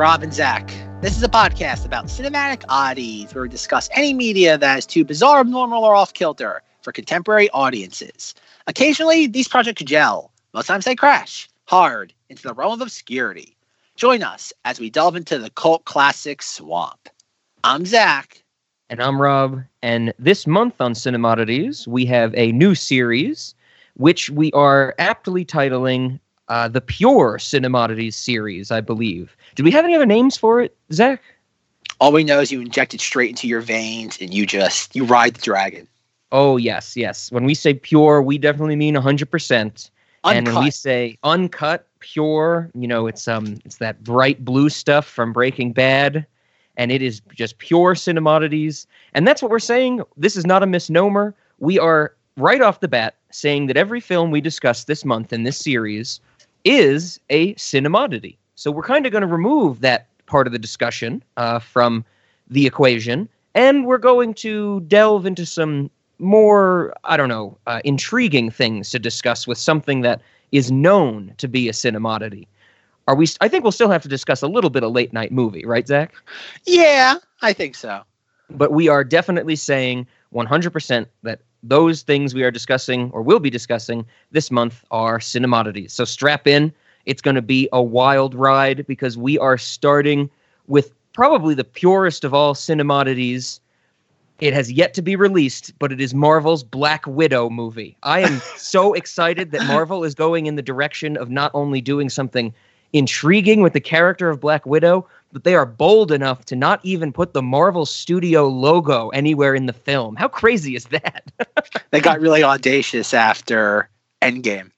Rob and Zach. This is a podcast about cinematic oddities where we discuss any media that is too bizarre, abnormal, or off kilter for contemporary audiences. Occasionally, these projects gel. Most times, they crash hard into the realm of obscurity. Join us as we delve into the cult classic swamp. I'm Zach. And I'm Rob. And this month on Cinemodities, we have a new series, which we are aptly titling uh, the Pure Cinemodities series, I believe. Do we have any other names for it, Zach? All we know is you inject it straight into your veins and you just you ride the dragon. Oh yes, yes. When we say pure, we definitely mean 100%. And when we say uncut, pure, you know, it's um it's that bright blue stuff from Breaking Bad and it is just pure cinemodities. And that's what we're saying. This is not a misnomer. We are right off the bat saying that every film we discuss this month in this series is a cinemodity. So we're kind of going to remove that part of the discussion uh, from the equation, and we're going to delve into some more, I don't know, uh, intriguing things to discuss with something that is known to be a cinemodity. Are we? I think we'll still have to discuss a little bit of late night movie, right, Zach? Yeah, I think so. But we are definitely saying 100% that those things we are discussing or will be discussing this month are cinemodities. So strap in. It's going to be a wild ride because we are starting with probably the purest of all cinemodities. It has yet to be released, but it is Marvel's Black Widow movie. I am so excited that Marvel is going in the direction of not only doing something intriguing with the character of Black Widow, but they are bold enough to not even put the Marvel Studio logo anywhere in the film. How crazy is that? they got really audacious after Endgame.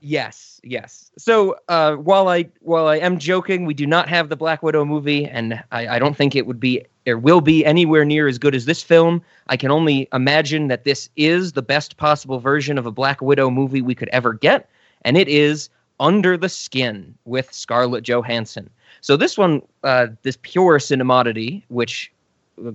Yes, yes. So uh, while I while I am joking, we do not have the Black Widow movie, and I, I don't think it would be or will be anywhere near as good as this film. I can only imagine that this is the best possible version of a Black Widow movie we could ever get, and it is Under the Skin with Scarlett Johansson. So this one, uh, this pure cinemodity, which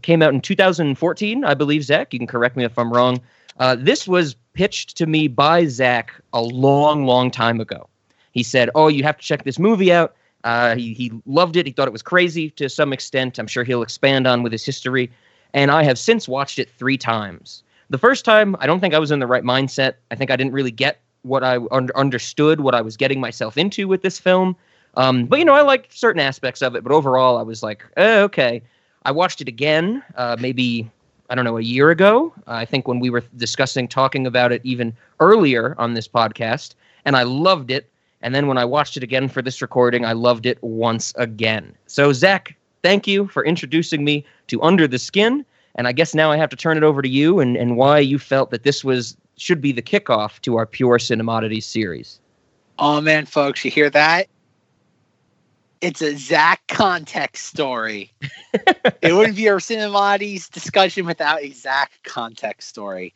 came out in 2014, I believe. Zach, you can correct me if I'm wrong. Uh, this was pitched to me by Zach a long, long time ago. He said, "Oh, you have to check this movie out." Uh, he he loved it. He thought it was crazy to some extent. I'm sure he'll expand on with his history. And I have since watched it three times. The first time, I don't think I was in the right mindset. I think I didn't really get what I un- understood, what I was getting myself into with this film. Um, but you know, I liked certain aspects of it, but overall, I was like, eh, okay. I watched it again, uh, maybe I don't know, a year ago. Uh, I think when we were discussing talking about it even earlier on this podcast, and I loved it. And then when I watched it again for this recording, I loved it once again. So Zach, thank you for introducing me to Under the Skin. And I guess now I have to turn it over to you and, and why you felt that this was should be the kickoff to our Pure Cinemodities series. Oh man, folks, you hear that? It's a Zach context story. it wouldn't be a Cinemodities discussion without a Zach context story.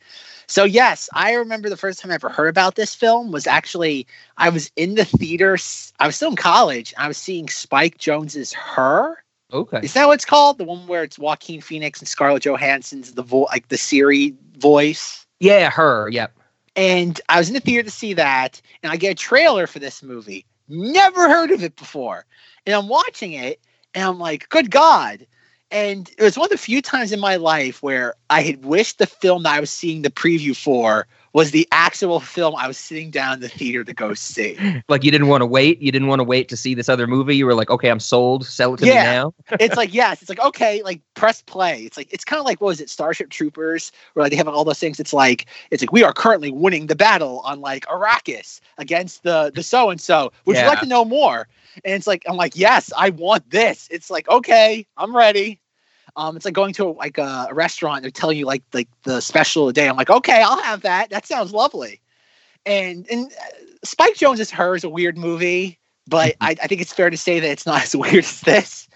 So yes, I remember the first time I ever heard about this film was actually I was in the theater. I was still in college. I was seeing Spike Jonze's Her. Okay, is that what it's called? The one where it's Joaquin Phoenix and Scarlett Johansson's the vo- like the Siri voice. Yeah, her. Yep. And I was in the theater to see that, and I get a trailer for this movie. Never heard of it before and I'm watching it and I'm like, good God. And it was one of the few times in my life where I had wished the film that I was seeing the preview for was the actual film I was sitting down in the theater to go see. Like you didn't want to wait. You didn't want to wait to see this other movie. You were like, okay, I'm sold. Sell it to yeah. me now. it's like yes. It's like okay, like press play. It's like it's kind of like what was it, Starship Troopers, where like, they have all those things. It's like it's like we are currently winning the battle on like Arrakis against the the so and so. Would yeah. you like to know more? And it's like I'm like yes, I want this. It's like okay, I'm ready. Um, it's like going to a, like a, a restaurant. They're telling you like like the special of the day. I'm like, okay, I'll have that. That sounds lovely. And and uh, Spike Jonze's Her is a weird movie, but I, I think it's fair to say that it's not as weird as this.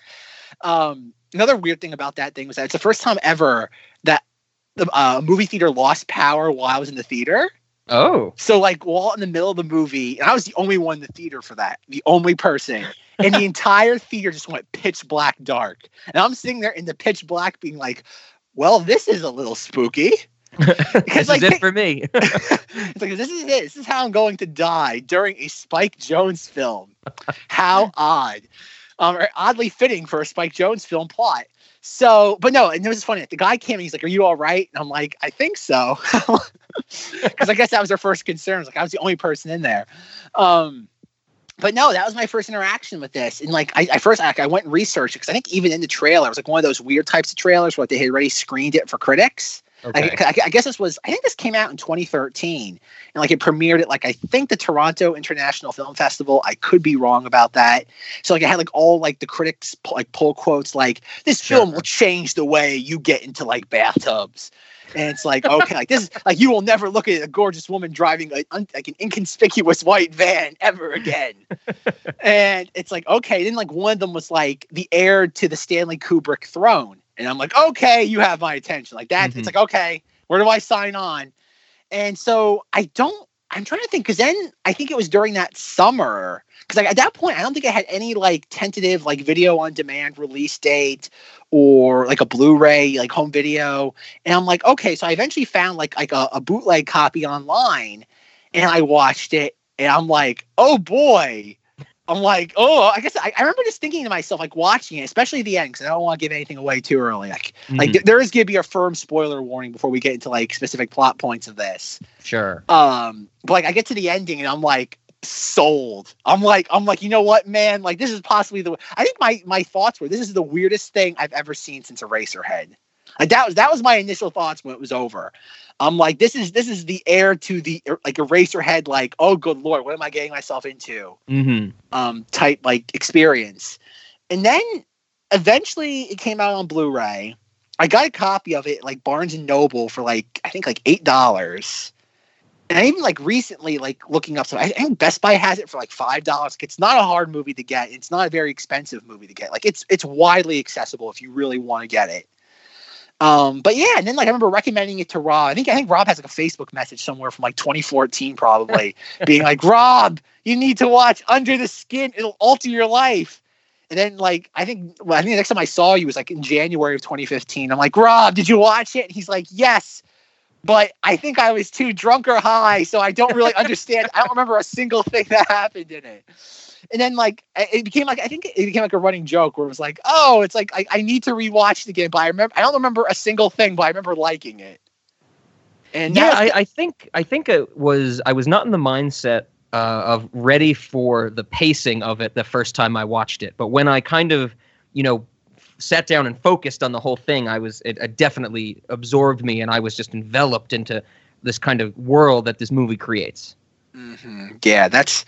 Um, another weird thing about that thing was that it's the first time ever that the uh, movie theater lost power while I was in the theater. Oh. So like while in the middle of the movie, and I was the only one in the theater for that, the only person and the entire theater just went pitch black dark. And I'm sitting there in the pitch black being like, well, this is a little spooky. this like, is it for me. it's like this is it. This is how I'm going to die during a Spike Jonze film. How odd, um, or oddly fitting for a Spike Jonze film plot. So, but no, and it was funny. The guy came and he's like, "Are you all right?" And I'm like, "I think so," because I guess that was their first concern. I was like, I was the only person in there. Um, but no, that was my first interaction with this. And like, I, I first like, I went and researched because I think even in the trailer, it was like one of those weird types of trailers where they had already screened it for critics. Okay. I, I, I guess this was I think this came out in 2013 and like it premiered at like I think the Toronto International Film Festival. I could be wrong about that. So like it had like all like the critics like pull quotes like this Sure. film will change the way you get into like bathtubs. And it's like okay, like this is like you will never look at a gorgeous woman driving a, un, like an inconspicuous white van ever again. and it's like okay, then like one of them was like the heir to the Stanley Kubrick throne. And I'm like, okay, you have my attention. Like that, Mhm. it's like, okay, where do I sign on? And so I don't, I'm trying to think because then I think it was during that summer. Because like at that point, I don't think I had any like tentative like video on demand release date or like a Blu-ray like home video. And I'm like, okay, so I eventually found like like a, a bootleg copy online, and I watched it, and I'm like, oh boy. I'm like, oh, I guess I, I remember just thinking to myself, like watching it, especially the end, because I don't want to give anything away too early. Like, like Mhm. th- there is going to be a firm spoiler warning before we get into like specific plot points of this. sure. Um, but like I get to the ending and I'm like sold. I'm like, I'm like, you know what, man? Like this is possibly the. I think my my thoughts were this is the weirdest thing I've ever seen since Eraserhead. Like that was that was my initial thoughts when it was over. I'm like, this is this is the heir to the er, like Eraserhead. Like, oh good lord, what am I getting myself into? hmm um type like experience. And then eventually it came out on Blu-ray. I got a copy of it like Barnes and Noble for like I think like eight dollars. And I even like recently like looking up some I think Best Buy has it for like five dollars. It's not a hard movie to get. It's not a very expensive movie to get. Like it's it's widely accessible if you really want to get it. Um, but yeah, and then like I remember recommending it to Rob. I think I think Rob has like a Facebook message somewhere from like 2014, probably, being like, Rob, you need to watch Under the Skin. It'll alter your life. And then like I think well, I think the next time I saw you was like in January of 2015. I'm like, Rob, did you watch it? And he's like, Yes. But I think I was too drunk or high, so I don't really understand. I don't remember a single thing that happened in it. And then like it became like I think it became like a running joke where it was like, oh, it's like I, I need to rewatch the game, But I remember I don't remember a single thing, but I remember liking it. And yeah, I, I think I think it was I was not in the mindset uh, of ready for the pacing of it the first time I watched it, but when I kind of you know sat down and focused on the whole thing, I was it, it definitely absorbed me, and I was just enveloped into this kind of world that this movie creates. hmm Yeah, that's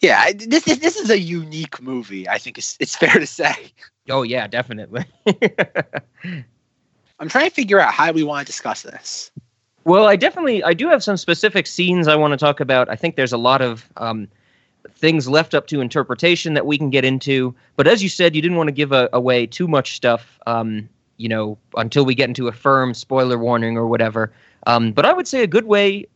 yeah. This is this is a unique movie. I think it's it's fair to say. Oh yeah, definitely. I'm trying to figure out how we want to discuss this. Well, I definitely I do have some specific scenes I want to talk about. I think there's a lot of um, things left up to interpretation that we can get into. But as you said, you didn't want to give a, away too much stuff, um, you know, until we get into a firm spoiler warning or whatever. Um, but I would say a good way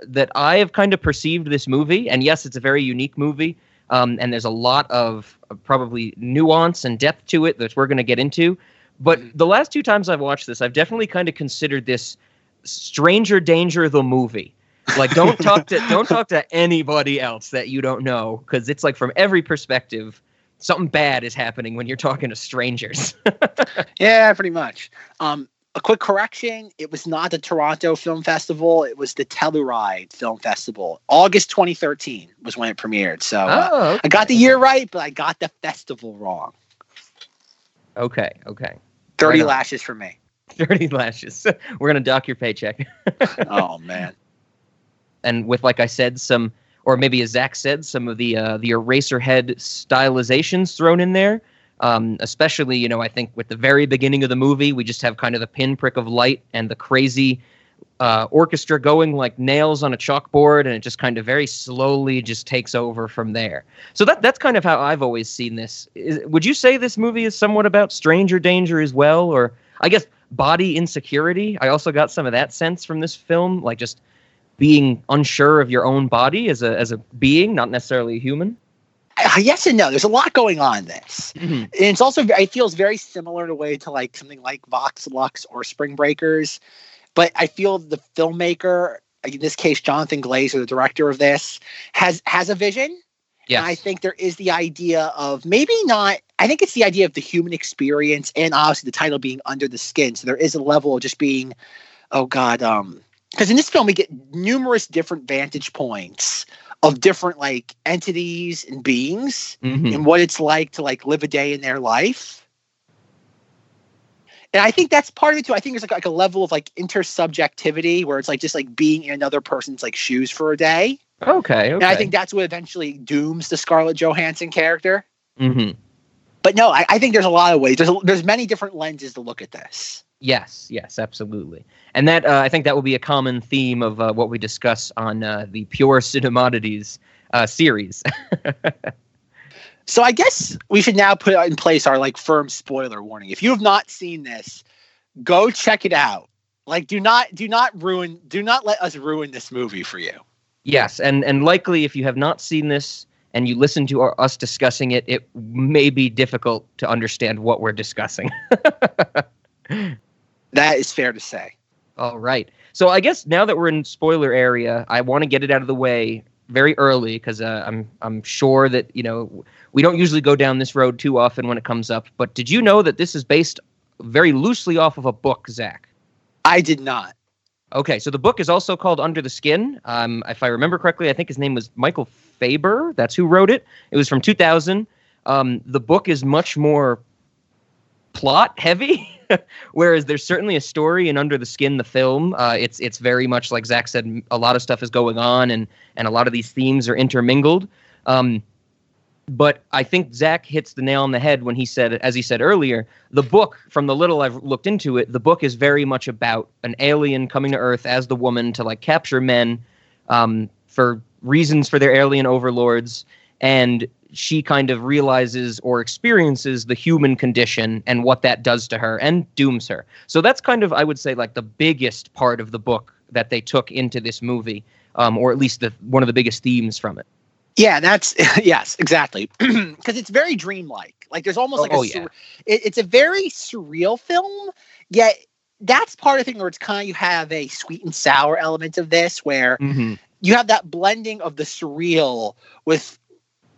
that I have kind of perceived this movie, and yes, it's a very unique movie, um, and there's a lot of probably nuance and depth to it that we're going to get into. But Mhm. the last two times I've watched this, I've definitely kind of considered this stranger danger the movie. Like don't talk to don't talk to anybody else that you don't know because it's like from every perspective something bad is happening when you're talking to strangers. Yeah, pretty much. Um, a quick correction: it was not the Toronto Film Festival; it was the Telluride Film Festival. August 2013 was when it premiered. So uh, oh, I got the year right, but I got the festival wrong. okay, okay. Thirty Right lashes for me. 30 lashes. We're gonna dock your paycheck. Oh man. and with like I said, some or maybe as Zach said, some of the uh, the Eraserhead stylizations thrown in there. Um, especially, you know, I think with the very beginning of the movie, we just have kind of the pinprick of light and the crazy uh, orchestra going like nails on a chalkboard, and it just kind of very slowly just takes over from there. So that that's kind of how I've always seen this. Is, would you say this movie is somewhat about stranger danger as well, or I guess body insecurity? I also got some of that sense from this film, like just being unsure of your own body as a as a being, not necessarily human. Uh, yes and no. There's a lot going on in this. And it's also it feels very similar in a way to like something like Vox Lux or Spring Breakers. but I feel the filmmaker, in this case, Jonathan Glazer, the director of this, has has a vision. Yes. And I think there is the idea of maybe not. I think it's the idea of the human experience, and obviously the title being under the skin. So there is a level of just being, oh god, um, because in this film we get numerous different vantage points of different like entities and beings Mhm. and what it's like to like live a day in their life. And I think that's part of it too. I think there's like, like a level of like intersubjectivity where it's like just like being in another person's like shoes for a day. Okay. Okay. And I think that's what eventually dooms the Scarlett Johansson character. hmm But no, I, I think there's a lot of ways. There's a, there's many different lenses to look at this. Yes, yes, absolutely. And that uh, I think that will be a common theme of uh, what we discuss on uh, the Pure Cinemodities uh, series. So I guess we should now put in place our like firm spoiler warning. If you have not seen this, go check it out. Like do not do not ruin do not let us ruin this movie for you. yes, and and likely if you have not seen this and you listen to our, us discussing it, it may be difficult to understand what we're discussing. That is fair to say. All right. So I guess now that we're in spoiler area, I want to get it out of the way very early because uh, I'm I'm sure that you know we don't usually go down this road too often when it comes up. But did you know that this is based very loosely off of a book, Zach? I did not. Okay, so the book is also called Under the Skin. Um, if I remember correctly, I think his name was Michael Faber. That's who wrote it. It was from 2000. Um, the book is much more plot heavy, whereas there's certainly a story in Under the Skin, the film. Uh, it's it's very much like Zach said. A lot of stuff is going on, and and a lot of these themes are intermingled. Um, but I think Zach hits the nail on the head when he said, as he said earlier, the book, from the little I've looked into it, the book is very much about an alien coming to Earth as the woman to like capture men um, for reasons for their alien overlords. And she kind of realizes or experiences the human condition and what that does to her and dooms her. So that's kind of, I would say, like the biggest part of the book that they took into this movie, um, or at least the, one of the biggest themes from it. Yeah, that's yes, exactly. Because it's very dreamlike. Like there's almost like Oh, a yeah. sur- it, it's a very surreal film. Yet that's part of the thing where it's kind of you have a sweet and sour element of this, where Mm-hmm. you have that blending of the surreal with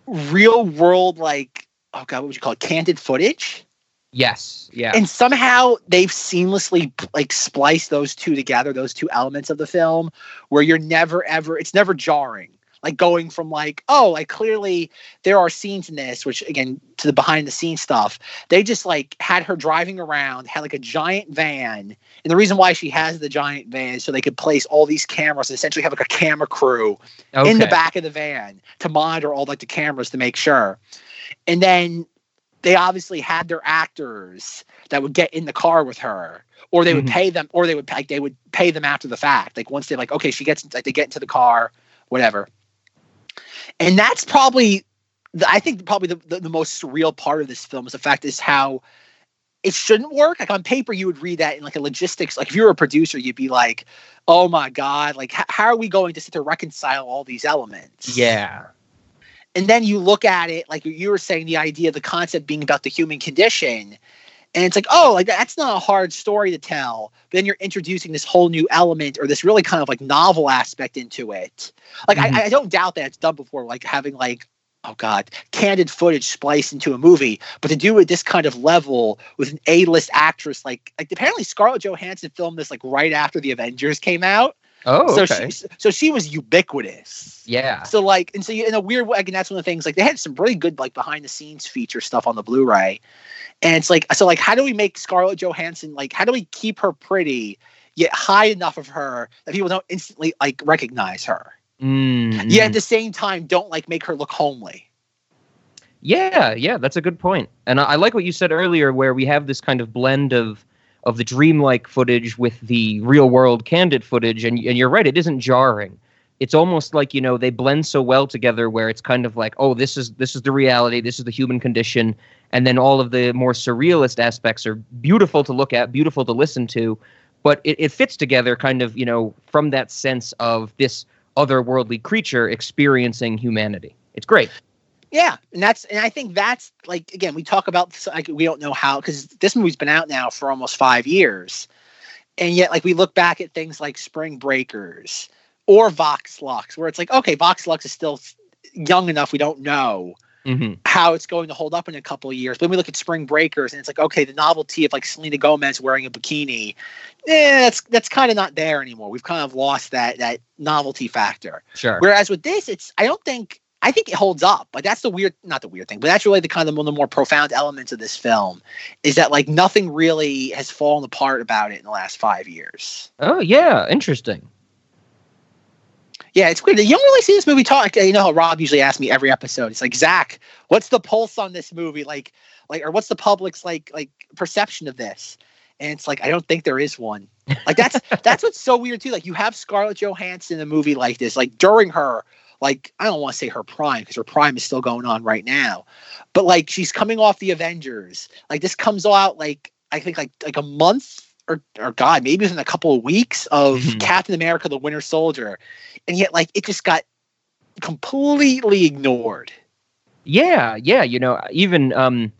real world, like oh god, what would you call it? Candid footage. Yes. Yeah. and somehow they've seamlessly like spliced those two together those two elements of the film where you're never ever it's never jarring like going from like oh like clearly there are scenes in this which again to the behind the scenes stuff they just like had her driving around had like a giant van and the reason why she has the giant van is so they could place all these cameras and essentially have like a camera crew in the back of the van to monitor all like the cameras to make sure. And then they obviously had their actors that would get in the car with her, or they would Mhm. pay them, or they would like they would pay them after the fact. Like once they like, okay, she gets like they get into the car, whatever. And that's probably, the, I think probably the, the the most surreal part of this film is the fact is how it shouldn't work. Like on paper, you would read that in like a logistics. Like if you were a producer, you'd be like, "Oh my god! Like h- how are we going to sit to reconcile all these elements?" Yeah. And then you look at it like you were saying, the idea, the concept being about the human condition, and it's like, oh, like that's not a hard story to tell. But then you're introducing this whole new element or this really kind of like novel aspect into it. Like Mhm. I, I don't doubt that it's done before, like having like oh god, candid footage spliced into a movie. But to do it this kind of level with an A-list actress, like like apparently Scarlett Johansson filmed this like right after the Avengers came out. Oh, so okay. she so she was ubiquitous. yeah. So like, and so you, in a weird way, and that's one of the things. Like they had some really good like behind the scenes feature stuff on the Blu-ray, and it's like, so like, how do we make Scarlett Johansson like? How do we keep her pretty yet high enough of her that people don't instantly like recognize her? Mm, Yet at the same time, don't like make her look homely. Yeah, yeah, that's a good point. And I, I like what you said earlier, where we have this kind of blend of of the dreamlike footage with the real world candid footage, and and you're right, it isn't jarring. It's almost like you know they blend so well together, where it's kind of like, oh, this is this is the reality, this is the human condition, and then all of the more surrealist aspects are beautiful to look at, beautiful to listen to, but it, it fits together kind of you know from that sense of this otherworldly creature experiencing humanity. It's great. Yeah, and that's and I think that's like again we talk about this, like we don't know how because this movie's been out now for almost five years, and yet like we look back at things like Spring Breakers or Vox Lux, where it's like, okay, Vox Lux is still young enough, we don't know hmm how it's going to hold up in a couple of years. But when we look at Spring Breakers, and it's like, okay, the novelty of like Selena Gomez wearing a bikini, eh, that's that's kind of not there anymore. We've kind of lost that that novelty factor. Sure. Whereas with this, it's I don't think I think it holds up. But that's the weird, not the weird thing, but that's really the kind of one of the more profound elements of this film is that like nothing really has fallen apart about it in the last five years. Oh yeah, interesting. Yeah, it's weird. You don't really see this movie talk. You know how Rob usually asks me every episode. It's like Zach, what's the pulse on this movie? Like, like, or what's the public's like, like perception of this? And it's like I don't think there is one. Like that's that's what's so weird too. Like you have Scarlett Johansson in a movie like this, like during her, like I don't want to say her prime because her prime is still going on right now, but like she's coming off the Avengers. Like this comes out like I think like like a month or or God maybe within a couple of weeks of Mhm. Captain America: The Winter Soldier, and yet like it just got completely ignored. Yeah, yeah. You know, even um,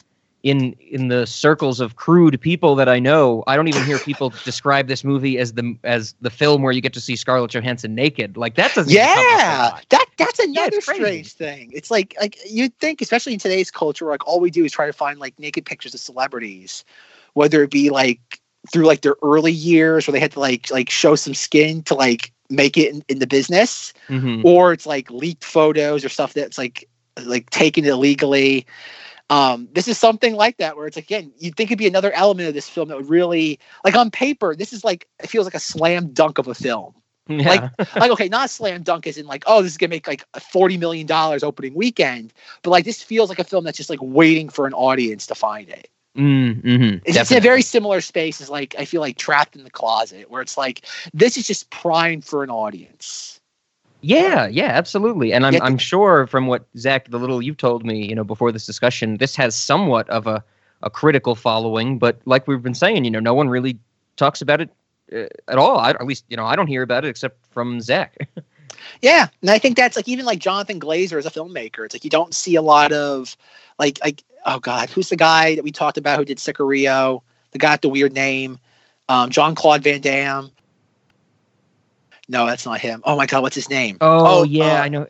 in in the circles of crude people that I know, I don't even hear people describe this movie as the as the film where you get to see Scarlett Johansson naked. Like that doesn't. even come a Yeah, that that's another crazy. strange thing. It's like like you'd think, especially in today's culture, like all we do is try to find like naked pictures of celebrities, whether it be like through like their early years where they had to like like show some skin to like make it in, in the business, Mhm. or it's like leaked photos or stuff that's like like taken illegally. Um, this is something like that where it's again, you'd think it'd be another element of this film that would really like on paper, this is like it feels like a slam dunk of a film Yeah. like okay, not slam dunk is in like, oh, this is gonna make like forty million dollars opening weekend, but like this feels like a film that's just like waiting for an audience to find it. Mm, mhm, It's, it's in a very similar space as like I feel like trapped in the closet, where it's like this is just primed for an audience. Yeah, yeah, absolutely. And I'm Yeah, I'm sure from what Zach, the little you've told me, you know, before this discussion, this has somewhat of a a critical following. But like we've been saying, you know, no one really talks about it uh, at all. I, at least, you know, I don't hear about it except from Zach. Yeah, and I think that's like even like Jonathan Glazer as a filmmaker. It's like you don't see a lot of like like oh god, who's the guy that we talked about who did Sicario? The guy with the weird name, um, John Claude Van Damme. No, that's not him. Oh my god, what's his name? Oh, yeah, uh, I know.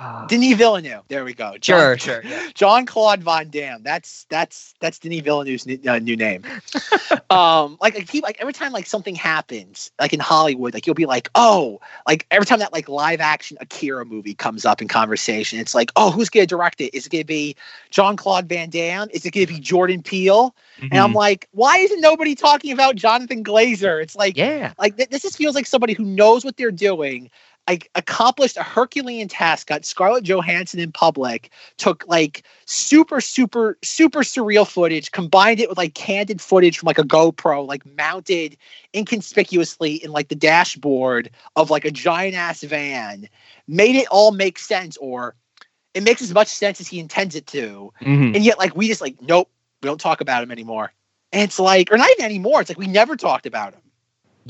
Ah, Denis Villeneuve. There we go. sure, John, sure. yeah. John Claude Van Damme. That's that's that's Denis Villeneuve's new, uh, new name. um, like I keep like every time like something happens, like in Hollywood, like you'll be like, oh, like every time that like live action Akira movie comes up in conversation, it's like, oh, who's gonna direct it? Is it gonna be John Claude Van Damme? Is it gonna be Jordan Peele? And I'm Mhm. like, why isn't nobody talking about Jonathan Glazer? It's like yeah, like th- this just feels like somebody who knows what they're doing like accomplished a herculean task got scarlett johansson in public took like super super super surreal footage combined it with like candid footage from like a gopro like mounted inconspicuously in like the dashboard of like a giant ass van. Made it all make sense or it makes as much sense as he intends it to. Mhm. and yet like we just like nope we don't talk about him anymore. And it's like or not even anymore it's like we never talked about him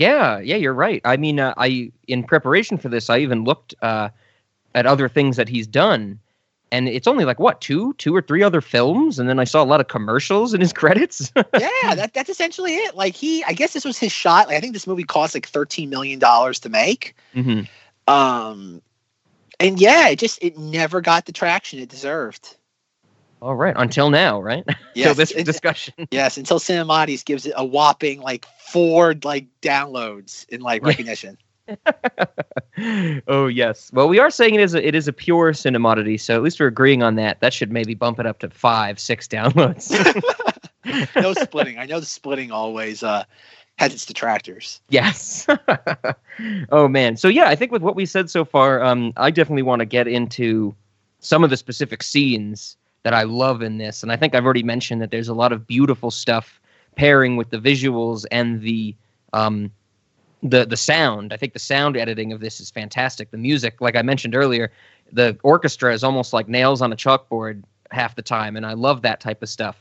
yeah, yeah. You're right. I mean, uh, I in preparation for this, I even looked uh, at other things that he's done, and it's only like what two, two or three other films, and then I saw a lot of commercials in his credits. yeah, that, that's essentially it. Like he, I guess this was his shot. Like I think this movie cost like thirteen million dollars to make. Mhm. Um, and yeah, it just it never got the traction it deserved. All right, until now, right? Yes, this it- discussion. yes, until Cinemodities gives it a whopping like four like downloads in like recognition. oh yes. Well, we are saying it is a, it is a pure cinemodity, so at least we're agreeing on that. That should maybe bump it up to five, six downloads. no splitting. I know the splitting always uh has its detractors. yes. oh man. So yeah, I think with what we said so far, um, I definitely want to get into some of the specific scenes that I love in this, and I think I've already mentioned that there's a lot of beautiful stuff pairing with the visuals and the um, the the sound. I think the sound editing of this is fantastic. The music, like I mentioned earlier, the orchestra is almost like nails on a chalkboard half the time, and I love that type of stuff.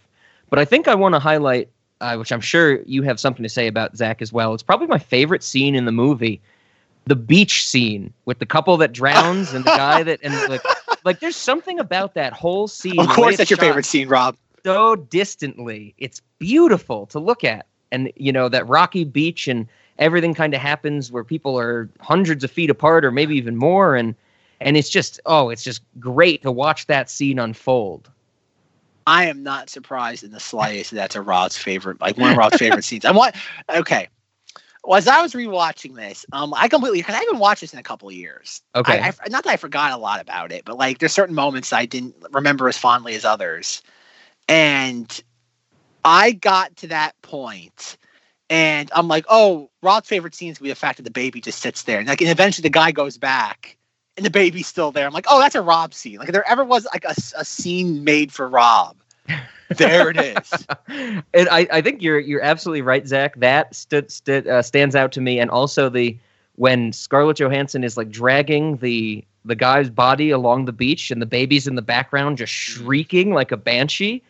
But I think I want to highlight, uh, which I'm sure you have something to say about Zach as well. It's probably my favorite scene in the movie, the beach scene with the couple that drowns and the guy that and like like there's something about that whole scene. Of course, that's your favorite scene, Rob. so distantly. It's beautiful to look at. And you know that rocky beach and everything kind of happens where people are hundreds of feet apart or maybe even more and and it's just oh it's just great to watch that scene unfold I am not surprised in the slightest that that's a Rob's favorite, like one of Rob's favorite scenes. I want okay. Well, as I was rewatching this, um, I completely because I haven't watched this in a couple of years. Okay. I, I, not that I forgot a lot about it, but like there's certain moments I didn't remember as fondly as others, and I got to that point, and I'm like, oh, Rob's favorite scenes would be the fact that the baby just sits there, and like, and eventually the guy goes back, and the baby's still there. I'm like, oh, that's a Rob scene. Like, if there ever was like a, a scene made for Rob, there it is. and I, I think you're you're absolutely right, Zach. That stood, stood, uh, stands out to me, and also the when Scarlett Johansson is like dragging the the guy's body along the beach, and the baby's in the background just shrieking like a banshee.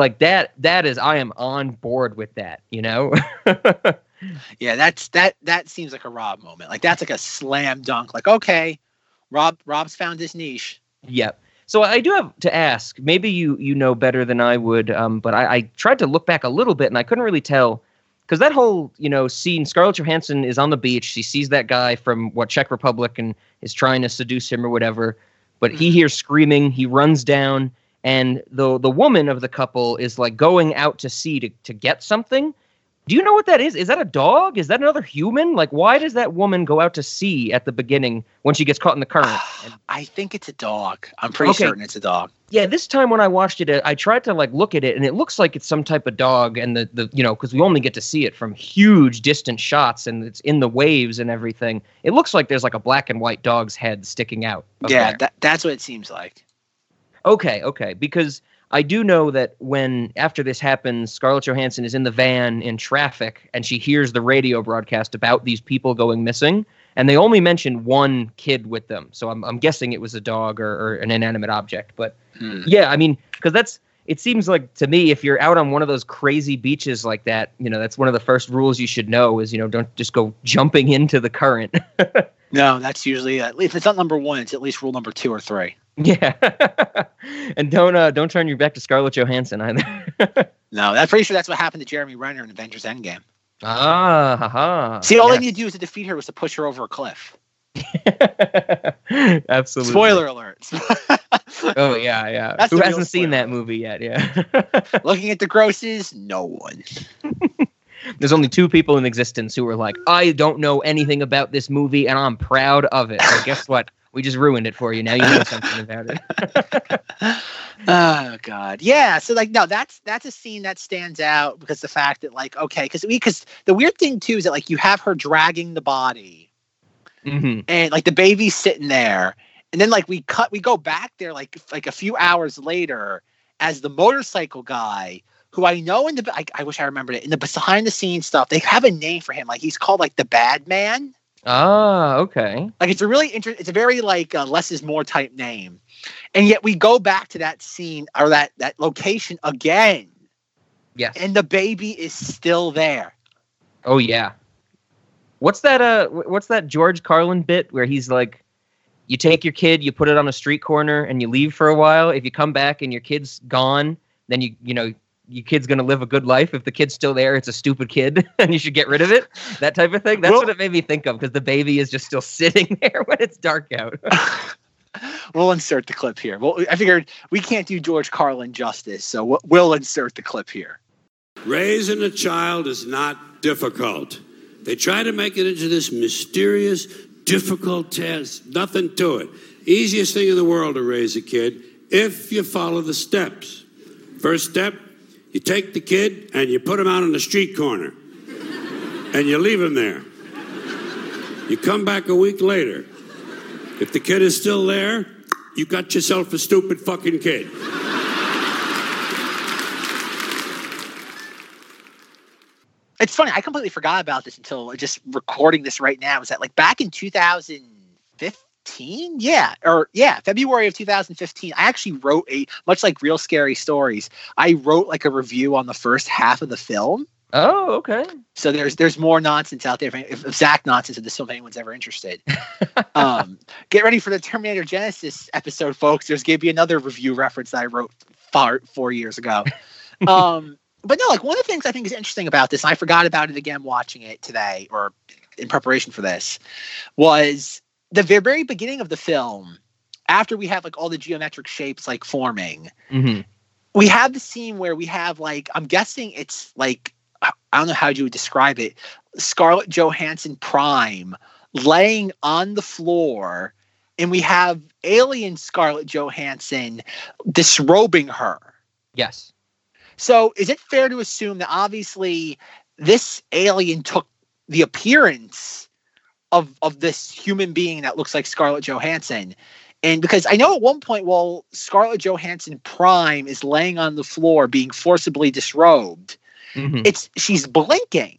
Like that that is i am on board with that you know? Yeah that's that that seems like a rob moment. Like that's like a slam dunk. Like okay rob rob's found his niche. Yep. So i do have to ask maybe you you know better than i would um, but I, I tried to look back a little bit and i couldn't really tell because that whole you know scene scarlett johansson is on the beach. She sees that guy from what czech republic and is trying to seduce him or whatever but he hears screaming. He runs down and the the woman of the couple is like going out to sea to, to get something. Do you know what that is? Is that a dog? Is that another human? Like why does that woman go out to sea at the beginning when she gets caught in the current? And- i think it's a dog. I'm pretty Okay. certain it's a dog. Yeah this time when i watched it i tried to like look at it and it looks like it's some type of dog and the, the you know because we only get to see it from huge distant shots and it's in the waves and everything. It looks like there's like a black and white dog's head sticking out yeah that, that's what it seems like Okay, okay. Because I do know that when after this happens, Scarlett Johansson is in the van in traffic and she hears the radio broadcast about these people going missing. And they only mention one kid with them. So I'm, I'm guessing it was a dog or, or an inanimate object. But Hmm. yeah, I mean, because that's it seems like to me, if you're out on one of those crazy beaches like that, you know, that's one of the first rules you should know is, you know, don't just go jumping into the current. no that's usually uh, if it's not number one it's at least rule number two or three yeah. and don't uh, don't turn your back to Scarlett Johansson either. no i'm pretty sure that's what happened to jeremy renner in avengers endgame Ah, haha. see all yes. they need to do is to defeat her was to push her over a cliff Absolutely. spoiler alert Oh yeah, yeah. That's Who hasn't seen that movie yet? Yeah. looking at the grosses no one There's only two people in existence who are like, I don't know anything about this movie, and I'm proud of it. So guess what? We just ruined it for you. Now you know something about it. oh god. Yeah so like no that's that's a scene that stands out because the fact that like okay because we because the weird thing too is that like you have her dragging the body hmm and like the baby's sitting there. And then like we cut we go back there like like a few hours later as the motorcycle guy who i know in the I, I wish i remembered it in the behind the scenes stuff they have a name for him. Like he's called like the bad man Ah, okay. like it's a really interesting it's a very like uh, less is more type name and yet we go back to that scene or that that location again Yes. and the baby is still there Oh yeah. What's that? Uh, what's that George Carlin bit where he's like, you take your kid, you put it on a street corner, and you leave for a while. If you come back and your kid's gone, then you you know your kid's gonna live a good life. If the kid's still there, it's a stupid kid, and you should get rid of it. That type of thing. That's Well- what it made me think of because the baby is just still sitting there when it's dark out. we'll insert the clip here well i figured we can't do george carlin justice so we'll, we'll insert the clip here Raising a child is not difficult. They try to make it into this mysterious, difficult task. Nothing to it. Easiest thing in the world to raise a kid if you follow the steps. First step, you take the kid and you put him out on the street corner and you leave him there. You come back a week later. If the kid is still there, you got yourself a stupid fucking kid. It's funny. I completely forgot about this until just recording this right now. Is that like back in 2015? Yeah, or yeah, February of 2015. I actually wrote a much like Real Scary Stories. I wrote like a review on the first half of the film. Oh, okay. So there's there's more nonsense out there. If, if Zach nonsense in this film, if anyone's ever interested, um, get ready for the Terminator Genisys episode, folks. There's gonna be another review reference that I wrote far four years ago. Um, but no, like one of the things I think is interesting about this, and I forgot about it again watching it today or in preparation for this, was the very, beginning of the film. After we have like all the geometric shapes like forming, hmm we have the scene where we have like I'm guessing it's like I I don't know how you would describe it. Scarlett Johansson prime laying on the floor, and we have alien Scarlett Johansson disrobing her. Yes. So is it fair to assume that obviously this alien took the appearance of of this human being that looks like Scarlett Johansson? And because I know at one point, while Scarlett Johansson Prime is laying on the floor being forcibly disrobed, Mhm. it's she's blinking.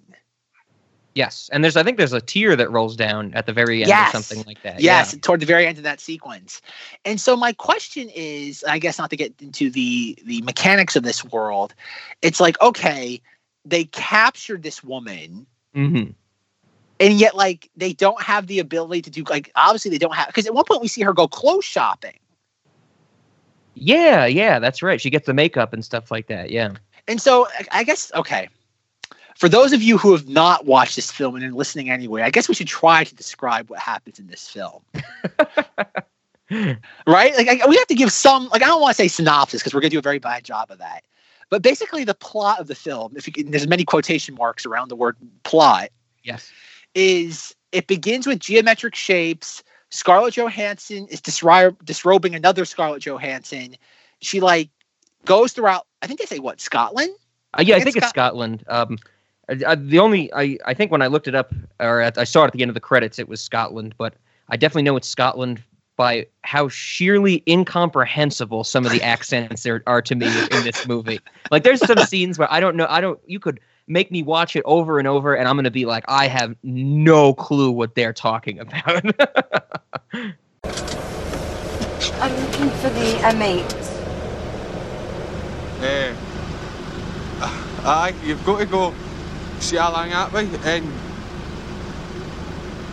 Yes. And there's I think there's a tear that rolls down at the very end Yes. or something like that. Yes, toward the very end of that sequence. And so my question is, I guess not to get into the the mechanics of this world, it's like okay, they captured this woman, Yeah. And yet like they don't have the ability to do like obviously they don't have because at one point we see her go clothes shopping. Yeah, yeah, that's right. She gets the makeup and stuff like that. Yeah. And so I- guess okay. For those of you who have not watched this film and are listening anyway, I guess we should try to describe what happens in this film. right? Like I, we have to give some. Like I don't want to say synopsis because we're gonna do a very bad job of that. But basically, the plot of the film, if you can, there's many quotation marks around the word plot, yes. Is it begins with geometric shapes. Scarlett Johansson is disri- disrobing another Scarlett Johansson. She like goes throughout. I think they say what Scotland. Uh, yeah, I think think it's it's Scotland. Um, uh, uh, the only I, I think when I looked it up or at, I saw it at the end of the credits, it was Scotland, but I definitely know it's Scotland by how sheerly incomprehensible some of the accents there are to me in this movie. Like, there's some scenes where I don't know. I don't. You could make me watch it over and over, and I'm gonna be like, I have no clue what they're talking about. I'm looking for the M8. Eh, aye, you've got to go see Alang Atway and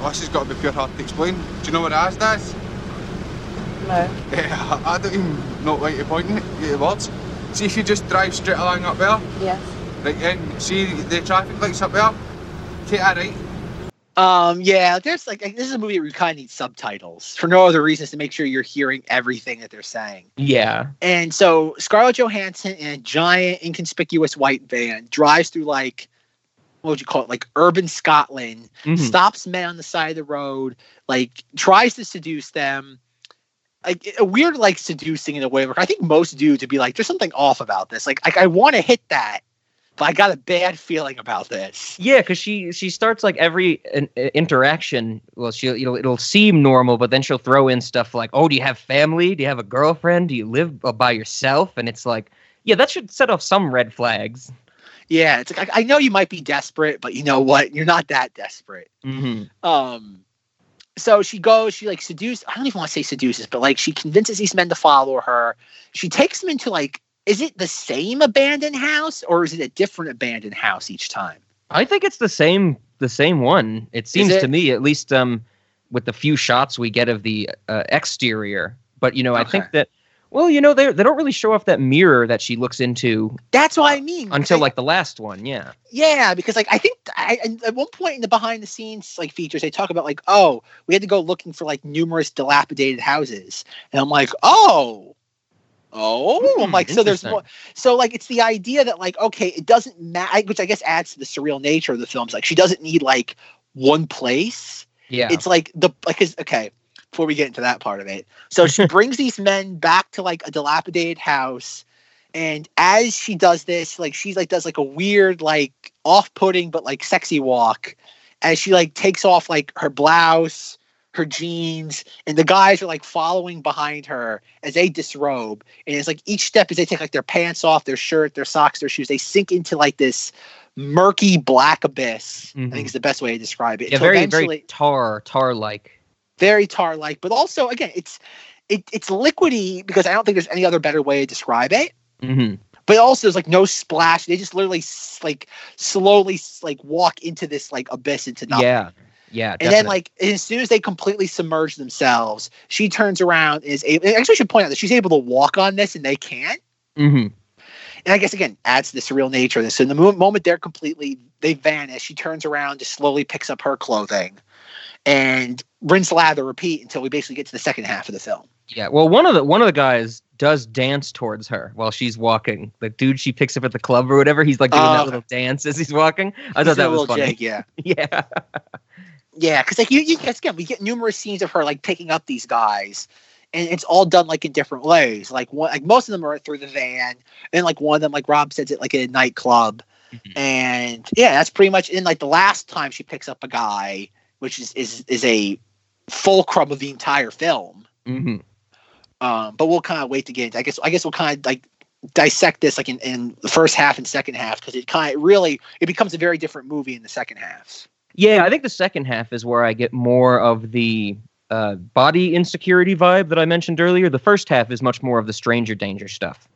oh, this has got to be pure hard to explain. Do you know what Asda is? No. Eh, I I don't even know what to point it, get the words. See if you just drive straight along up there, Yes. Right, and see the traffic lights up there, take that right. Um, yeah, there's like this is a movie where you kind of need subtitles for no other reasons to make sure you're hearing everything that they're saying. yeah. And so Scarlett Johansson in a giant, inconspicuous white van drives through like what would you call it, like urban Scotland, Mhm. stops men on the side of the road, like tries to seduce them. Like a weird, like seducing in a way where I think most do to be like, there's something off about this. Like, like I want to hit that, but I got a bad feeling about this. Yeah, because she she starts like every uh, interaction. Well, she'll you know it'll seem normal, but then she'll throw in stuff like, "Oh, do you have family? Do you have a girlfriend? Do you live uh, by yourself?" And it's like, yeah, that should set off some red flags. Yeah, it's like I, I know you might be desperate, but you know what? You're not that desperate. Mm-hmm. Um, so she goes, she like seduces. I don't even want to say seduces, but like she convinces these men to follow her. She takes them into like, is it the same abandoned house or is it a different abandoned house each time? I think it's the same the same one. It seems it? to me, at least um, with the few shots we get of the uh, exterior. But you know, I think that well, you know, they they don't really show off that mirror that she looks into That's what I mean. until I- like the last one. Yeah. Yeah, because like I think I, I- at one point in the behind the scenes like features, they talk about like, oh, we had to go looking for like numerous dilapidated houses, and I'm like, oh, oh, I'm Hmm, like, so there's more. So like, it's the idea that like, okay, it doesn't matter, which I guess adds to the surreal nature of the films. Like, she doesn't need like one place. Yeah. It's like the like, 'cause- okay. Before we get into that part of it, so she brings these men back to like a dilapidated house, and as she does this, like she's like does like a weird, like off-putting but like sexy walk, as she like takes off like her blouse, her jeans, and the guys are like following behind her as they disrobe. And it's like each step as they take like their pants off, their shirt, their socks, their shoes, they sink into like this murky black abyss. I Mhm. think is the best way to describe it. Yeah, very very tar tar like. very tar like, but also again, it's it, it's liquidy because I don't think there's any other better way to describe it. hmm But also, there's like no splash. They just literally like slowly like walk into this like abyss into nothing. Yeah, yeah. And then, like, as soon as they completely submerge themselves, she turns around and is able. Actually, I should point out that she's able to walk on this and they can't. hmm And I guess, again, adds to the surreal nature of this. So, in the moment they're completely, they vanish, she turns around, just slowly picks up her clothing and rinse, lather, repeat until we basically get to the second half of the film. Yeah. Well, one of the one of the guys does dance towards her while she's walking. The dude she picks up at the club or whatever, he's like doing Oh, that little dance as he's walking. I thought that was funny. jig, yeah. Yeah. Yeah, because like you, you guys again, we get numerous scenes of her like picking up these guys, and it's all done like in different ways. Like one, like most of them are through the van, and like one of them, like Rob says, it like at a nightclub, Mhm. and yeah, that's pretty much. In like the last time she picks up a guy, which is is is a fulcrum of the entire film. hmm Um, but we'll kind of wait to get into. I guess I guess we'll kind of like dissect this like in, in the first half and second half because it kind of really it becomes a very different movie in the second half. Yeah, I think the second half is where I get more of the uh, body insecurity vibe that I mentioned earlier. The first half is much more of the stranger danger stuff.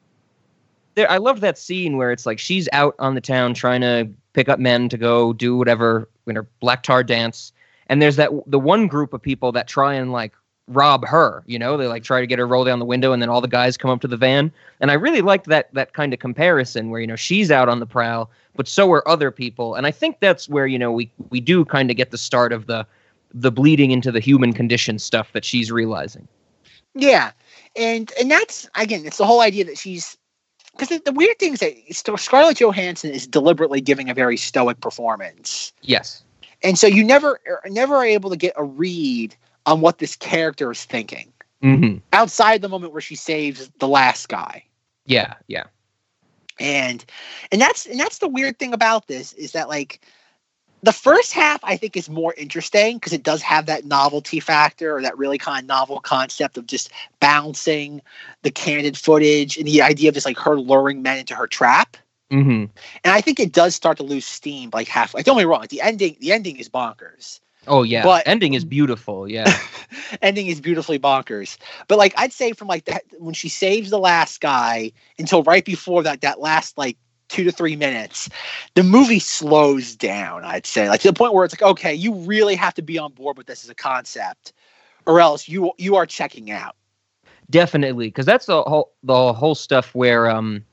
There, I loved that scene where it's like she's out on the town trying to pick up men to go do whatever in her black tar dance, and there's that the one group of people that try and like rob her. You know, they like try to get her roll down the window, and then all the guys come up to the van. And I really liked that that kind of comparison where you know she's out on the prowl, but so are other people. And I think that's where you know we we do kind of get the start of the the bleeding into the human condition stuff that she's realizing. Yeah, and and that's again, it's the whole idea that she's because the, the weird thing is that Scarlett Johansson is deliberately giving a very stoic performance, Yes. and so you never are never are able to get a read on what this character is thinking hmm outside the moment where she saves the last guy. Yeah. Yeah. and and that's and that's the weird thing about this is that like the first half i think is more interesting because it does have that novelty factor or that really kind of novel concept of just bouncing the candid footage and the idea of just like her luring men into her trap hmm and i think it does start to lose steam like halfway don't get me wrong the ending the ending is bonkers Oh yeah. But- Ending is beautiful. Yeah. ending is beautifully bonkers. But like I'd say from like that when she saves the last guy until right before that that last like two to three minutes, the movie slows down, I'd say. Like to the point where it's like, okay, you really have to be on board with this as a concept, or else you you are checking out. Definitely, because that's the whole the whole stuff where um,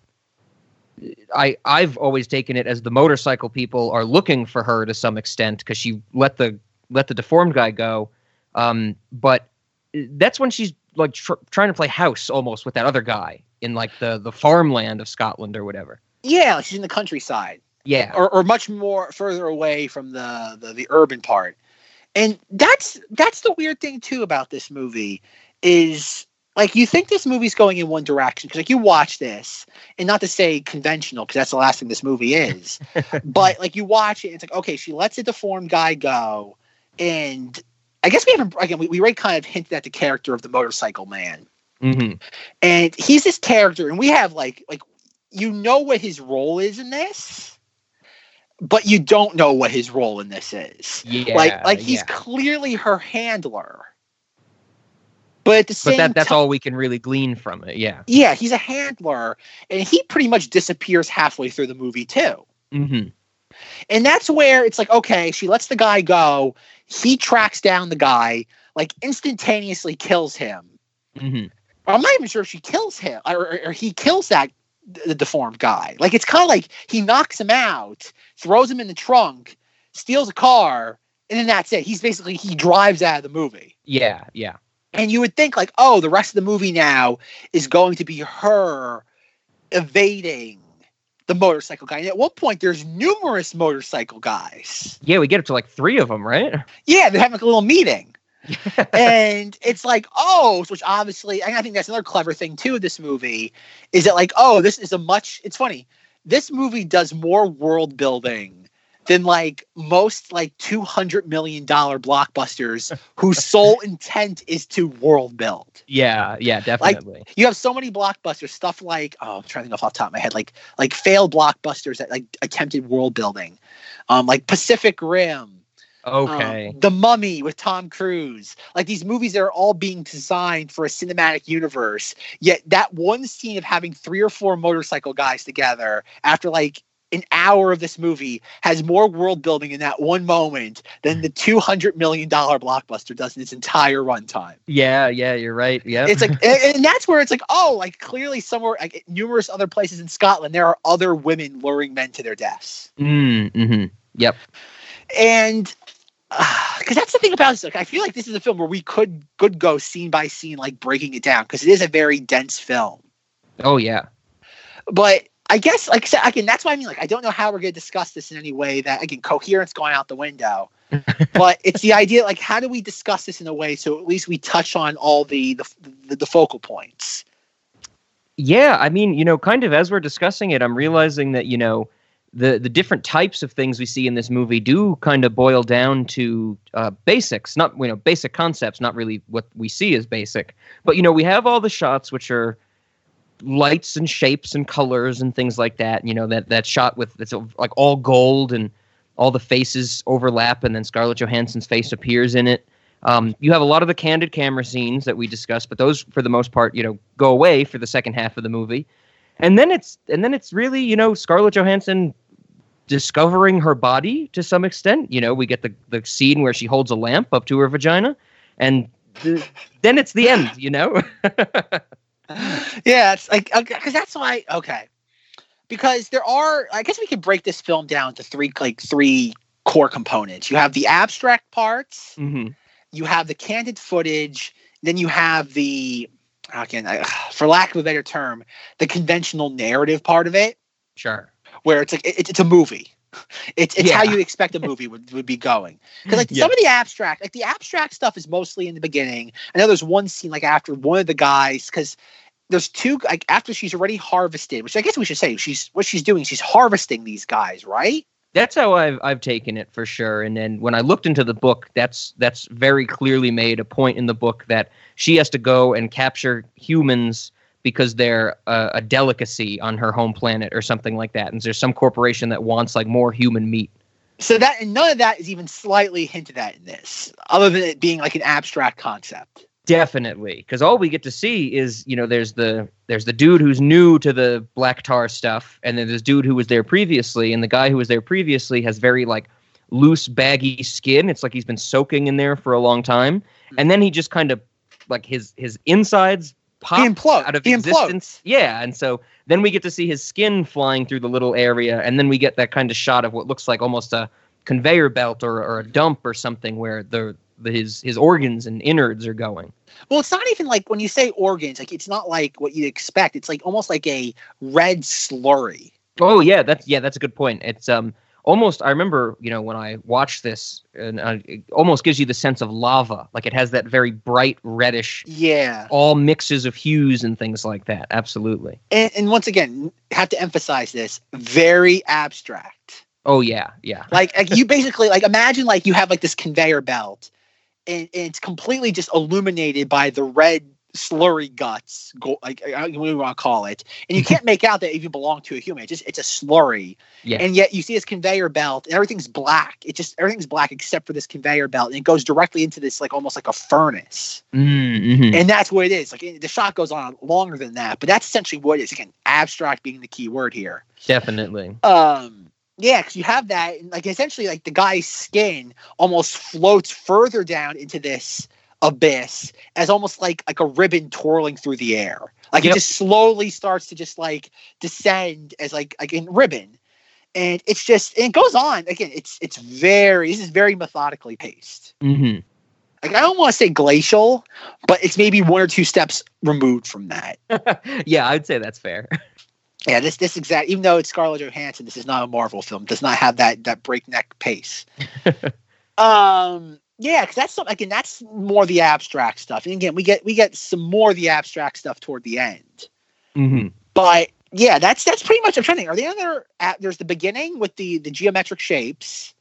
I I've always taken it as the motorcycle people are looking for her to some extent because she let the let the deformed guy go, um, but that's when she's like tr- trying to play house almost with that other guy in like the the farmland of Scotland or whatever. Yeah, she's in the countryside. Yeah, or, or much more further away from the, the the urban part and that's that's the weird thing too about this movie is like you think this movie's going in one direction because like you watch this and not to say conventional because that's the last thing this movie is but like you watch it and it's like okay she lets a deformed guy go and i guess we haven't again we, we already kind of hinted at the character of the motorcycle man hmm and he's this character and we have like like you know what his role is in this but you don't know what his role in this is yeah, like like he's yeah. clearly her handler but at the same but that that's ti- all we can really glean from it. Yeah. yeah he's a handler and he pretty much disappears halfway through the movie too hmm and that's where it's like okay she lets the guy go he tracks down the guy like instantaneously kills him hmm I'm not even sure if she kills him or, or, or he kills that the deformed guy. Like it's kind of like he knocks him out, throws him in the trunk, steals a car, and then that's it. He's basically he drives out of the movie. Yeah. Yeah. And you would think like, oh, the rest of the movie now is going to be her evading the motorcycle guy. And at one point, there's numerous motorcycle guys. Yeah. We get up to like three of them, right? Yeah, they're having like a little meeting. and it's like, oh, which obviously, and I think that's another clever thing too of this movie, is that like, oh, this is a much. It's funny. This movie does more world building than like most like two hundred million dollar blockbusters whose sole intent is to world build. Yeah, yeah, definitely. like, You have so many blockbusters, stuff like oh, I'm trying to think off the top of my head, like like failed blockbusters that like attempted world building, um, like Pacific Rim. um, okay. the Mummy with Tom Cruise. Like these movies that are all being designed for a cinematic universe. Yet that one scene of having three or four motorcycle guys together after like an hour of this movie has more world building in that one moment than the two hundred million dollar blockbuster does in its entire runtime. yeah, yeah, you're right. Yeah. It's like, and, and that's where it's like, oh, like clearly somewhere, like numerous other places in Scotland, there are other women luring men to their deaths mm, hmm Yep. and because that's the thing about this. Like, I feel like this is a film where we could could go scene by scene, like breaking it down, because it is a very dense film. Oh yeah. But I guess, like I said, again, that's why I mean, like, I don't know how we're going to discuss this in any way that, again, coherence going out the window. but it's the idea, like, how do we discuss this in a way so at least we touch on all the the, the, the focal points? Yeah, I mean, you know, kind of as we're discussing it, I'm realizing that, you know, the the different types of things we see in this movie do kind of boil down to uh, basics, not you know basic concepts, not really what we see as basic. But you know, we have all the shots which are lights and shapes and colors and things like that. You know, that that shot with it's like all gold and all the faces overlap, and then Scarlett Johansson's face appears in it. Um, you have a lot of the candid camera scenes that we discussed, but those, for the most part, you know, go away for the second half of the movie. And then it's and then it's really, you know, Scarlett Johansson discovering her body to some extent. You know, we get the the scene where she holds a lamp up to her vagina, and the, then it's the end. You know. yeah, it's like because that's why okay, because there are. I guess we could break this film down to three like three core components. You have the abstract parts, hmm you have the candid footage, then you have the again, I, for lack of a better term, the conventional narrative part of it, Sure. where it's like it, it's a movie. It's it's how you expect a movie would, would be going. Because like Yeah. some of the abstract, like the abstract stuff is mostly in the beginning. I know there's one scene like after one of the guys because there's two like after she's already harvested, which I guess we should say she's what she's doing. She's harvesting these guys, right? That's how I've I've taken it for sure. And then when I looked into the book, that's that's very clearly made a point in the book that she has to go and capture humans because they're uh, a delicacy on her home planet or something like that. And there's some corporation that wants like more human meat. So that and none of that is even slightly hinted at in this, other than it being like an abstract concept. Definitely, because all we get to see is you know there's the there's the dude who's new to the black tar stuff, and then this dude who was there previously, and the guy who was there previously has very like loose, baggy skin. It's like he's been soaking in there for a long time, and then he just kind of like his his insides pop implodes. out of existence. Yeah, and so then we get to see his skin flying through the little area, and then we get that kind of shot of what looks like almost a conveyor belt or, or a dump or something where the, the his his organs and innards are going. Well, it's not even like when you say organs, like it's not like what you'd expect. It's like almost like a red slurry. Oh yeah, that's yeah, that's a good point. It's um almost I remember you know when I watched this, and uh, it almost gives you the sense of lava. Like it has that very bright reddish, Yeah. all mixes of hues and things like that. Absolutely. And, and once again, have to emphasize this very abstract. Oh yeah, yeah. Like, like you basically like imagine like you have like this conveyor belt, and, and it's completely just illuminated by the red slurry guts, go, like I don't know what you want to call it, and you can't make out that it even belong to a human. It's just it's a slurry, Yeah. and yet you see this conveyor belt, and everything's black. It just everything's black except for this conveyor belt, and it goes directly into this like almost like a furnace. Mm-hmm. and that's what it is. Like the shot goes on longer than that, but that's essentially what it is. Again, abstract being the key word here. Definitely. Um, yeah, because you have that, and like essentially, like the guy's skin almost floats further down into this abyss as almost like like a ribbon twirling through the air. Like Yep. it just slowly starts to just like descend as like like in ribbon. And it's just and it goes on again. It's it's very this is very methodically paced. Mm-hmm. Like I don't want to say glacial, but it's maybe one or two steps removed from that. yeah, I'd say that's fair. Yeah, this this exact even though it's Scarlett Johansson, this is not a Marvel film. Does not have that that breakneck pace. um, yeah, because that's some, again that's more the abstract stuff. And again, we get we get some more of the abstract stuff toward the end. Mm-hmm. But yeah, that's that's pretty much. I'm trying to think. Are there other? At, there's the beginning with the the geometric shapes.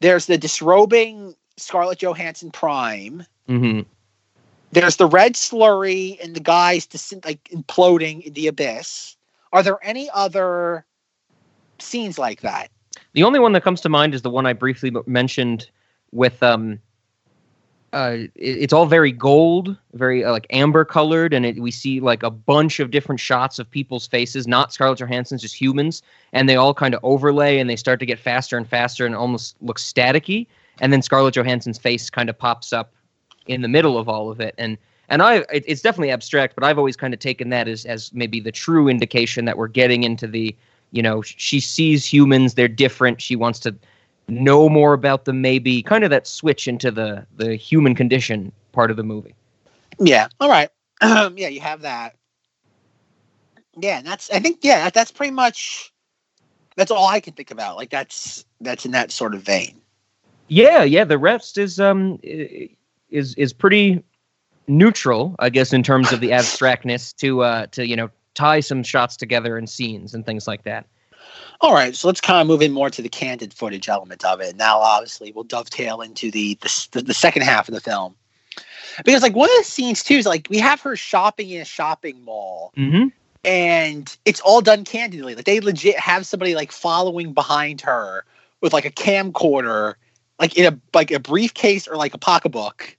There's the disrobing Scarlett Johansson Prime. hmm There's the red slurry and the guys dis- like imploding in the abyss. Are there any other scenes like that? The only one that comes to mind is the one I briefly mentioned with um uh it- it's all very gold, very uh, like amber colored and it, we see like a bunch of different shots of people's faces, not Scarlett Johansson's, just humans, and they all kind of overlay and they start to get faster and faster and almost look staticky and then Scarlett Johansson's face kind of pops up in the middle of all of it and and I it, it's definitely abstract, but I've always kind of taken that as as maybe the true indication that we're getting into the you know she sees humans they're different she wants to know more about them maybe kind of that switch into the the human condition part of the movie Yeah. All right. Um, yeah, you have that. Yeah, and that's. I think. Yeah, that, that's pretty much. That's all I can think about. Like that's that's in that sort of vein. yeah yeah the rest is um is is pretty neutral i guess in terms of the abstractness to uh to you know tie some shots together and scenes and things like that All right, so let's kind of move in more to the candid footage element of it. Now, obviously, we'll dovetail into the the, the, second half of the film because, like, one of the scenes too is like we have her shopping in a shopping mall, mm-hmm and it's all done candidly. Like they legit have somebody like following behind her with like a camcorder, like in a like a briefcase or like a pocketbook,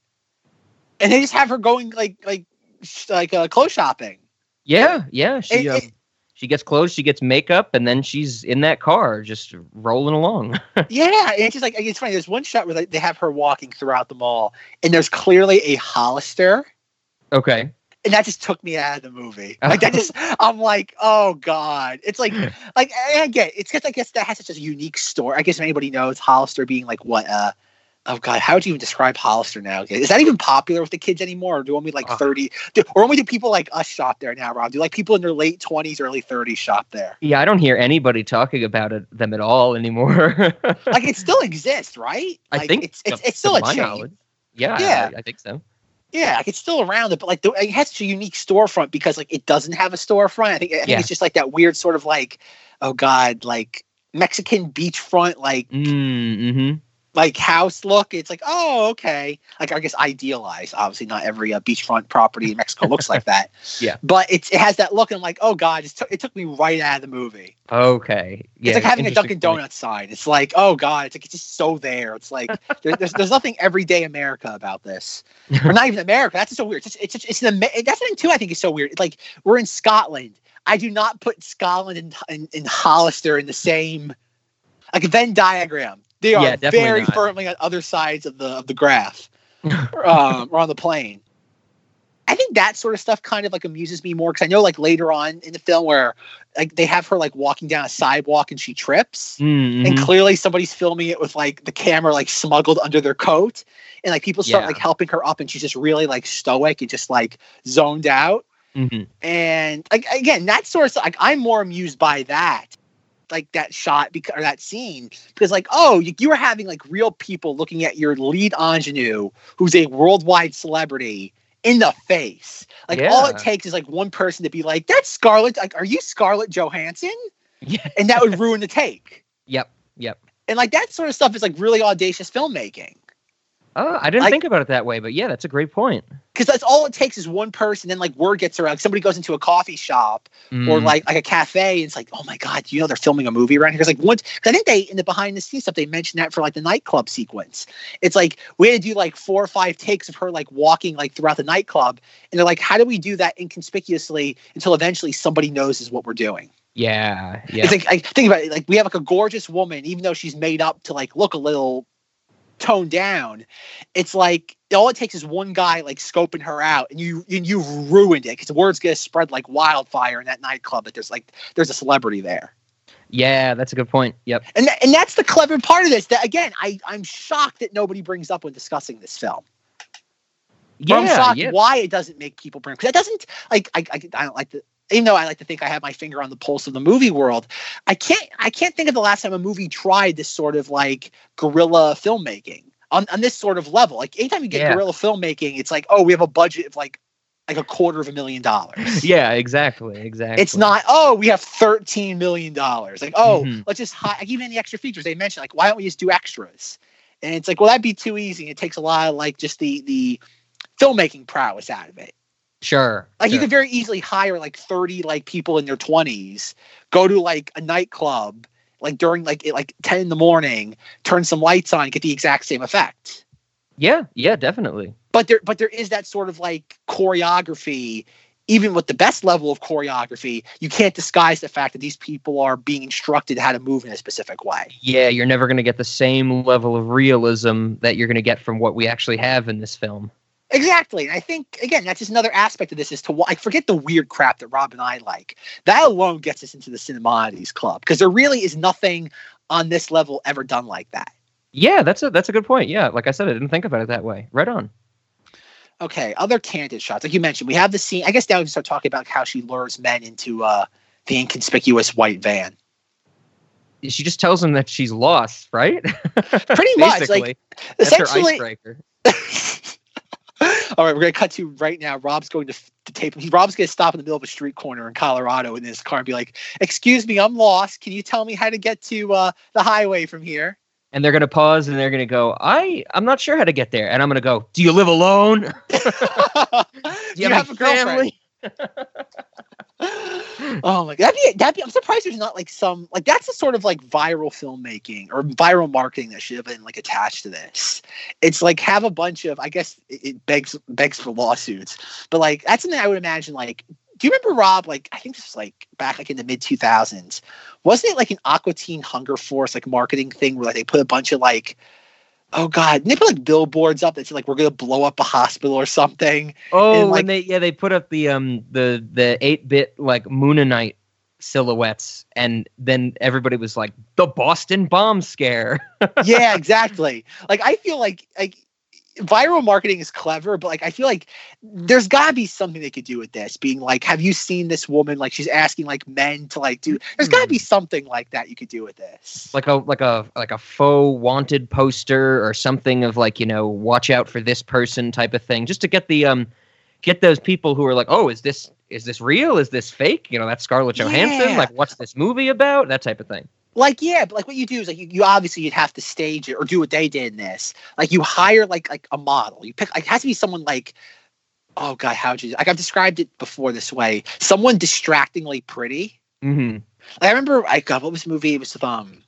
and they just have her going like like sh- like uh, clothes shopping. yeah yeah she It- um, it- she gets clothes she gets makeup and then she's in that car just rolling along Yeah, and she's like it's funny. There's one shot where they, have her walking throughout the mall, and there's clearly a Hollister, okay and that just took me out of the movie. Like that just, I'm like, oh god, it's like, like I I get it. it's because I guess that has such a unique story. I guess if anybody knows Hollister being like what, uh, oh god, how would you even describe Hollister now? Is that even popular with the kids anymore, or do only like Uh. thirty, do, or only do people like us shop there now, Rob? Do like people in their late twenties, early thirties shop there? Yeah, I don't hear anybody talking about it them at all anymore. Like it still exists, right? I think it's it's, it's still a chain. knowledge. Yeah, Yeah. I, I think so. Yeah, like it's still around it, but like the, it has such a unique storefront because like it doesn't have a storefront. I think I think Yeah. it's just like that weird sort of like, oh god, like Mexican beachfront like Mm-hmm. Like house look. It's like oh okay, like I guess idealized. Obviously, not every uh, beachfront property in Mexico looks like that. Yeah. but it's it has that look, and I'm like oh god, it took it took me right out of the movie. Okay. Yeah, it's like having a Dunkin' Donuts sign. It's like oh god, it's like it's just so there. It's like there, there's there's nothing everyday America about this or not even America. That's just so weird. It's just, it's just, it's an that's the thing too. I think is so weird. It's like we're in Scotland. I do not put Scotland and, and, and Hollister in the same like Venn diagram. They are Yeah, very not. firmly on other sides of the of the graph, um, or on the plane. I think that sort of stuff kind of like amuses me more because I know like later on in the film where like they have her like walking down a sidewalk and she trips Mhm. and clearly somebody's filming it with like the camera like smuggled under their coat and like people start Yeah. like helping her up and she's just really like stoic and just like zoned out Mhm. and like again that sort of like i'm more amused by that like that shot because or that scene because like oh you, you were having like real people looking at your lead ingenue who's a worldwide celebrity in the face like all it takes is like one person to be like that's scarlett like are you scarlett johansson Yeah. and that would ruin the take Yep. Yep. and like that sort of stuff is like really audacious filmmaking Oh, I didn't Like- think about it that way, but yeah, that's a great point. because that's all it takes is one person then like word gets around somebody goes into a coffee shop or Mm, like like a cafe and it's like oh my god you know they're filming a movie around here because like once i think they in the behind the scenes stuff they mentioned that for like the nightclub sequence it's like we had to do like four or five takes of her like walking like throughout the nightclub and they're like how do we do that inconspicuously until eventually somebody knows is what we're doing yeah. Yeah. It's like I think about it, like we have like a gorgeous woman, even though she's made up to like look a little toned down. It's like all it takes is one guy like scoping her out, and you and you ruined it because the word's gonna spread like wildfire in that nightclub that there's like there's a celebrity there, yeah, that's a good point. Yep. and tha- and that's the clever part of this. That again, I I'm shocked that nobody brings up when discussing this film. Or I'm Yeah. shocked Yeah. why it doesn't make people bring because it doesn't like I, I I don't like to even though I like to think I have my finger on the pulse of the movie world, I can't I can't think of the last time a movie tried this sort of like guerrilla filmmaking on, on this sort of level. Like anytime you get Yeah. guerrilla filmmaking, it's like, oh, we have a budget of like like a quarter of a million dollars. Yeah, exactly, exactly. It's not, oh, we have $13 million. Like, oh, Mhm. let's just hi- like, even the extra features they mentioned, like, why don't we just do extras? And it's like, well, that'd be too easy. It takes a lot of like just the the filmmaking prowess out of it. Sure. Like you could very easily hire like 30 like people in their 20s, go to like a nightclub, like during like at, like 10 in the morning, turn some lights on, get the exact same effect. Yeah, yeah, definitely. But there but there is that sort of like choreography even with the best level of choreography, you can't disguise the fact that these people are being instructed how to move in a specific way. Yeah, you're never going to get the same level of realism that you're going to get from what we actually have in this film. Exactly. And I think again, that's just another aspect of this is to I forget the weird crap that Rob and I like. That alone gets us into the Cinemodities Club because there really is nothing on this level ever done like that. Yeah, that's a that's a good point. Yeah, like I said, I didn't think about it that way. Right on. Okay, other candid shots, like you mentioned, we have the scene. I guess now we can start talking about how she lures men into uh, the inconspicuous white van. She just tells him that she's lost, right? Pretty much, Basically, like that's her essentially. All right, we're gonna cut to right now. Rob's going to, to tape. He, Rob's gonna stop in the middle of a street corner in Colorado in his car and be like, "Excuse me, I'm lost. Can you tell me how to get to uh, the highway from here?" And they're gonna pause and they're gonna go, I I'm not sure how to get there. And I'm gonna go, Do you live alone? Do you, have, a girlfriend? oh my god, that'd be, that'd be, I'm surprised there's not like some like that's the sort of like viral filmmaking or viral marketing that should have been like attached to this. It's like have a bunch of I guess it, it begs begs for lawsuits, but like that's something I would imagine like. Do you remember Rob? Like I think this was like back like in the mid 2000s. Wasn't it like an Aqua Teen Hunger Force like marketing thing where like they put a bunch of like oh god, and they put like billboards up that said like we're gonna blow up a hospital or something. Oh, And, when like- they yeah they put up the um the the eight bit like Mooninite silhouettes, and then everybody was like the Boston bomb scare. yeah, exactly. Like I feel like like viral marketing is clever, but like I feel like there's gotta be something they could do with this. Being like, have you seen this woman? Like she's asking like men to like do. There's gotta be something like that you could do with this. like a like a like a faux wanted poster or something of like you know watch out for this person type of thing, just to get the um get those people who are like, oh, is this is this real? Is this fake? You know, that's Scarlett Johansson. Yeah. Like, what's this movie about? That type of thing. Like yeah, but like what you do is like you, you obviously you'd have to stage it or do what they did in this. Like you hire like like a model. You pick like it has to be someone like oh god, how'd you like I've described it before this way. Someone distractingly pretty. Mm-hmm. I remember I God, what was the movie? It was with um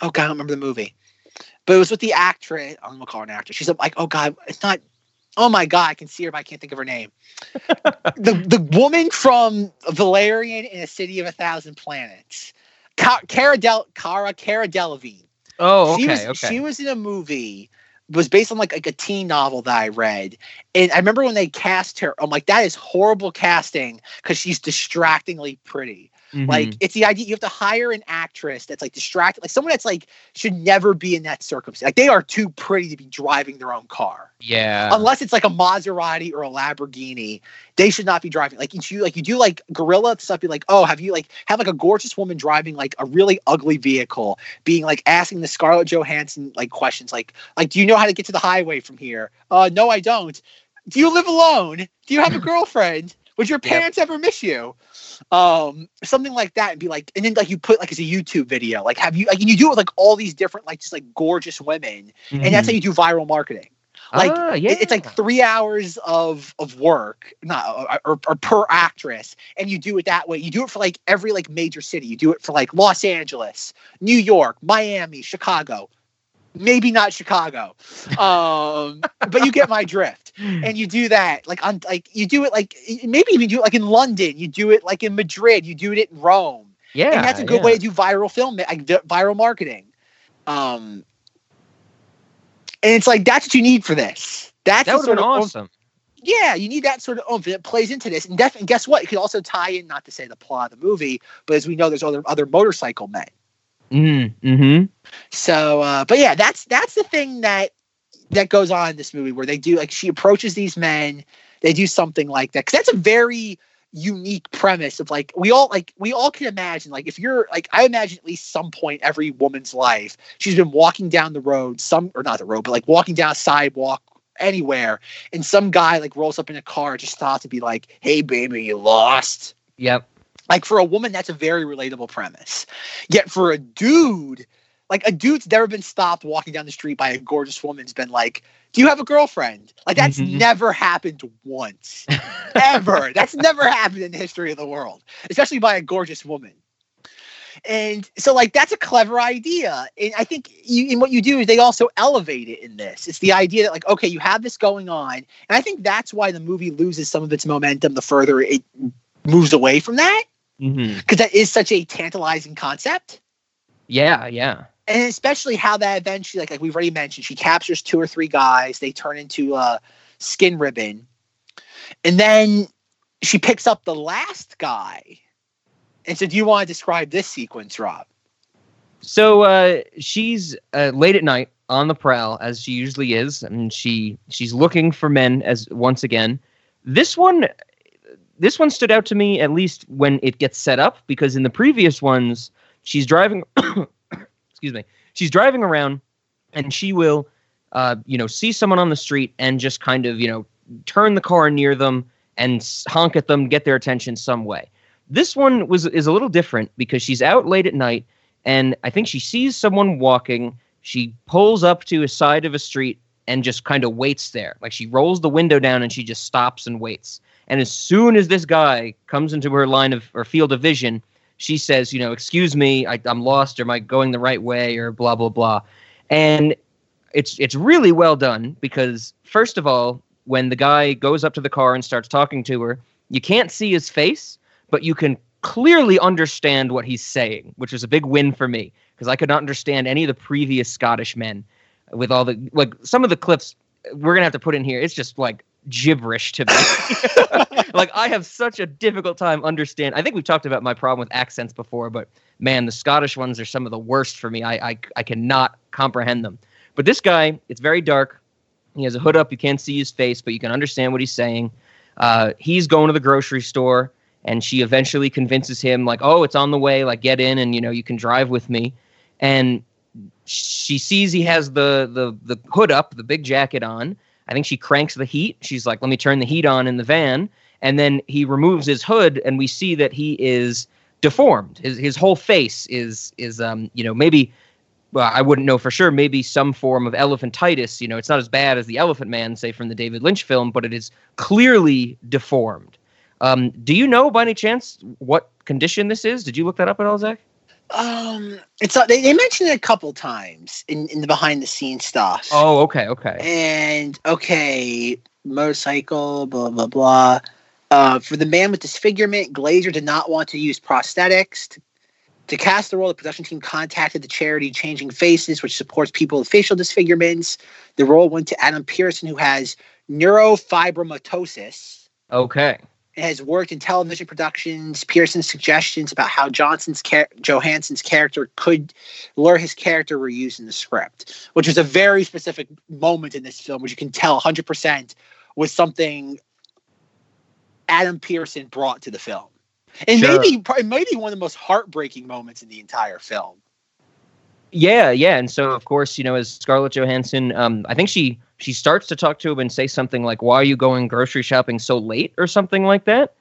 oh god, I don't remember the movie. But it was with the actress. I'm gonna call her an actress. She's like, oh god, it's not oh my god, I can see her, but I can't think of her name. the the woman from Valerian in a City of a Thousand Planets. Ca- Cara Del Cara Cara Delevingne. Oh, She okay, was okay. she was in a movie was based on like, like a teen novel that I read. And I remember when they cast her, I'm like, that is horrible casting because she's distractingly pretty. Mhm. Like it's the idea you have to hire an actress that's like distracted, like someone that's like should never be in that circumstance. Like they are too pretty to be driving their own car. yeah, Unless it's like a Maserati or a Lamborghini, they should not be driving. Like you like you do like guerrilla stuff, be like, oh, have you like have like a gorgeous woman driving like a really ugly vehicle, being like asking the Scarlett Johansson like questions like like do you know how to get to the highway from here? Uh no, I don't. Do you live alone? Do you have a girlfriend? Would your Yep. parents ever miss you? Um, something like that, and be like, and then like you put like it's a YouTube video, like have you like and you do it with like all these different like just like gorgeous women, and that's how you do viral marketing. Like Mm-hmm. ah, it- yeah. it's like three hours of of work, not uh, or, or per actress, and you do it that way. You do it for like every like major city. You do it for like Los Angeles, New York, Miami, Chicago. Maybe not Chicago, um, but you get my drift. And you do that like on like you do it like maybe even do it like in London. You do it like in Madrid. You do it in Rome yeah, and that's a good yeah. way to do viral film like viral marketing um and it's like that's what you need for this that's That would have sort been of awesome. yeah you need that sort of oomph that plays into this and definitely guess what it could also tie in not to say the plot of the movie but as we know there's other other motorcycle men Mm-hmm. mm-hmm. so uh but yeah that's that's the thing that that goes on in this movie where they do like she approaches these men they do something like that because that's a very unique premise of like we all like we all can imagine like if you're like i imagine at least some point every woman's life she's been walking down the road some or not the road but like walking down a sidewalk anywhere, and some guy like rolls up in a car, just thought to be like, "Hey, baby, you lost." Yep. Like for a woman, that's a very relatable premise. Yet for a dude, like a dude's never been stopped walking down the street by a gorgeous woman's been like, "Do you have a girlfriend?" Like that's Mhm. never happened once, ever. That's never happened in the history of the world, especially by a gorgeous woman. And so, like, that's a clever idea. And I think you, and what you do is they also elevate it in this. It's the idea that, like, okay, you have this going on. And I think that's why the movie loses some of its momentum the further it moves away from that, because that is such a tantalizing concept. Yeah, yeah. and especially how that eventually like, like we've already mentioned she captures two or three guys they turn into a skin ribbon. And then she picks up the last guy. And so do you want to describe this sequence rob? So uh, she's uh, late at night on the prowl, as she usually is, and she she's looking for men as once again. This one, this one stood out to me at least when it gets set up because in the previous ones, she's driving. excuse me, she's driving around, and she will, uh, you know, see someone on the street and just kind of you know turn the car near them and honk at them, get their attention some way. This one was is a little different because she's out late at night and I think she sees someone walking. She pulls up to a side of a street and just kind of waits there. Like she rolls the window down and she just stops and waits. And as soon as this guy comes into her line of or field of vision, she says, you know, excuse me, I, I'm lost, or am I going the right way, or blah blah blah. And it's it's really well done because first of all, when the guy goes up to the car and starts talking to her, you can't see his face, but you can clearly understand what he's saying, which was a big win for me because I could not understand any of the previous Scottish men with all the like some of the clips we're gonna have to put in here. It's just like gibberish to me. like I have such a difficult time understand. I think we've talked about my problem with accents before, but man, the Scottish ones are some of the worst for me. I I, I cannot comprehend them. But this guy, it's very dark. He has a hood up. You can't see his face, but you can understand what he's saying. Uh, he's going to the grocery store and she eventually convinces him like oh it's on the way like get in and you know you can drive with me and she sees he has the the the hood up the big jacket on i think she cranks the heat she's like let me turn the heat on in the van and then he removes his hood and we see that he is deformed his his whole face is is um you know maybe well, I wouldn't know for sure. Maybe some form of elephantitis. You know, it's not as bad as the Elephant Man, say from the David Lynch film, but it is clearly deformed. Um, do you know by any chance what condition this is? Did you look that up at all, Zach? Um it's uh, they, they mentioned it a couple times in, in the behind the scenes stuff Oh, okay, okay. and okay, motorcycle, blah blah blah. Uh, for the man with disfigurement, Glazer did not want to use prosthetics. To, to cast the role, the production team contacted the charity Changing Faces, which supports people with facial disfigurements. The role went to Adam Pearson, who has neurofibromatosis Okay. Has worked in television productions. Pearson's suggestions about how Johnson's char- Johansson's character could lure his character were used in the script, which was a very specific moment in this film, which you can tell 100% was something Adam Pearson brought to the film. And Sure. maybe probably maybe one of the most heartbreaking moments in the entire film. Yeah, yeah, and so of course, you know, as Scarlett Johansson, um, I think she she starts to talk to him and say something like, "Why are you going grocery shopping so late?" or something like that.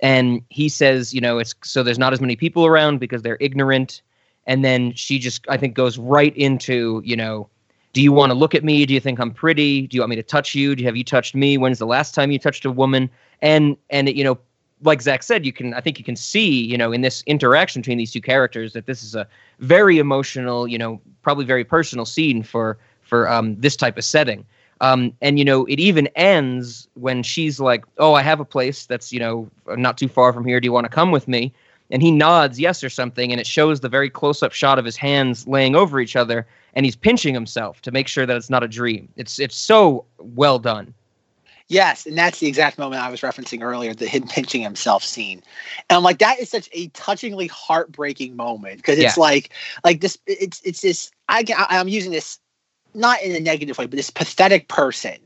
And he says, you know, it's so there's not as many people around because they're ignorant. And then she just, I think, goes right into, you know, do you want to look at me? Do you think I'm pretty? Do you want me to touch you? Do you, have you touched me? When's the last time you touched a woman? And and it, you know, like Zach said, you can I think you can see, you know, in this interaction between these two characters that this is a very emotional, you know, probably very personal scene for for um, this type of setting. Um, and you know, it even ends when she's like, "Oh, I have a place that's you know not too far from here. Do you want to come with me?" And he nods yes or something, and it shows the very close-up shot of his hands laying over each other, and he's pinching himself to make sure that it's not a dream. It's it's so well done. Yes, and that's the exact moment I was referencing earlier, the him pinching himself scene. And I'm like, that is such a touchingly heartbreaking moment because it's Yeah. like, like this, it's it's this. I, I'm using this not in a negative way, but this pathetic person,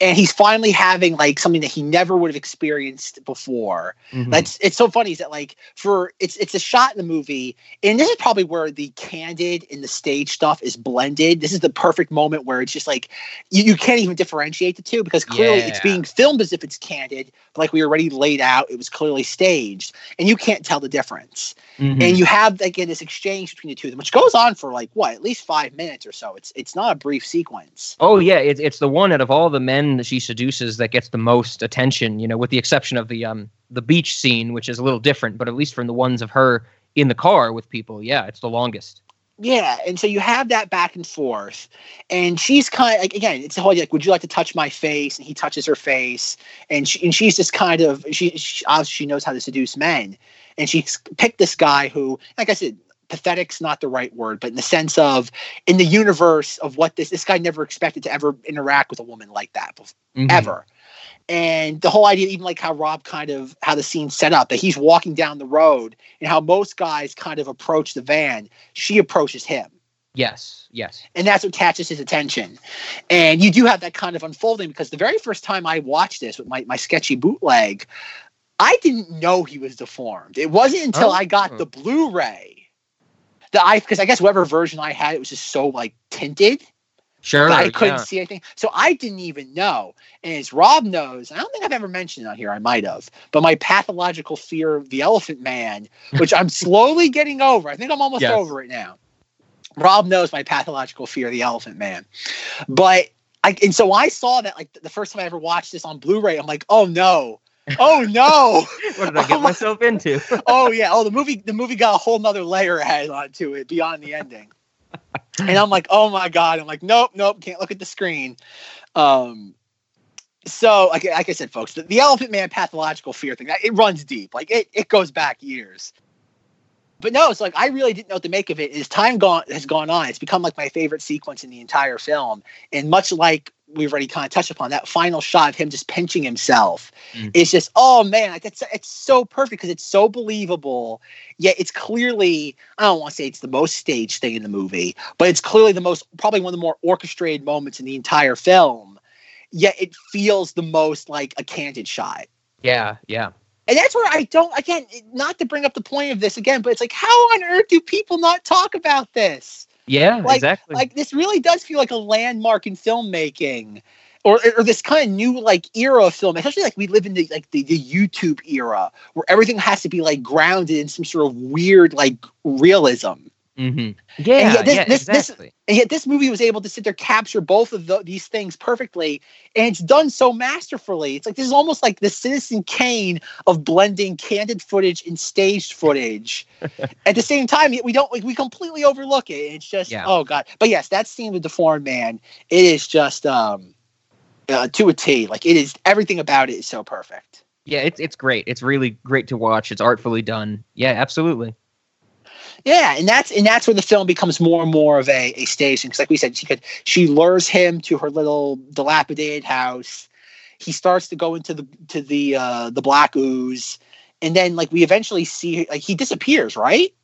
and he's finally having like something that he never would have experienced before. Mhm. That's it's so funny is that like for it's it's a shot in the movie, and this is probably where the candid and the stage stuff is blended. This is the perfect moment where it's just like you, you can't even differentiate the two because clearly it's being filmed as if it's candid, but like we already laid out, it was clearly staged, and you can't tell the difference. Mhm. And you have again this exchange between the two of them, which goes on for like what at least five minutes or so. It's it's not a brief sequence. Oh yeah, it's it's the one out of all the men that she seduces that gets the most attention. You know, with the exception of the um the beach scene, which is a little different, but at least from the ones of her in the car with people, yeah, it's the longest. Yeah, and so you have that back and forth, and she's kind of like again, it's the whole like, would you like to touch my face? And he touches her face, and she and she's just kind of she, she obviously she knows how to seduce men, and she's picked this guy who, like I said, pathetic's not the right word, but in the sense of in the universe of what this this guy never expected to ever interact with a woman like that before Mhm. ever. And the whole idea, even like how Rob kind of how the scene's set up, that he's walking down the road and how most guys kind of approach the van, she approaches him. Yes, yes. And that's what catches his attention. And you do have that kind of unfolding because the very first time I watched this with my, my sketchy bootleg, I didn't know he was deformed. It wasn't until Oh. I got the Blu-ray that I because I guess whatever version I had, it was just so like tinted Sure. that I couldn't yeah. see anything. So I didn't even know. And as Rob knows, I don't think I've ever mentioned it on here. I might have, but my pathological fear of the Elephant Man, which I'm slowly getting over. I think I'm almost Yes. over it now. Rob knows my pathological fear of the Elephant Man, but I and so I saw that like the first time I ever watched this on Blu-ray. I'm like, oh no. Oh no! What did I get Oh my- myself into? oh yeah. Oh, the movie. The movie got a whole nother layer added onto it beyond the ending. and I'm like, oh my god. I'm like, nope, nope, can't look at the screen. Um. So, like, like I said, folks, the, the Elephant Man pathological fear thing, it runs deep. Like, it, it goes back years. But no, it's like I really didn't know what to make of it. As time gone has gone on, it's become like my favorite sequence in the entire film. And much like we've already kind of touched upon, that final shot of him just pinching himself Mm. is just, oh man, like it's it's so perfect because it's so believable. Yet it's clearly, I don't want to say it's the most staged thing in the movie, but it's clearly the most probably one of the more orchestrated moments in the entire film. Yet it feels the most like a candid shot. yeah, yeah. And that's where I don't, again, not to bring up the point of this again, but it's like, how on earth do people not talk about this? Yeah, Like- exactly. Like, this really does feel like a landmark in filmmaking. Or, or this kind of new like era of film, especially like we live in the like the, the YouTube era where everything has to be like grounded in some sort of weird like realism. Hmm Yeah, yet this- yeah, this- this- exactly. And yet this movie was able to sit there capture both of tho- these things perfectly, and it's done so masterfully. It's like this is almost like the Citizen Kane of blending candid footage and staged footage. At the same time, yet we don't like we completely overlook it. It's just Yeah. oh god. But yes, that scene with the foreign man, it is just um uh, to a T. Like it is everything about it is so perfect. yeah, it's it's great. It's really great to watch. It's artfully done. Yeah, absolutely. Yeah, and that's and that's where the film becomes more and more of a, a station because, like we said, she could she lures him to her little dilapidated house. He starts to go into the to the uh, the black ooze, and then like we eventually see like he disappears, right?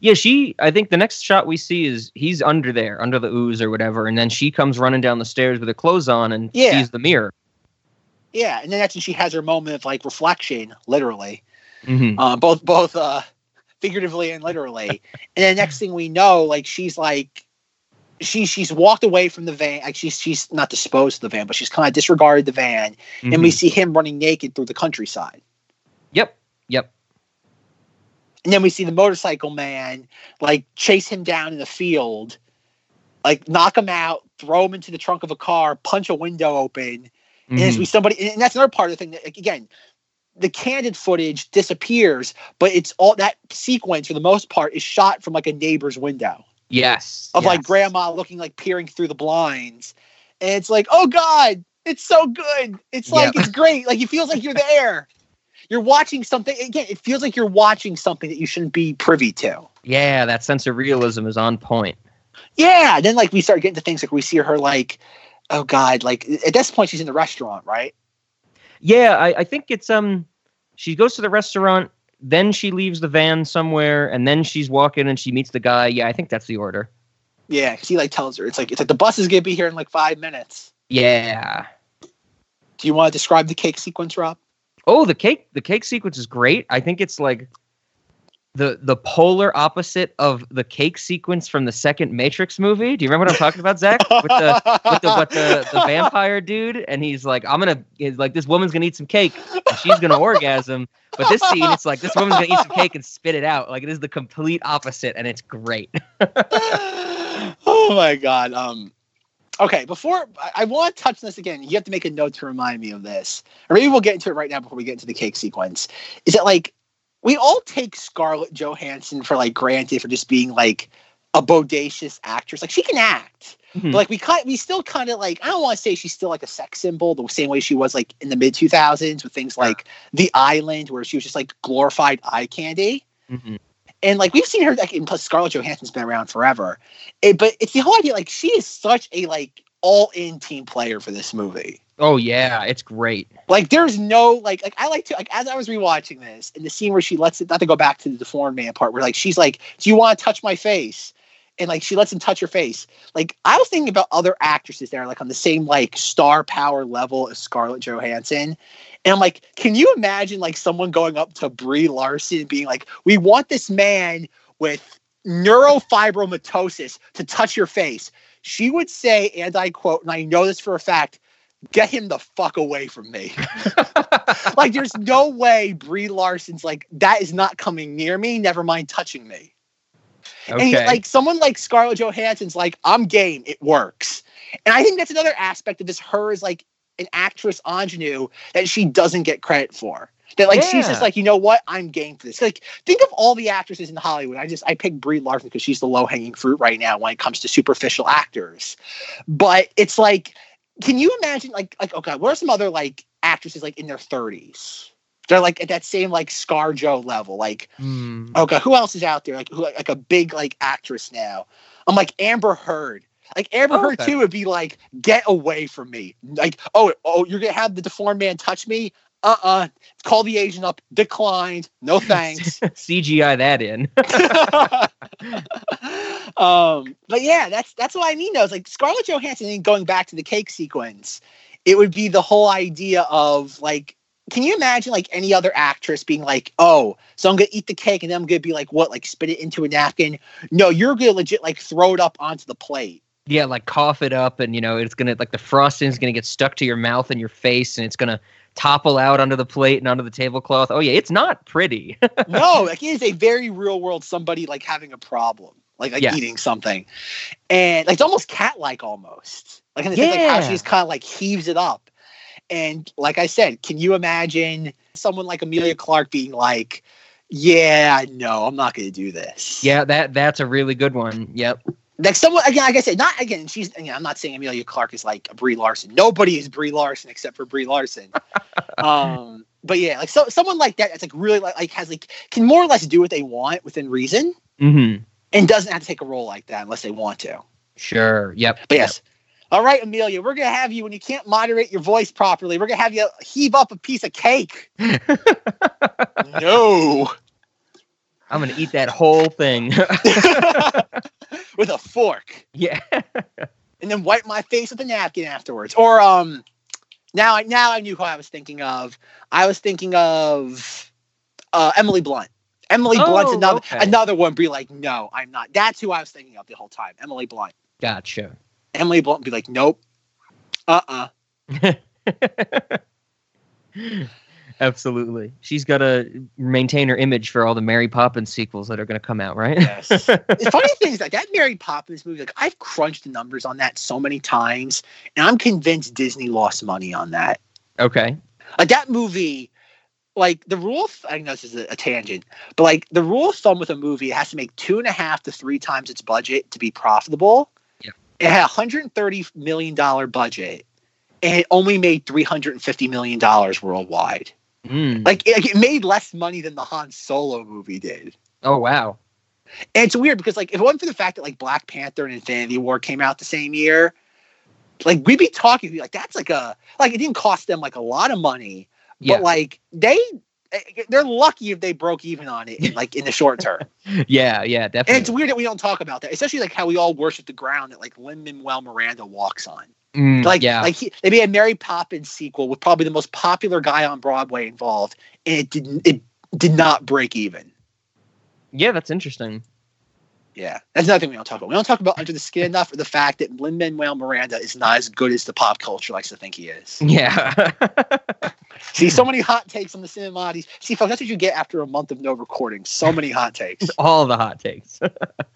Yeah, she. I think the next shot we see is he's under there, under the ooze or whatever, and then she comes running down the stairs with her clothes on and Yeah. sees the mirror. Yeah, and then that's when she has her moment of like reflection, literally, hmm uh, both both uh, figuratively and literally. and then next thing we know, like she's like she she's walked away from the van. Like she's she's not disposed of the van, but she's kind of disregarded the van, and we mm-hmm. see him running naked through the countryside. Yep. Yep. And then we see the motorcycle man like chase him down in the field, like knock him out, throw him into the trunk of a car, punch a window open. And as we mm-hmm. somebody and that's another part of the thing that like, again, the candid footage disappears, but it's all that sequence for the most part is shot from like a neighbor's window Yes. of like grandma looking like peering through the blinds. And it's like, oh God, it's so good. It's like Yep. it's great. Like it feels like you're there. You're watching something again, it feels like you're watching something that you shouldn't be privy to. Yeah, that sense of realism is on point. Yeah. Then like we start getting to things like we see her like, oh God, like at this point she's in the restaurant, right? Yeah, I, I think it's um she goes to the restaurant, then she leaves the van somewhere, and then she's walking and she meets the guy. Yeah, I think that's the order. Yeah, he like tells her it's like it's like the bus is gonna be here in like five minutes. Yeah. Do you want to describe the cake sequence, Rob? Oh, the cake the cake sequence is great. I think it's like the the polar opposite of the cake sequence from the second Matrix movie. Do you remember what I'm talking about, Zach? With the with the what the, the vampire dude, and he's like, I'm gonna he's like this woman's gonna eat some cake and she's gonna orgasm. But this scene, it's like this woman's gonna eat some cake and spit it out. Like it is the complete opposite, and it's great. oh my god. Um okay, before I, I want to touch on this again, you have to make a note to remind me of this. Or maybe we'll get into it right now before we get into the cake sequence. Is it like we all take Scarlett Johansson for like granted for just being like a bodacious actress. Like she can act. Mhm. But like we kind we still kind of like I don't want to say she's still like a sex symbol the same way she was like in the mid 2000s with things like The Island where she was just like glorified eye candy. Mhm. And like we've seen her like and plus Scarlett Johansson's been around forever. It, but it's the whole idea like she is such a like all in team player for this movie. Oh yeah, it's great. Like there's no like like I like to like as I was rewatching this in the scene where she lets it not to go back to the deformed man part where like she's like, Do you want to touch my face? And like she lets him touch her face. Like I was thinking about other actresses that are like on the same like star power level as Scarlett Johansson. And I'm like, can you imagine like someone going up to Brie Larson and being like, We want this man with neurofibromatosis to touch your face. She would say, and I quote, and I know this for a fact, get him the fuck away from me. like, there's no way Brie Larson's like, that is not coming near me, never mind touching me. And Okay. like someone like Scarlett Johansson's like, I'm game, it works. And I think that's another aspect of this. Her is like an actress ingenue that she doesn't get credit for. That like she's just like, you know what, I'm game for this. Like, think of all the actresses in Hollywood. I just I picked Brie Larson because she's the low hanging fruit right now when it comes to superficial actors. But it's like, can you imagine like like okay, what are some other like actresses like in their 30s? They're like at that same like Scar Joe level, like Hmm. Okay, who else is out there? Like who like a big like actress now? I'm like Amber Heard. Like Amber Oh, Heard okay. too would be like, get away from me. Like, oh, oh, you're gonna have the deformed man touch me? Uh-uh. Call the agent up. Declined. No thanks. CGI that in. um, but yeah, that's that's what I mean. Though, it's like Scarlett Johansson. And going back to the cake sequence, it would be the whole idea of like, can you imagine like any other actress being like, oh, so I'm gonna eat the cake and then I'm gonna be like, what, like spit it into a napkin? No, you're gonna legit like throw it up onto the plate. yeah, like cough it up, and you know it's gonna like the frosting's gonna get stuck to your mouth and your face, and it's gonna topple out under the plate and under the tablecloth. Oh yeah, it's not pretty. no, like it is a very real world somebody like having a problem, like like Yes. eating something, and like it's almost cat like almost, like in the sense like how she's kind of like heaves it up, and like I said, can you imagine someone like Emilia Clarke being like, "Yeah, no, I'm not going to do this." yeah, that that's a really good one. Yep. like someone again, like I said, not again. She's again, I'm not saying Emilia Clarke is like a Brie Larson. Nobody is Brie Larson except for Brie Larson. um, but yeah, like so someone like that that's like really like, like has like can more or less do what they want within reason Mm-hmm. and doesn't have to take a role like that unless they want to. Sure. Yep. But yes. All right, Emilia, we're gonna have you when you can't moderate your voice properly. We're gonna have you heave up a piece of cake. no, I'm gonna eat that whole thing. with a fork. yeah. and then wipe my face with a napkin afterwards. Or um, now I now I knew who I was thinking of. I was thinking of uh, Emily Blunt. Emily Blunt's Oh, another okay. another one. Be like, no, I'm not. That's who I was thinking of the whole time. Emily Blunt. Gotcha. Emily Blunt would be like, nope, uh, uh Absolutely. She's got to maintain her image for all the Mary Poppins sequels that are going to come out, right? Yes. the funny thing is that that Mary Poppins movie, like I've crunched the numbers on that so many times, and I'm convinced Disney lost money on that. okay. like that movie like the rule of, i know this is a, a tangent but like the rule of thumb with a movie it has to make two and a half to three times its budget to be profitable Yeah. it had a 130 million dollar budget and it only made 350 million dollars worldwide Mm. like it, like, it made less money than the han solo movie did Oh wow. and it's weird because like if it wasn't for the fact that like black panther and infinity war came out the same year like we'd be talking we'd be like that's like a like it didn't cost them like a lot of money Yeah. but like they eh, they're lucky if they broke even on it in, like in the short term yeah. Yeah. definitely. and it's weird that we don't talk about that especially like how we all worship the ground that like lin manuel miranda walks on Mm, Like, yeah, like he, they made a Mary Poppins sequel with probably the most popular guy on Broadway involved, and it didn't. It did not break even. yeah, that's interesting. Yeah, that's another thing we don't talk about. We don't talk about Under the Skin enough, or the fact that Lin Manuel Miranda is not as good as the pop culture likes to think he is. Yeah, See, so many hot takes on the Cinemodities. See, folks, that's what you get after a month of no recording. So many hot takes. all the hot takes.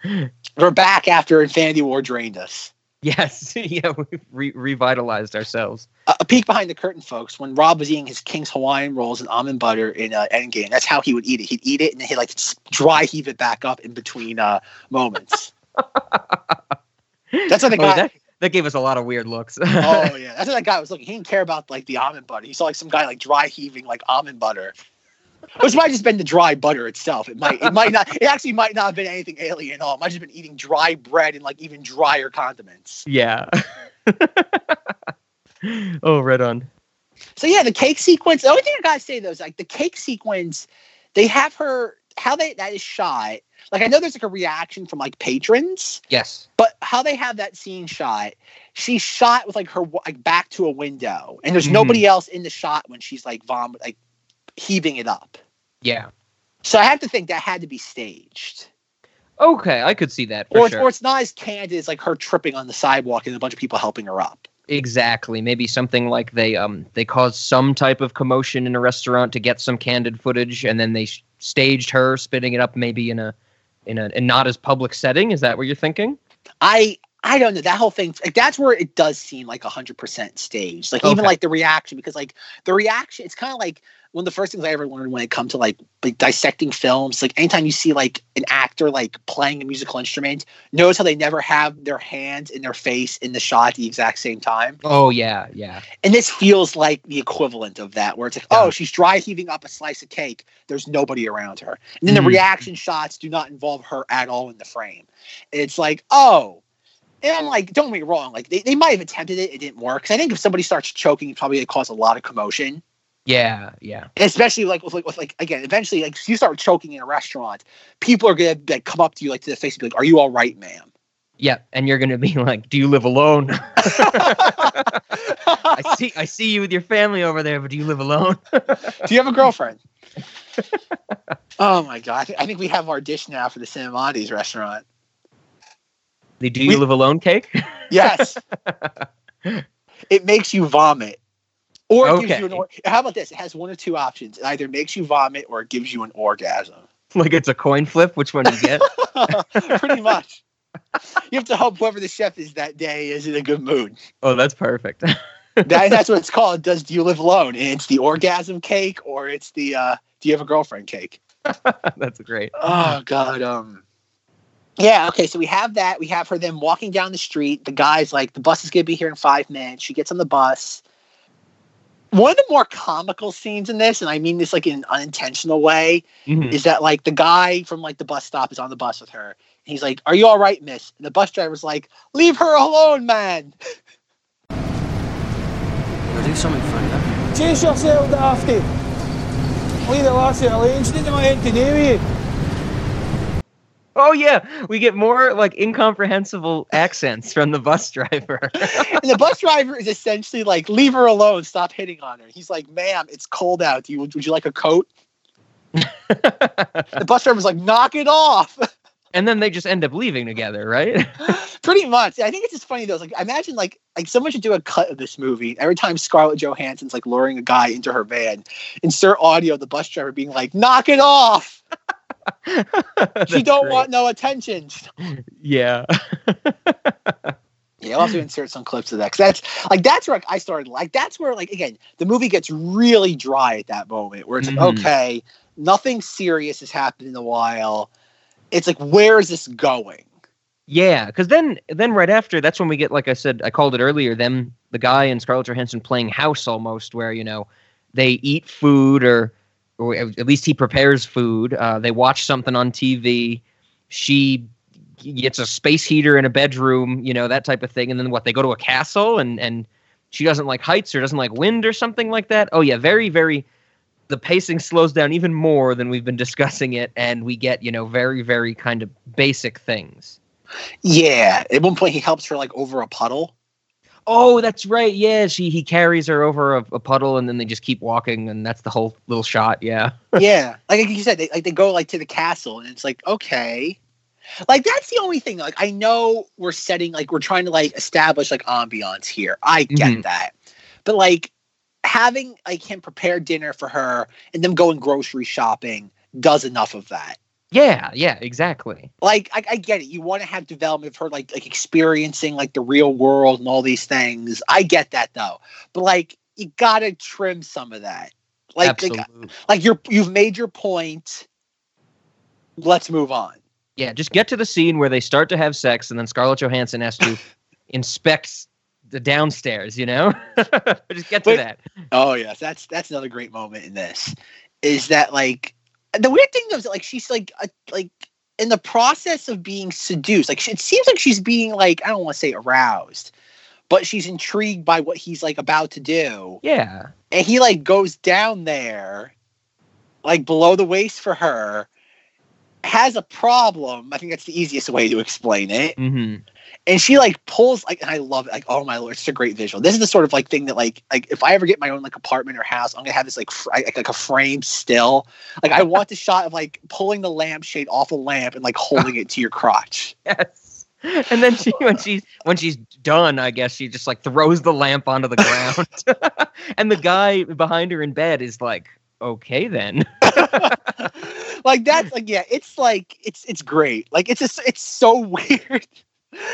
We're back after Infinity War drained us. yes, yeah, we re- revitalized ourselves. A, a peek behind the curtain, folks. When Rob was eating his King's Hawaiian rolls and almond butter in uh, Endgame, that's how he would eat it. He'd eat it and then he'd like dry heave it back up in between uh, moments. That's what the Oh, guy. that, that gave us a lot of weird looks. oh yeah, that's what that guy was looking. He didn't care about like the almond butter. He saw like some guy like dry heaving like almond butter. Which might have just been the dry butter itself. It might it might not it actually might not have been anything alien at all. It might have just been eating dry bread and like even drier condiments. yeah. oh, right on. So yeah, the cake sequence. The only thing I gotta say though is like the cake sequence, they have her how they that is shot. Like I know there's like a reaction from like patrons, Yes. but how they have that scene shot, she's shot with like her like back to a window, and there's Mhm. nobody else in the shot when she's like vomit like heaving it up. Yeah. So I have to think that had to be staged, Okay, I could see that for or, sure. or it's not as candid as like her tripping on the sidewalk and a bunch of people helping her up. Exactly. Maybe something like they um they caused some type of commotion in a restaurant to get some candid footage, and then they sh- staged her spitting it up, maybe in a in a in not as public setting. Is that what you're thinking? I I don't know that whole thing. Like that's where it does seem like hundred percent staged. Like even like the reaction, because like the reaction, it's kind of like one of the first things I ever learned when it comes to like like dissecting films. Like anytime you see like an actor like playing a musical instrument, notice how they never have their hands in their face in the shot at the exact same time. Oh yeah, yeah, And this feels like the equivalent of that, where it's like, Yeah. oh, she's dry heaving up a slice of cake. There's nobody around her. And then the Mhm. reaction shots do not involve her at all in the frame. It's like, oh. And I'm like, don't get me wrong, like they, they might have attempted it, it didn't work. 'Cause I think if somebody starts choking, it probably cause a lot of commotion. Yeah, yeah. Especially like with like with like again, eventually like if you start choking in a restaurant, people are gonna like come up to you like to the face and be like, Are you all right, ma'am? Yeah, and you're gonna be like, "Do you live alone? I see, I see you with your family over there, but do you live alone?" Do you have a girlfriend? oh my god! I think we have our dish now for the Cinemodities restaurant. The "Do you We- live alone" cake. Yes. it makes you vomit. Or it gives you an or- how about this? It has one or two options. It either makes you vomit or it gives you an orgasm. like it's a coin flip. Which one do you get? Pretty much. You have to hope whoever the chef is that day is in a good mood. oh, that's perfect. That, that's what it's called. Does do you live alone? And it's the orgasm cake or it's the uh, do you have a girlfriend cake? that's great. Oh god, um Yeah, okay, so we have that. We have her then walking down the street. The guy's like, the bus is gonna be here in five minutes. She gets on the bus. One of the more comical scenes in this, and I mean this like in an unintentional way, Mhm. is that like the guy from like the bus stop is on the bus with her. He's like, Are you all right, miss? And the bus driver's like, Leave her alone, man. I'll do something for you. Chase yourself, Dafty. Leave the lassie alone. She didn't want anything to do with you. Oh yeah, we get more like incomprehensible accents from the bus driver. And the bus driver is essentially like, Leave her alone, stop hitting on her. He's like, Ma'am, it's cold out. Do you would you like a coat? The bus driver's like, Knock it off. and then they just end up leaving together, right? Pretty much. I think it's just funny though. It's like imagine like like someone should do a cut of this movie. Every time Scarlett Johansson's like luring a guy into her van, insert audio of the bus driver being like, "Knock it off! She don't great. want no attention." Yeah. Yeah, I'll have to insert some clips of that because that's like that's where I started. Like that's where like again the movie gets really dry at that moment where it's Mhm. like okay, nothing serious has happened in a while. It's like where is this going? Yeah, because then then right after that's when we get like I said I called it earlier them the guy and Scarlett Johansson playing house almost where you know they eat food or or at least he prepares food. Uh, they watch something on TV she gets a space heater in a bedroom you know that type of thing. And then what they go to a castle and and she doesn't like heights or doesn't like wind or something like that? Oh yeah very very the pacing slows down even more than we've been discussing it. And we get you know very very kind of basic things. Yeah, at one point he helps her like over a puddle. Oh, that's right. Yeah, she he carries her over a, a puddle, and then they just keep walking, and that's the whole little shot. Yeah. yeah, like you said, they like they go like to the castle, and it's like okay, like that's the only thing. Like I know we're setting like we're trying to like establish like ambiance here. I get Mhm. that, but like having like him prepare dinner for her and them going grocery shopping does enough of that. Yeah. Yeah. Exactly. Like I, I get it. You want to have development of her like like experiencing like the real world and all these things. I get that though, but like you gotta trim some of that. Like like, like you're you've made your point. Let's move on. yeah. Just get to the scene where they start to have sex, and then Scarlett Johansson has to inspect the downstairs. You know. just get to But- that. Oh yes, that's that's another great moment in this. Is that like the weird thing though is that, like she's like a, like in the process of being seduced. Like it seems like she's being like I don't want to say aroused, but she's intrigued by what he's like about to do, Yeah. and he like goes down there, like below the waist for her. Has a problem. I think that's the easiest way to explain it hmm and she like pulls like and I love it like oh my lord it's a great visual. This is the sort of like thing that like like if I ever get my own like apartment or house I'm gonna have this like fr- like, like a frame still. Like I want the shot of like pulling the lampshade off a lamp and like holding it to your crotch. Yes. And then she, when she's when she's done, I guess she just like throws the lamp onto the ground, and the guy behind her in bed is like, "Okay, then." like that's like yeah it's like it's it's great. Like it's just it's so weird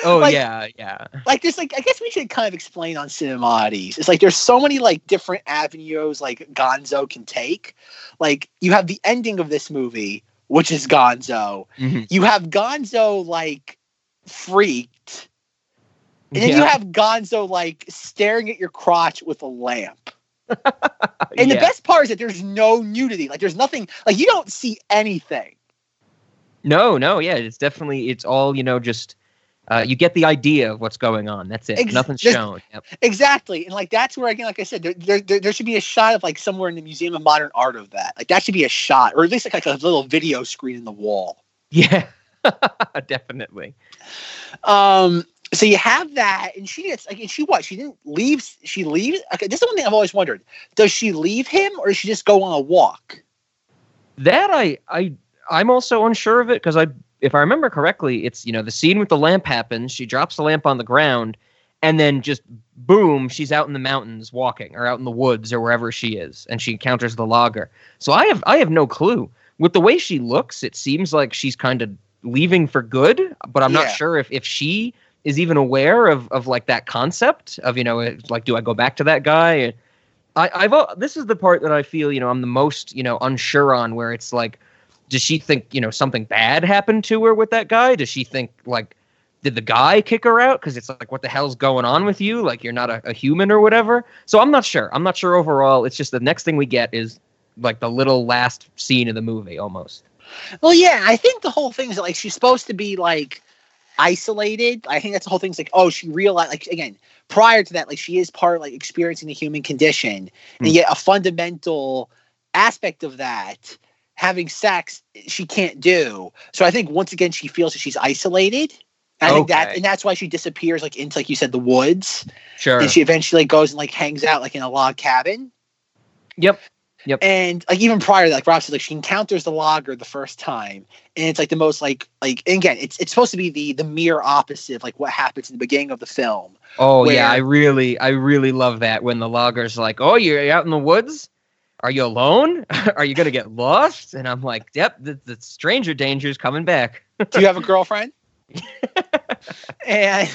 Oh Like- yeah, yeah. like there's like I guess we should kind of explain on Cinemodities. It's like there's so many like different avenues like Gonzo can take. Like you have the ending of this movie, which is Gonzo. Mhm. You have Gonzo like freaked. And then you have Gonzo like staring at your crotch with a lamp. And the best part is that there's no nudity. Like there's nothing like you don't see anything. No, no, yeah, it's definitely it's all you know. Just uh, you get the idea of what's going on. That's it. Ex- Nothing's shown. Yep. Exactly. And like that's where again, like I said, there, there, there, there should be a shot of like somewhere in the Museum of Modern Art of that. Like that should be a shot, or at least like, like a little video screen in the wall. Yeah, definitely. Um so you have that, and she gets like and she what? She didn't leave she leaves okay, this is one thing I've always wondered. Does she leave him or does she just go on a walk? That I I I'm also unsure of it because I if I remember correctly, it's you know the scene with the lamp happens. She drops the lamp on the ground, and then just boom, she's out in the mountains walking, or out in the woods, or wherever she is, and she encounters the logger. So I have I have no clue. With the way she looks, it seems like she's kind of leaving for good, but I'm Yeah. not sure if if she is even aware of of like that concept of you know like do I go back to that guy? I, I've this is the part that I feel you know I'm the most you know unsure on where it's like does she think you know something bad happened to her with that guy? Does she think like did the guy kick her out? Because it's like what the hell's going on with you? Like you're not a, a human or whatever. So i'm not sure. I'm not sure overall. It's just the next thing we get is like the little last scene of the movie almost. Well, yeah, I think the whole thing is like she's supposed to be like isolated. I think that's the whole thing. Is like, oh, she realized like again prior to that, like she is part like experiencing the human condition, and Hmm. yet a fundamental aspect of that, having sex, she can't do. So I think once again she feels that she's isolated. And I think that, and that's why she disappears like into like you said the woods, sure and she eventually goes and like hangs out like in a log cabin. yep Yep. And like even prior like Rob said, like she encounters the logger the first time, and it's like the most like like again, it's it's supposed to be the the mere opposite of like what happens in the beginning of the film. oh yeah i really i really love that when the logger's like oh you're out in the woods are you alone are you gonna get lost and i'm like yep the, the stranger danger is coming back Do you have a girlfriend? and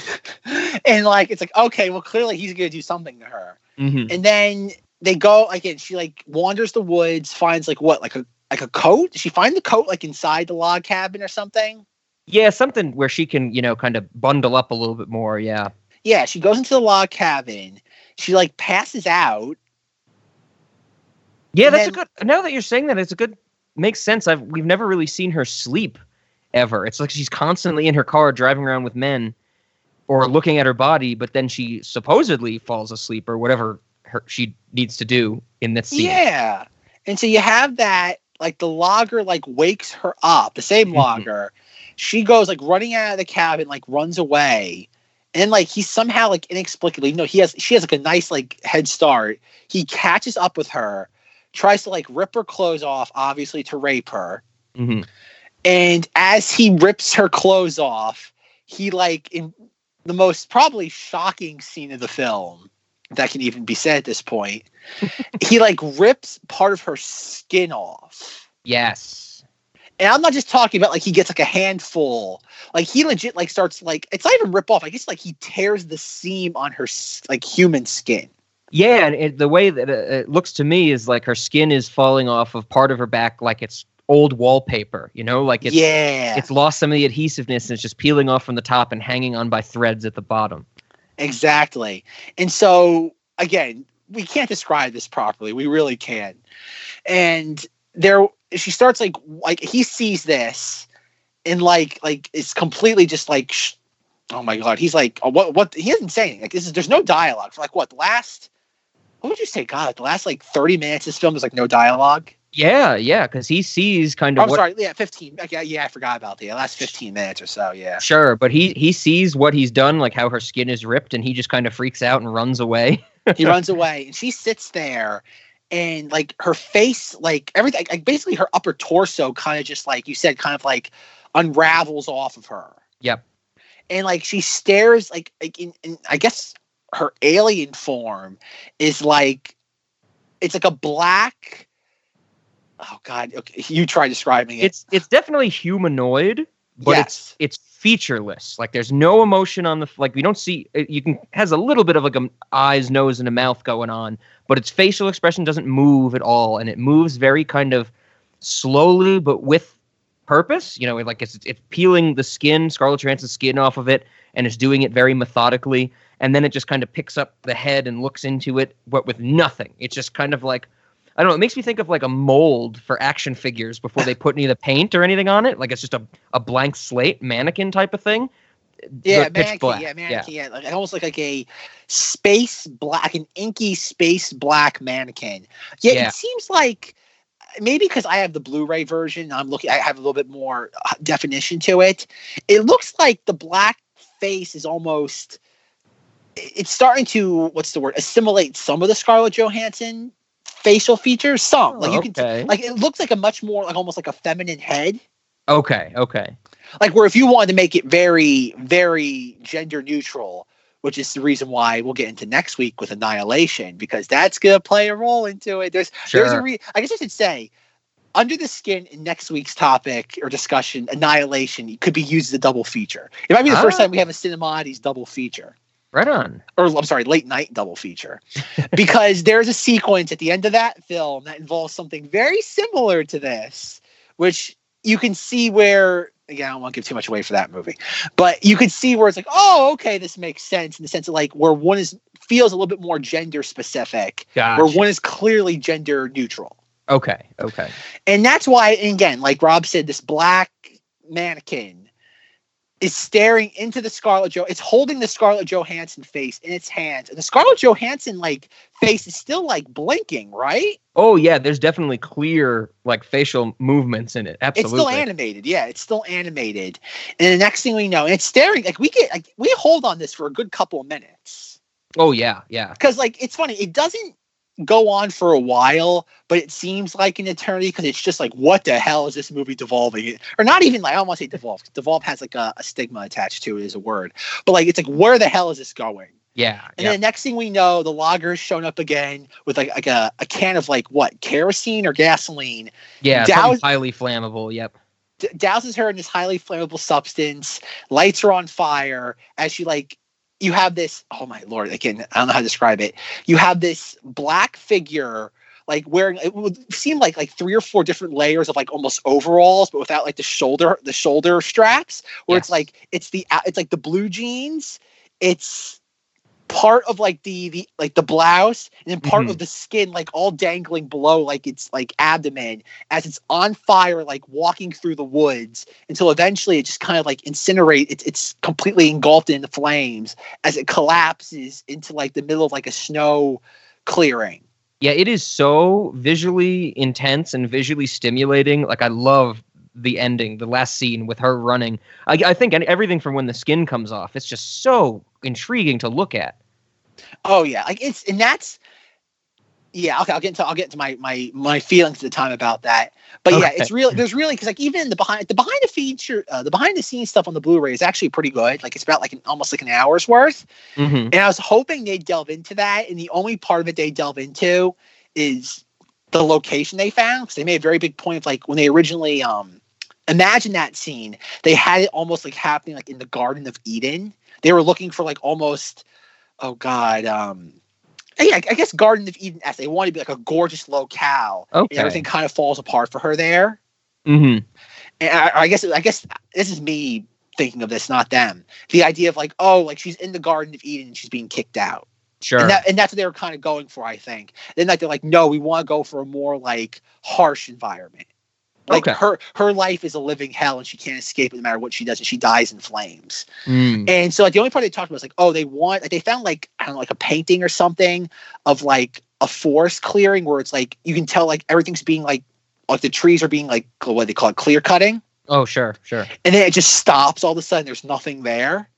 and like it's like okay, well clearly he's gonna do something to her, hmm and then they go again. She like wanders the woods, finds like what like a like a coat. She find the coat like inside the log cabin or something? Yeah, something where she can, you know, kind of bundle up a little bit more. Yeah. Yeah, she goes into the log cabin. She like passes out. Yeah, that's then- a good. Now that you're saying that, it's a good. Makes sense. I've we've never really seen her sleep, ever. It's like she's constantly in her car driving around with men, or looking at her body, but then she supposedly falls asleep or whatever her, she needs to do in this scene. Yeah. And so you have that, like the logger like wakes her up, the same Mhm. logger. She goes like running out of the cabin, like runs away. and like he somehow like inexplicably, you know, he has she has like a nice like head start. He catches up with her, tries to like rip her clothes off, obviously to rape her. Mhm. And as he rips her clothes off, he like in the most probably shocking scene of the film that can even be said at this point, he like rips part of her skin off. Yes. And I'm not just talking about like he gets like a handful. Like he legit like starts like it's not even rip off. I guess like he tears the seam on her like human skin. Yeah, and it, the way that it, it looks to me is like her skin is falling off of part of her back, like it's old wallpaper. You know, like it's yeah, it's lost some of the adhesiveness and it's just peeling off from the top and hanging on by threads at the bottom. exactly. And so again, we can't describe this properly. We really can't. And there, she starts like like he sees this, and like like it's completely just like. Sh- Oh my god, he's like, oh, what? What? He isn't saying. Like this is there's no dialogue for like what the last. What would you say? God, the last like thirty minutes, of this film is like no dialogue. Yeah, yeah, because he sees kind Oh, of I'm what. sorry. Yeah, 15. Okay, yeah, I forgot about the last 15 minutes or so. Yeah. Sure, but he he sees what he's done, like how her skin is ripped, and he just kind of freaks out and runs away. He runs away and she sits there and like her face, like everything, like basically her upper torso kind of just like you said, kind of like unravels off of her. Yep. And like she stares like, like in, in I guess her alien form is like it's like a black oh god okay you try describing it It's it's definitely humanoid, but yes it's it's featureless. Like there's no emotion on the like we don't see. it- You can has a little bit of like a eyes, nose, and a mouth going on, but its facial expression doesn't move at all, and it moves very kind of slowly, but with purpose. You know, like it's it's peeling the skin, Scarlett Johansson's skin off of it, and it's doing it very methodically. And then it just kind of picks up the head and looks into it, but with nothing. It's just kind of like I don't know. It makes me think of like a mold for action figures before they put any of the paint or anything on it. Like it's just a, a blank slate mannequin type of thing. Yeah, mannequin. Yeah, mannequin. Yeah, like almost like like a space black, an inky space black mannequin. Yeah, Yeah. it seems like maybe because I have the Blu-ray version, I'm looking. I have a little bit more uh, definition to it. It looks like the black face is almost. It- It's starting to what's the word? Assimilate some of the Scarlett Johansson facial features. Some like you can okay. like it looks like a much more like almost like a feminine head okay. Okay. like where if you wanted to make it very very gender neutral which is the reason why we'll get into next week with annihilation because that's going to play a role into it there's there's a re- i guess i should say under the skin in next week's topic or discussion annihilation could be used as a double feature it might be the first Ah. time we have a Cinemodities double feature Right on. or I'm sorry, late night double feature, because there's a sequence at the end of that film that involves something very similar to this, which you can see where again I don't want to give too much away for that movie, but you can see where it's like, oh, okay, this makes sense in the sense of like where one is feels a little bit more gender specific, Gotcha. where one is clearly gender neutral, Okay. Okay. and that's why and again, like Rob said, this black mannequin is staring into the Scarlett Jo. It's holding the Scarlett Johansson face in its hands, and the Scarlett Johansson like face is still like blinking, right? Oh yeah, there's definitely clear like facial movements in it. Absolutely. It's still animated, yeah. It's still animated, and the next thing we know, and it's staring like we get like we hold on this for a good couple of minutes oh yeah, yeah. because like it's funny, it doesn't go on for a while, but it seems like an eternity because it's just like, what the hell is this movie devolving? Or not even like I don't want to say devolve. Devolve has like a, a stigma attached to it as a word, but like it's like where the hell is this going? Yeah. And yeah. then the next thing we know, the logger's shown up again with like like a, a can of like what kerosene or gasoline, yeah. Dow- something highly flammable. Yep. d- douses her in this highly flammable substance, lights her on fire as she like you have this oh my lord again I don't know how to describe it. You have this black figure like wearing it would seem like like three or four different layers of like almost overalls but without like the shoulder the shoulder straps where it's like it's the it's like the blue jeans it's part of like the the like the blouse and then part Mhm. of the skin like all dangling below like it's like abdomen as it's on fire like walking through the woods until eventually it just kind of like incinerate it's it's completely engulfed in the flames as it collapses into like the middle of like a snow clearing Yeah, it is so visually intense and visually stimulating. Like I love the ending, the last scene with her running. I, I think everything from when the skin comes off, it's just so intriguing to look at. Oh yeah, like it's and that's yeah. Okay, I'll get into I'll get into my my my feelings at the time about that. But yeah, it's really there's really because like even the behind the behind the feature uh, the behind the scenes stuff on the Blu-ray is actually pretty good. Like it's about like an almost like an hour's worth. Mm-hmm. And I was hoping they'd delve into that, and the only part of it they delve into is the location they found. Because they made a very big point of like when they originally um imagine that scene, they had it almost like happening like in the Garden of Eden. They were looking for like almost oh god, um yeah, I guess Garden of Eden they wanted to be like a gorgeous locale. Okay. And everything kind of falls apart for her there. Mm-hmm. And I, I guess I guess this is me thinking of this, not them. The idea of like, oh, like she's in the Garden of Eden and she's being kicked out. Sure. And, that, and that's what they were kind of going for, I think. Then like they're like, no, we want to go for a more like harsh environment. Like Okay. her her life is a living hell and she can't escape it no matter what she does, and she dies in flames. Mm. And so like the only part they talked about was like, oh, they want like they found like I don't know, like a painting or something of like a forest clearing where it's like you can tell like everything's being like like the trees are being like what they call it clear cutting Oh, sure, sure. and then it just stops all of a sudden there's nothing there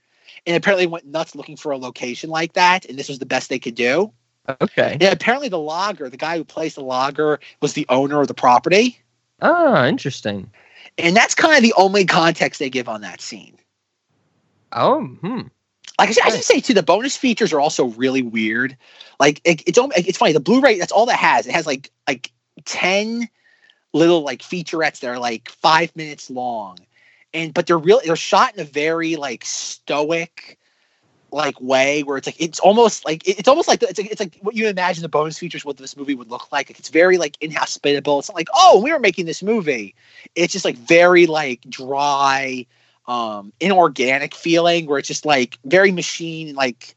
and apparently went nuts looking for a location like that and this was the best they could do Okay. and apparently the logger the guy who placed the logger was the owner of the property Ah, interesting. and that's kind of the only context they give on that scene Oh, hmm. like I should, I should say too, the bonus features are also really weird. Like it, it's it's funny. The Blu-ray that's all that has. It has like like ten little like featurettes that are like five minutes long, and but they're real. They're shot in a very like stoic like way where it's like it's almost like it's almost like it's like it's like what you imagine the bonus features what this movie would look like. Like it's very like inhospitable. It's not like oh we were making this movie. It's just like very like dry um inorganic feeling where it's just like very machine like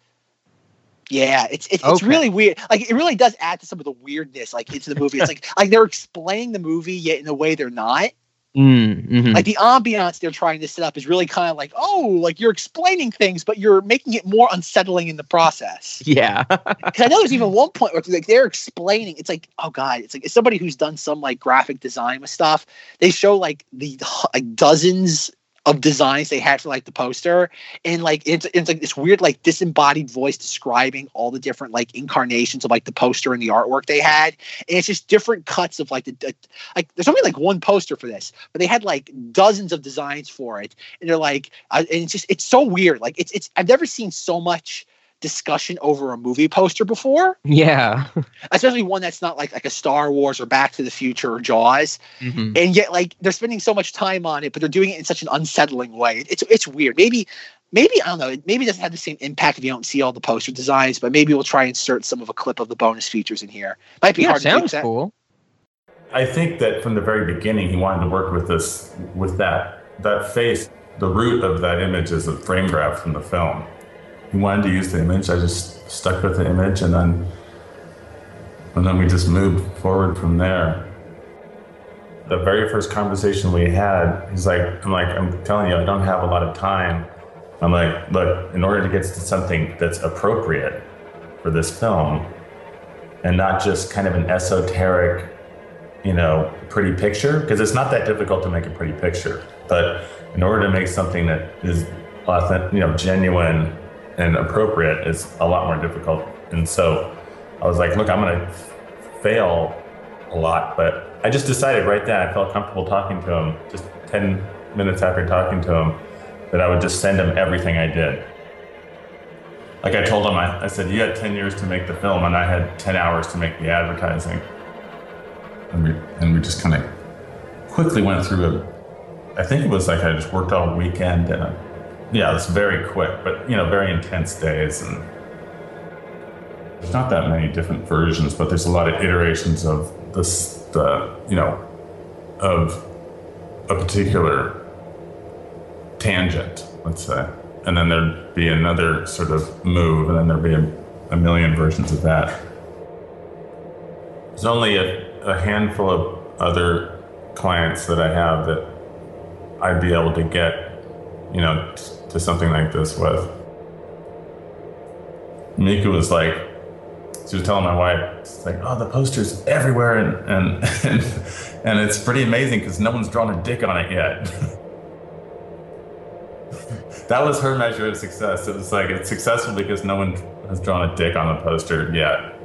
yeah it's it's, it's really weird like it really does add to some of the weirdness like into the movie it's like like they're explaining the movie yet in a way they're not Mm, mhm. like the ambiance they're trying to set up is really kind of like oh like you're explaining things but you're making it more unsettling in the process yeah. because I know there's even one point where like they're explaining. It's like, oh god, it's like it's somebody who's done some like graphic design with stuff. They show like the like dozens of designs they had for like the poster, and like it's it's like this weird like disembodied voice describing all the different like incarnations of like the poster and the artwork they had, and it's just different cuts of like the, like there's only like one poster for this, but they had like dozens of designs for it, and they're like, uh, and it's just it's so weird. Like it's it's I've never seen so much discussion over a movie poster before, yeah. especially one that's not like like a Star Wars or Back to the Future or Jaws. Mhm. And yet, like they're spending so much time on it, but they're doing it in such an unsettling way. It's it's weird. Maybe maybe I don't know. Maybe it doesn't have the same impact if you don't see all the poster designs. But maybe we'll try and insert some of a clip of the bonus features in here. Might be Yeah, hard sounds fix that. cool. I think that from the very beginning, he wanted to work with this, with that, that face. The root of that image is a frame grab from the film. He wanted to use the image. I just stuck with the image, and then, and then we just moved forward from there. The very first conversation we had, he's like, "I'm like, I'm telling you, I don't have a lot of time." I'm like, "Look, in order to get to something that's appropriate for this film, and not just kind of an esoteric you know, pretty picture because it's not that difficult to make a pretty picture. But in order to make something that is authentic, you know, genuine and appropriate, is a lot more difficult. And so I was like, look, I'm going to fail a lot, but I just decided right then I felt comfortable talking to him just 10 minutes after talking to him that I would just send him everything I did. Like I told him, I, I said, you had 10 years to make the film and I had 10 hours to make the advertising and we and we just kind of quickly went through it. I think it was like I just worked all weekend and uh, yeah, it was very quick, but you know, very intense days and there's not that many different versions, but there's a lot of iterations of this the you know of a particular tangent, let's say, and then there'd be another sort of move, and then there'd be a, a million versions of that. There's only a, a handful of other clients that I have that I'd be able to get, you know, to something like this with. Mika was like, she was telling my wife, like, oh, the poster's everywhere, and and and, and it's pretty amazing because no one's drawn a dick on it yet. that was her measure of success. It was like it's successful because no one has drawn a dick on the poster yet.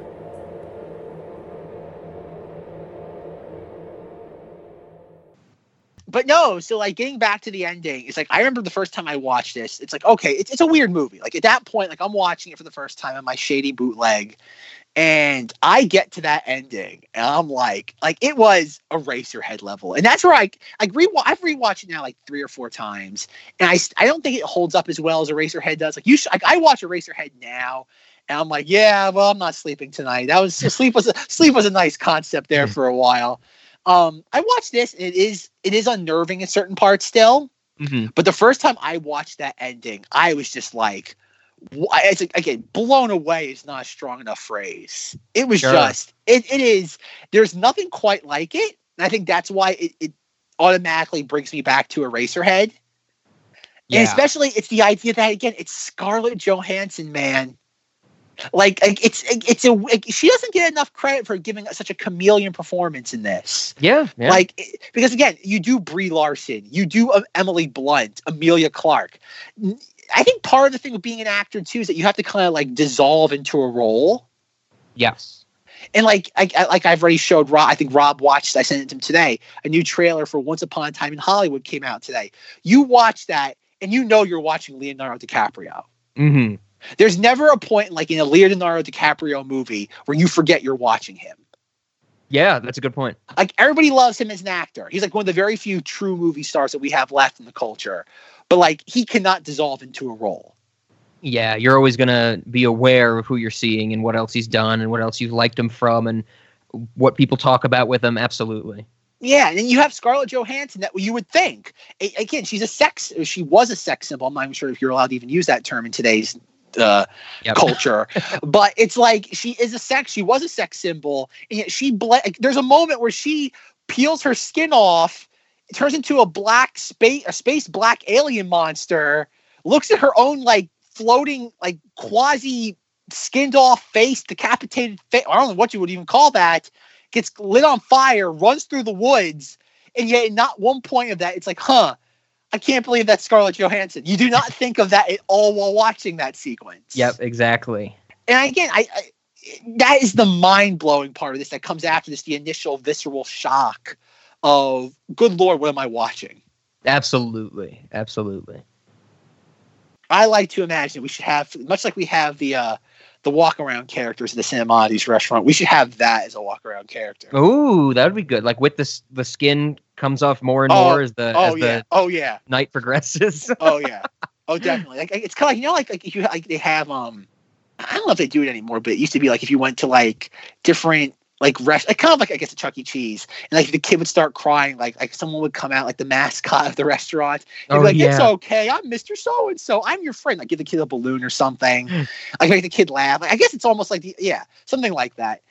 But no, so like getting back to the ending, it's like I remember the first time I watched this. It's like okay, it's, it's a weird movie. Like at that point, like I'm watching it for the first time on my shady bootleg, and I get to that ending, and I'm like, like it was a Eraserhead level, and that's where I like re I've rewatched it now like three or four times, and I I don't think it holds up as well as a Eraserhead does. Like you, should, like I watch a Eraserhead now. And I'm like, yeah, well, I'm not sleeping tonight. That was sleep was a, sleep was a nice concept there hmm. for a while. Um, I watched this. And it is it is unnerving in certain parts still. Mm-hmm. But the first time I watched that ending, I was just like, it's like, again, blown away is not a strong enough phrase. It was Sure. just it it is. There's nothing quite like it. And I think that's why it, it automatically brings me back to Eraserhead. And Yeah. especially it's the idea that again, it's Scarlett Johansson, man. Like, like it's it's a like, she doesn't get enough credit for giving such a chameleon performance in this. Yeah. yeah. Like it- because again, you do Brie Larson, you do uh, Emily Blunt, Emilia Clarke. I think part of the thing with being an actor too is that you have to kind of like dissolve into a role. yes. And like I, I- like I've already showed Rob, I think Rob watched. I sent it to him today. A new trailer for Once Upon a Time in Hollywood came out today. You watch that, and you know you're watching Leonardo DiCaprio. Mm-hmm. There's never a point like in a Leonardo DiCaprio movie where you forget you're watching him. Yeah, that's a good point. Like everybody loves him as an actor. He's like one of the very few true movie stars that we have left in the culture. But like he cannot dissolve into a role. Yeah, you're always gonna be aware of who you're seeing and what else he's done and what else you've liked him from and what people talk about with him. Absolutely. Yeah, and then you have Scarlett Johansson that you would think. Again, she's a sex. She was a sex symbol. I'm not even sure if you're allowed to even use that term in today's uh, Yep. culture. but it's like she is a sex. She was a sex symbol, and yet she. Ble- there's a moment where she peels her skin off, turns into a black space, a space black alien monster. Looks at her own like floating, like quasi skinned off face, decapitated face. I don't know what you would even call that. Gets lit on fire, runs through the woods, and yet not one point of that, it's like, huh. I can't believe that's Scarlett Johansson. You do not think of that at all while watching that sequence. Yep, exactly. And again, I, I that is the mind blowing part of this that comes after this, the initial visceral shock of, good lord, what am I watching? Absolutely. Absolutely. I like to imagine we should have, much like we have the uh, the walk around characters in the Cinemodities restaurant, we should have that as a walk around character. Ooh, that would be good. Like with the the skin comes off more and Oh, more as the Oh as yeah, the oh yeah, night progresses. oh yeah, oh definitely. Like it's kind of like you know, like like if you like they have um, I don't know if they do it anymore, but it used to be like if you went to like different like rest, like kind of like I guess a Chuck E. Cheese, and like the kid would start crying, like like someone would come out like the mascot of the restaurant, and oh be like, "It's okay, I'm Mister So and So, I'm your friend." Like give the kid a balloon or something, like make the kid laugh. Like, I guess it's almost like the yeah, something like that.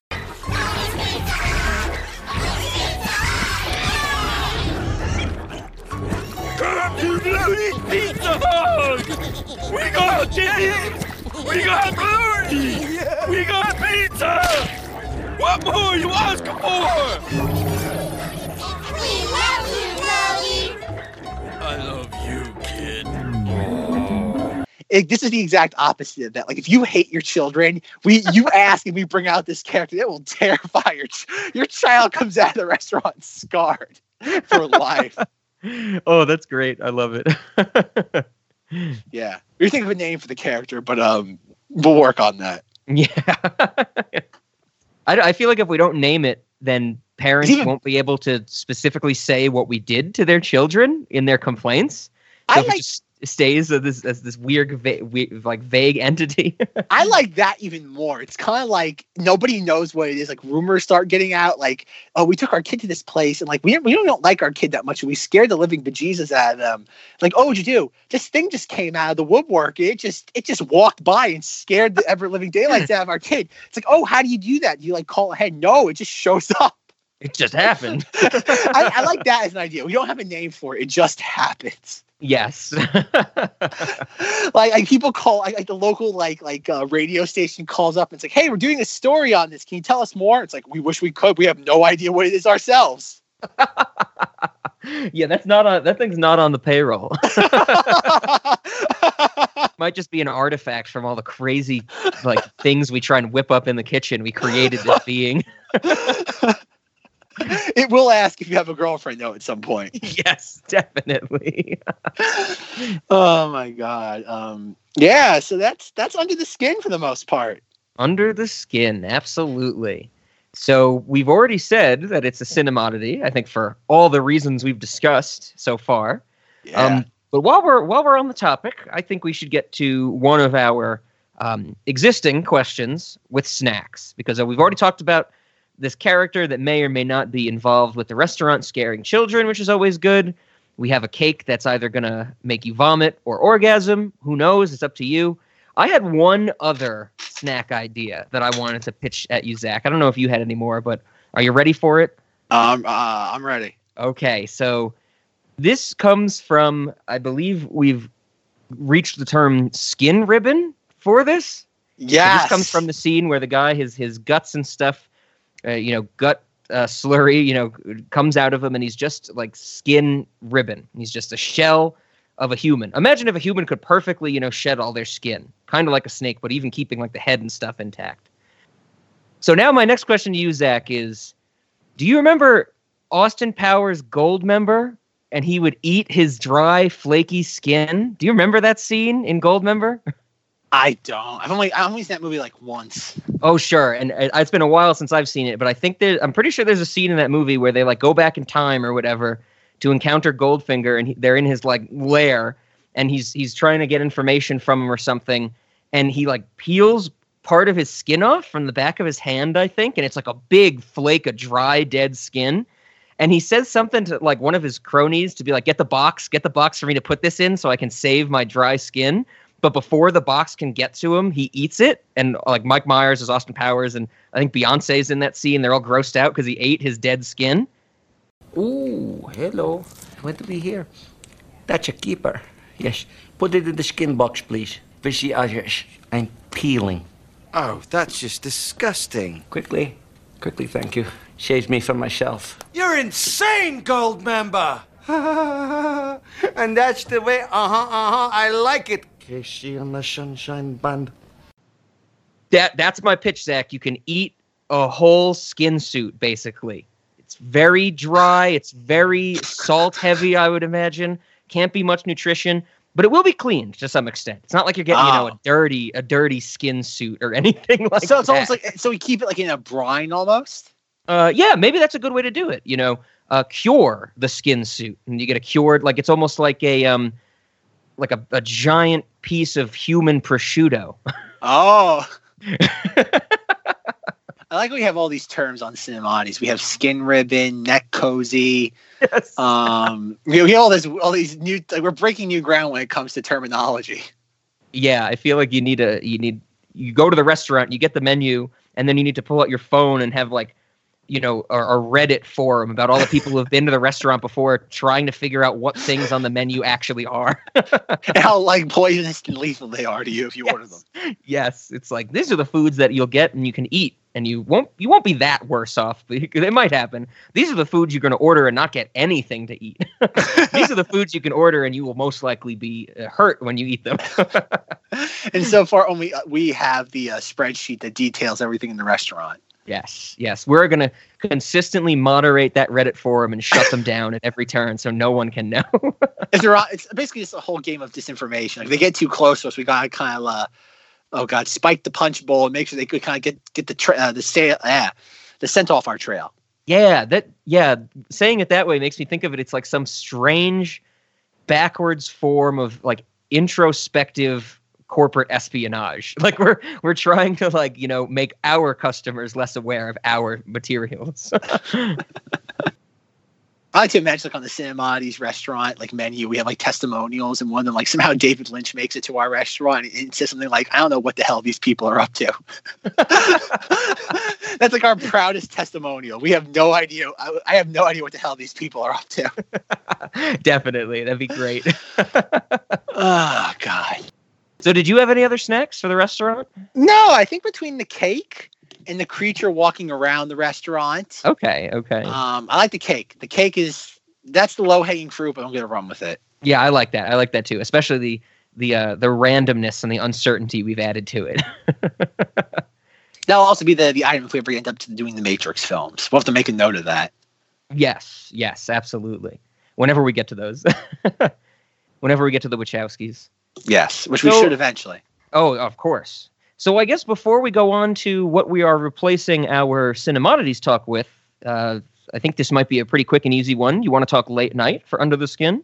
Come to Bluey's Pizza We got chips! We got Bluey! We got pizza! What more are you asking for? We love you, I love you, kid. It- this is the exact opposite of that. Like if you hate your children, we you ask and we bring out this character, it will terrify your ch- your child comes out of the restaurant scarred for life. Oh, that's great. I love it. Yeah, we think of a name for the character, but um, we'll work on that. yeah. I, I feel like if we don't name it, then parents Even- won't be able to specifically say what we did to their children in their complaints. So I like just stays as this as this weird, va- we- like vague entity. I like that even more. It's kind of like nobody knows what it is. Like rumors start getting out, like, oh, we took our kid to this place, and like we we don't, don't like our kid that much, and we scared the living bejesus out of them. Like, oh, what'd you do? This thing just came out of the woodwork. It just it just walked by and scared the ever living daylights out of our kid. It's like, oh, how do you do that? Do you like call ahead? No, it just shows up. It just happened. I, I like that as an idea. We don't have a name for it. It just happens. yes. like, like people call like, like the local like like uh, radio station calls up and it's like hey we're doing a story on this can you tell us more it's like we wish we could we have no idea what it is ourselves yeah, that's not on that thing's not on the payroll. Might just be an artifact from all the crazy like things we try and whip up in the kitchen. We created this being. it will ask if you have a girlfriend though at some point. yes, definitely. oh my god. Um yeah, so that's that's under the skin for the most part. Under the skin, absolutely. So we've already said that it's a cinemodity. I think for all the reasons we've discussed so far. Yeah. Um, but while we're while we're on the topic, I think we should get to one of our um, existing questions with snacks because we've already talked about this character that may or may not be involved with the restaurant scaring children, which is always good. We have a cake that's either gonna make you vomit or orgasm. Who knows? It's up to you. I had one other snack idea that I wanted to pitch at you, Zach. I don't know if you had any more, but are you ready for it? Um uh, I'm ready. Okay, so this comes from, I believe we've reached the term skin ribbon for this. So Yes. this comes from the scene where the guy, his his guts and stuff, uh, you know, gut uh, slurry, you know, comes out of him, and he's just like skin ribbon. He's just a shell of a human. Imagine if a human could perfectly, you know, shed all their skin, kind of like a snake, but even keeping like the head and stuff intact. So now my next question to you, Zach, is: Do you remember Austin Powers Goldmember? And he would eat his dry, flaky skin. Do you remember that scene in Goldmember? I don't. I've only I've only seen that movie like once. Oh, sure. And it's been a while since I've seen it, but I think there, I'm pretty sure there's a scene in that movie where they like go back in time or whatever to encounter Goldfinger, and he, they're in his like lair, and he's he's trying to get information from him or something, and he like peels part of his skin off from the back of his hand, I think, and it's like a big flake of dry, dead skin. And he says something to like one of his cronies to be like, "Get the box, get the box for me to put this in, so I can save my dry skin." But before the box can get to him, he eats it. And like Mike Myers is Austin Powers, and I think Beyonce's in that scene. They're all grossed out because he ate his dead skin. Ooh, hello. What do we hear? That's a keeper. Yes. Put it in the skin box, please. Fishy Irish. I'm peeling. Oh, that's just disgusting. Quickly. Quickly, thank you. Saves me from myself. You're insane, Goldmember. and that's the way, uh huh, uh huh, I like it. KC and the Sunshine Band. That that's my pitch, Zach. You can eat a whole skin suit, basically. It's very dry. It's very salt heavy. I would imagine. Can't be much nutrition, but it will be cleaned to some extent. It's not like you're getting, you know, a Oh. dirty a dirty skin suit or anything like so it's that. almost like so we keep it like in a brine almost. uh, yeah, maybe that's a good way to do it. You know, uh, cure the skin suit, and you get a cured like it's almost like a um, like a, a giant piece of human prosciutto. Oh. I like we have all these terms on Cinemodities. We have skin ribbon, neck cozy. Um, we, we have all this, all these new. Like we're breaking new ground when it comes to terminology. yeah, I feel like you need a you need you go to the restaurant, you get the menu, and then you need to pull out your phone and have like you know a, a Reddit forum about all the people who have been to the restaurant before, trying to figure out what things on the menu actually are. How like poisonous and lethal they are to you if you order them. yes, it's like these are the foods that you'll get and you can eat, and you won't you won't be that worse off. It might happen. These are the foods you're going to order and not get anything to eat. these are the foods you can order and you will most likely be uh, hurt when you eat them. And so far, only uh, we have the uh, spreadsheet that details everything in the restaurant. Yes, yes. We're going to consistently moderate that Reddit forum and shut them down at every turn so no one can know. If it's basically just a whole game of disinformation. Like they get too close to us, we gotta kind of, uh, oh god, spike the punch bowl and make sure they could kind of get get the tra- uh, the sa- yeah, the scent off our trail. yeah, that yeah, saying it that way makes me think of it it's like some strange backwards form of like introspective corporate espionage. Like we're we're trying to like, you know, make our customers less aware of our materials. I like to imagine like on the Cinemodities restaurant like menu, we have like testimonials, and one of them like somehow David Lynch makes it to our restaurant and says something like, "I don't know what the hell these people are up to." That's like our proudest testimonial. We have no idea. I, I have no idea what the hell these people are up to. Definitely. That'd be great. oh god. So did you have any other snacks for the restaurant? No, I think between the cake and the creature walking around the restaurant. Okay, okay. Um, I like the cake. The cake is that's the low hanging fruit, but I'm gonna run with it. Yeah, I like that. I like that too, especially the the uh, the randomness and the uncertainty we've added to it. That'll also be the the item if we ever end up to doing the Matrix films. We'll have to make a note of that. yes, yes, absolutely. Whenever we get to those, whenever we get to the Wachowskis. Yes, which we should eventually. Oh, of course. So I guess before we go on to what we are replacing our cinemodities talk with, uh, I think this might be a pretty quick and easy one. You want to talk late night for Under the Skin?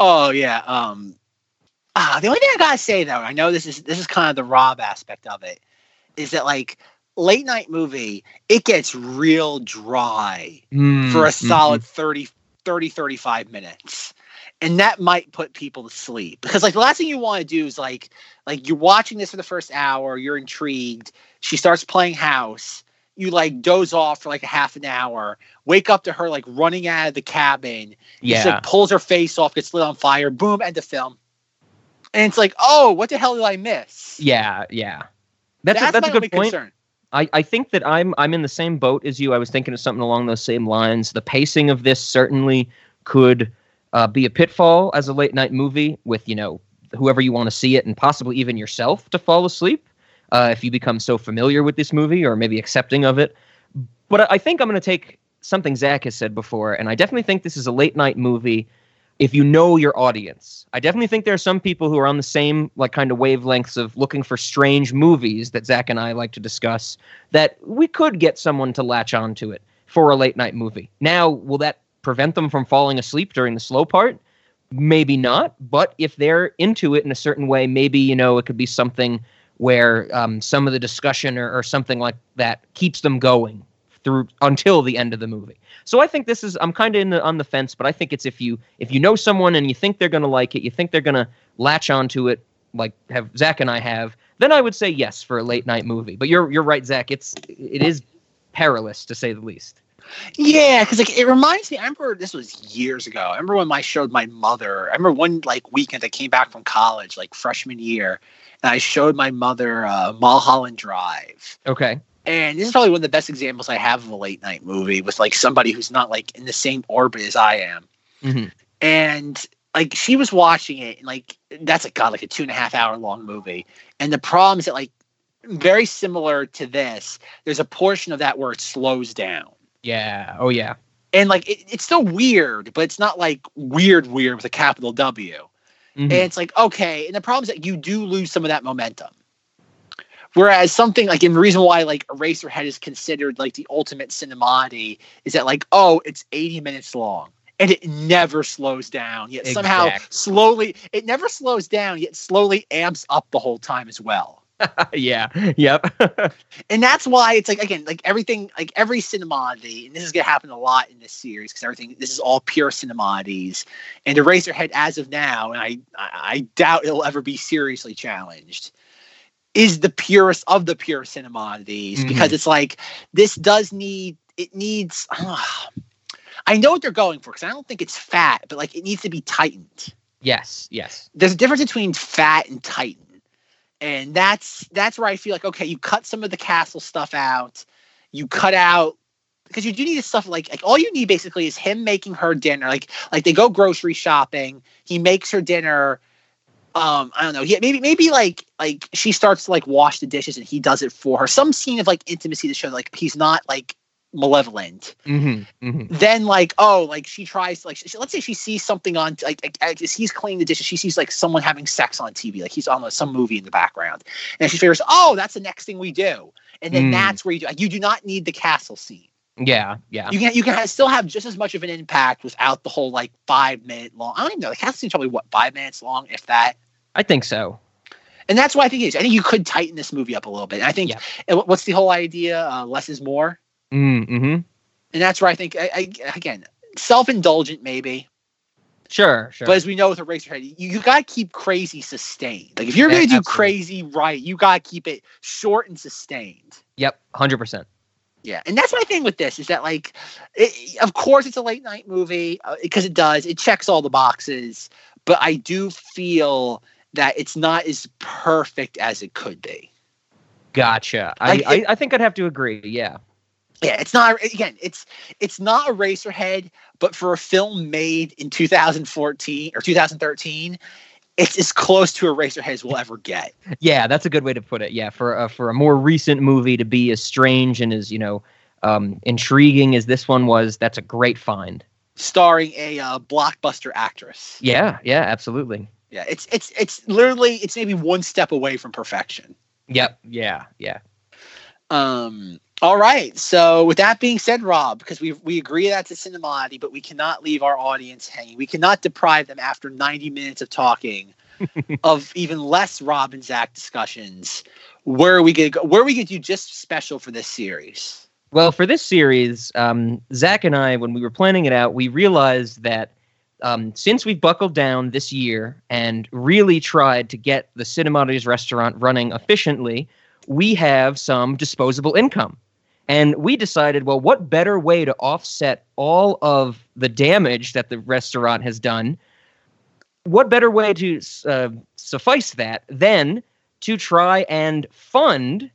Oh yeah. Um ah, the only thing I gotta say though, I know this is this is kind of the Rob aspect of it, is that like late night movie, it gets real dry Mm, for a mhm. solid 30, 30, 35 minutes. And that might put people to sleep. Because like the last thing you want to do is like like you're watching this for the first hour, you're intrigued, she starts playing house, you like doze off for like a half an hour, wake up to her like running out of the cabin, Yeah. she like pulls her face off, gets lit on fire, boom, end of film. And it's like, oh, what the hell did I miss? Yeah, yeah. That's, That's a, that's a good point. concern. I, I think that I'm I'm in the same boat as you. I was thinking of something along those same lines. The pacing of this certainly could uh, be a pitfall as a late night movie with you know whoever you want to see it and possibly even yourself to fall asleep uh, if you become so familiar with this movie or maybe accepting of it. But I- think I'm going to take something Zach has said before, and I definitely think this is a late night movie if you know your audience. I definitely think there are some people who are on the same like kind of wavelengths of looking for strange movies that Zach and I like to discuss that we could get someone to latch onto it for a late night movie. Now, will that prevent them from falling asleep during the slow part? Maybe not, but if they're into it in a certain way, maybe you know it could be something where um, some of the discussion or, or something like that keeps them going through until the end of the movie. So I think this is I'm kind of on the fence, but I think it's if you if you know someone and you think they're going to like it, you think they're going to latch onto it, like have Zach and I have, then I would say yes for a late night movie. But you're you're right, Zach. It's it is perilous to say the least. Yeah, because like it reminds me. I remember this was years ago. I remember when I showed my mother. I remember one like weekend I came back from college, like freshman year, and I showed my mother uh, Mulholland Drive. Okay. And this is probably one of the best examples I have of a late night movie with like somebody who's not like in the same orbit as I am. Mm-hmm. And like she was watching it, and like that's like God, like a two and a half hour long movie. And the problem is that like very similar to this, there's a portion of that where it slows down. Yeah. Oh yeah. And like it, it's still weird, but it's not like weird weird with a capital W. Mhm. And it's like, okay. And the problem is that you do lose some of that momentum. Whereas something like, and the reason why like Eraserhead is considered like the ultimate cinemodity is that like, oh, it's 80 minutes long and it never slows down. Yet somehow slowly, it never slows down, yet slowly amps up the whole time as well. yeah. Yep. And that's why it's like again, like everything, like every cinemodity, and this is gonna happen a lot in this series because everything, this is all pure cinemodities. And Eraserhead, as of now, and I, I, doubt it'll ever be seriously challenged, is the purest of the pure cinemodities because Mhm. it's like this does need, it needs. I know what they're going for because I don't think it's fat, but like it needs to be tightened yes. Yes. there's a difference between fat and titan and that's that's where i feel like okay you cut some of the castle stuff out. You cut out because you do need stuff like like all you need basically is him making her dinner. Like like they go grocery shopping. He makes her dinner. Um i don't know. Yeah maybe maybe like like she starts to like wash the dishes and he does it for her. Some scene of like intimacy to show like he's not like malevolent Mm-hmm. Mm-hmm. then like oh like she tries to like she, let's say she sees something on like, like as he's cleaning the dishes she sees like someone having sex on tv like he's on like, some movie in the background and she figures oh that's the next thing we do and then Mm. that's where you do you do not need the castle scene Yeah. Yeah. you can you can still have just as much of an impact without the whole like five minute long i don't even know the castle scene's probably what five minutes long if that I think so. and that's why i think it is i think you could tighten this movie up a little bit i think Yeah. what's the whole idea uh, less is more Mm-hmm. and that's where i think I, I, again self-indulgent maybe Sure. Sure. But as we know with Eraserhead, you, you gotta keep crazy sustained. Like if you're Yeah, gonna do absolutely. crazy right, you gotta keep it short and sustained. yep. Hundred percent. Yeah, and that's my thing with this is that like, it, of course it's a late night movie because it does it checks all the boxes, but I do feel that it's not as perfect as it could be. Gotcha. Like, I, it- I I think I'd have to agree. Yeah. Yeah, it's not again. It's it's not Eraserhead, but for a film made in 2014 or 2013, it's as close to Eraserhead as we'll ever get. Yeah, that's a good way to put it. Yeah, for a, for a more recent movie to be as strange and as you know um, intriguing as this one was, that's a great find. Starring a uh, blockbuster actress. Yeah, yeah, absolutely. Yeah, it's it's it's literally it's maybe one step away from perfection. Yep. Yeah. Yeah. Um. All right. So with that being said, Rob, because we we agree that's a cinemodity, but we cannot leave our audience hanging. We cannot deprive them after 90 minutes of talking of even less Rob and Zach discussions. Where are we gonna go? Where are we gonna do just special for this series? Well, for this series, um, Zach and I, when we were planning it out, we realized that um, since we've buckled down this year and really tried to get the Cinemodities restaurant running efficiently, we have some disposable income. And we decided, well, what better way to offset all of the damage that the restaurant has done? What better way to uh, suffice that than to try and fund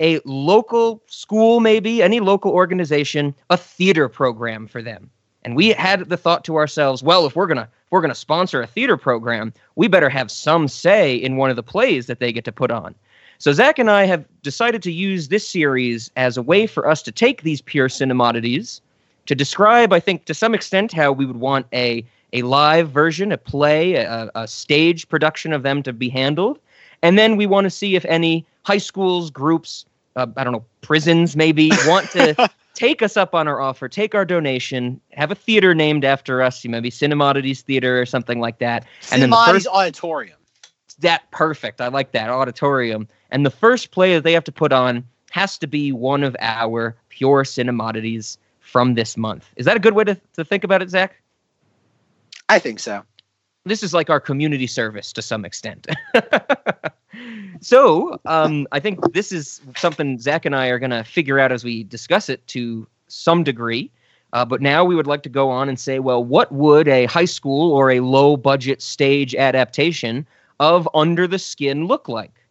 a local school, maybe any local organization, a theater program for them? And we had the thought to ourselves, well, if we're gonna if we're gonna sponsor a theater program, we better have some say in one of the plays that they get to put on. So Zach and I have decided to use this series as a way for us to take these pure cinemodities to describe, I think, to some extent, how we would want a a live version, a play, a, a stage production of them to be handled, and then we want to see if any high schools, groups, uh, I don't know, prisons maybe want to take us up on our offer, take our donation, have a theater named after us, you maybe Cinemodities Theater or something like that, and then the first auditorium. That perfect. I like that auditorium. And the first play that they have to put on has to be one of our pure cinemodities from this month. Is that a good way to, to think about it, Zach? I think so. This is like our community service to some extent. so um, I think this is something Zach and I are going to figure out as we discuss it to some degree. Uh, but now we would like to go on and say, well, what would a high school or a low budget stage adaptation of Under the Skin look like?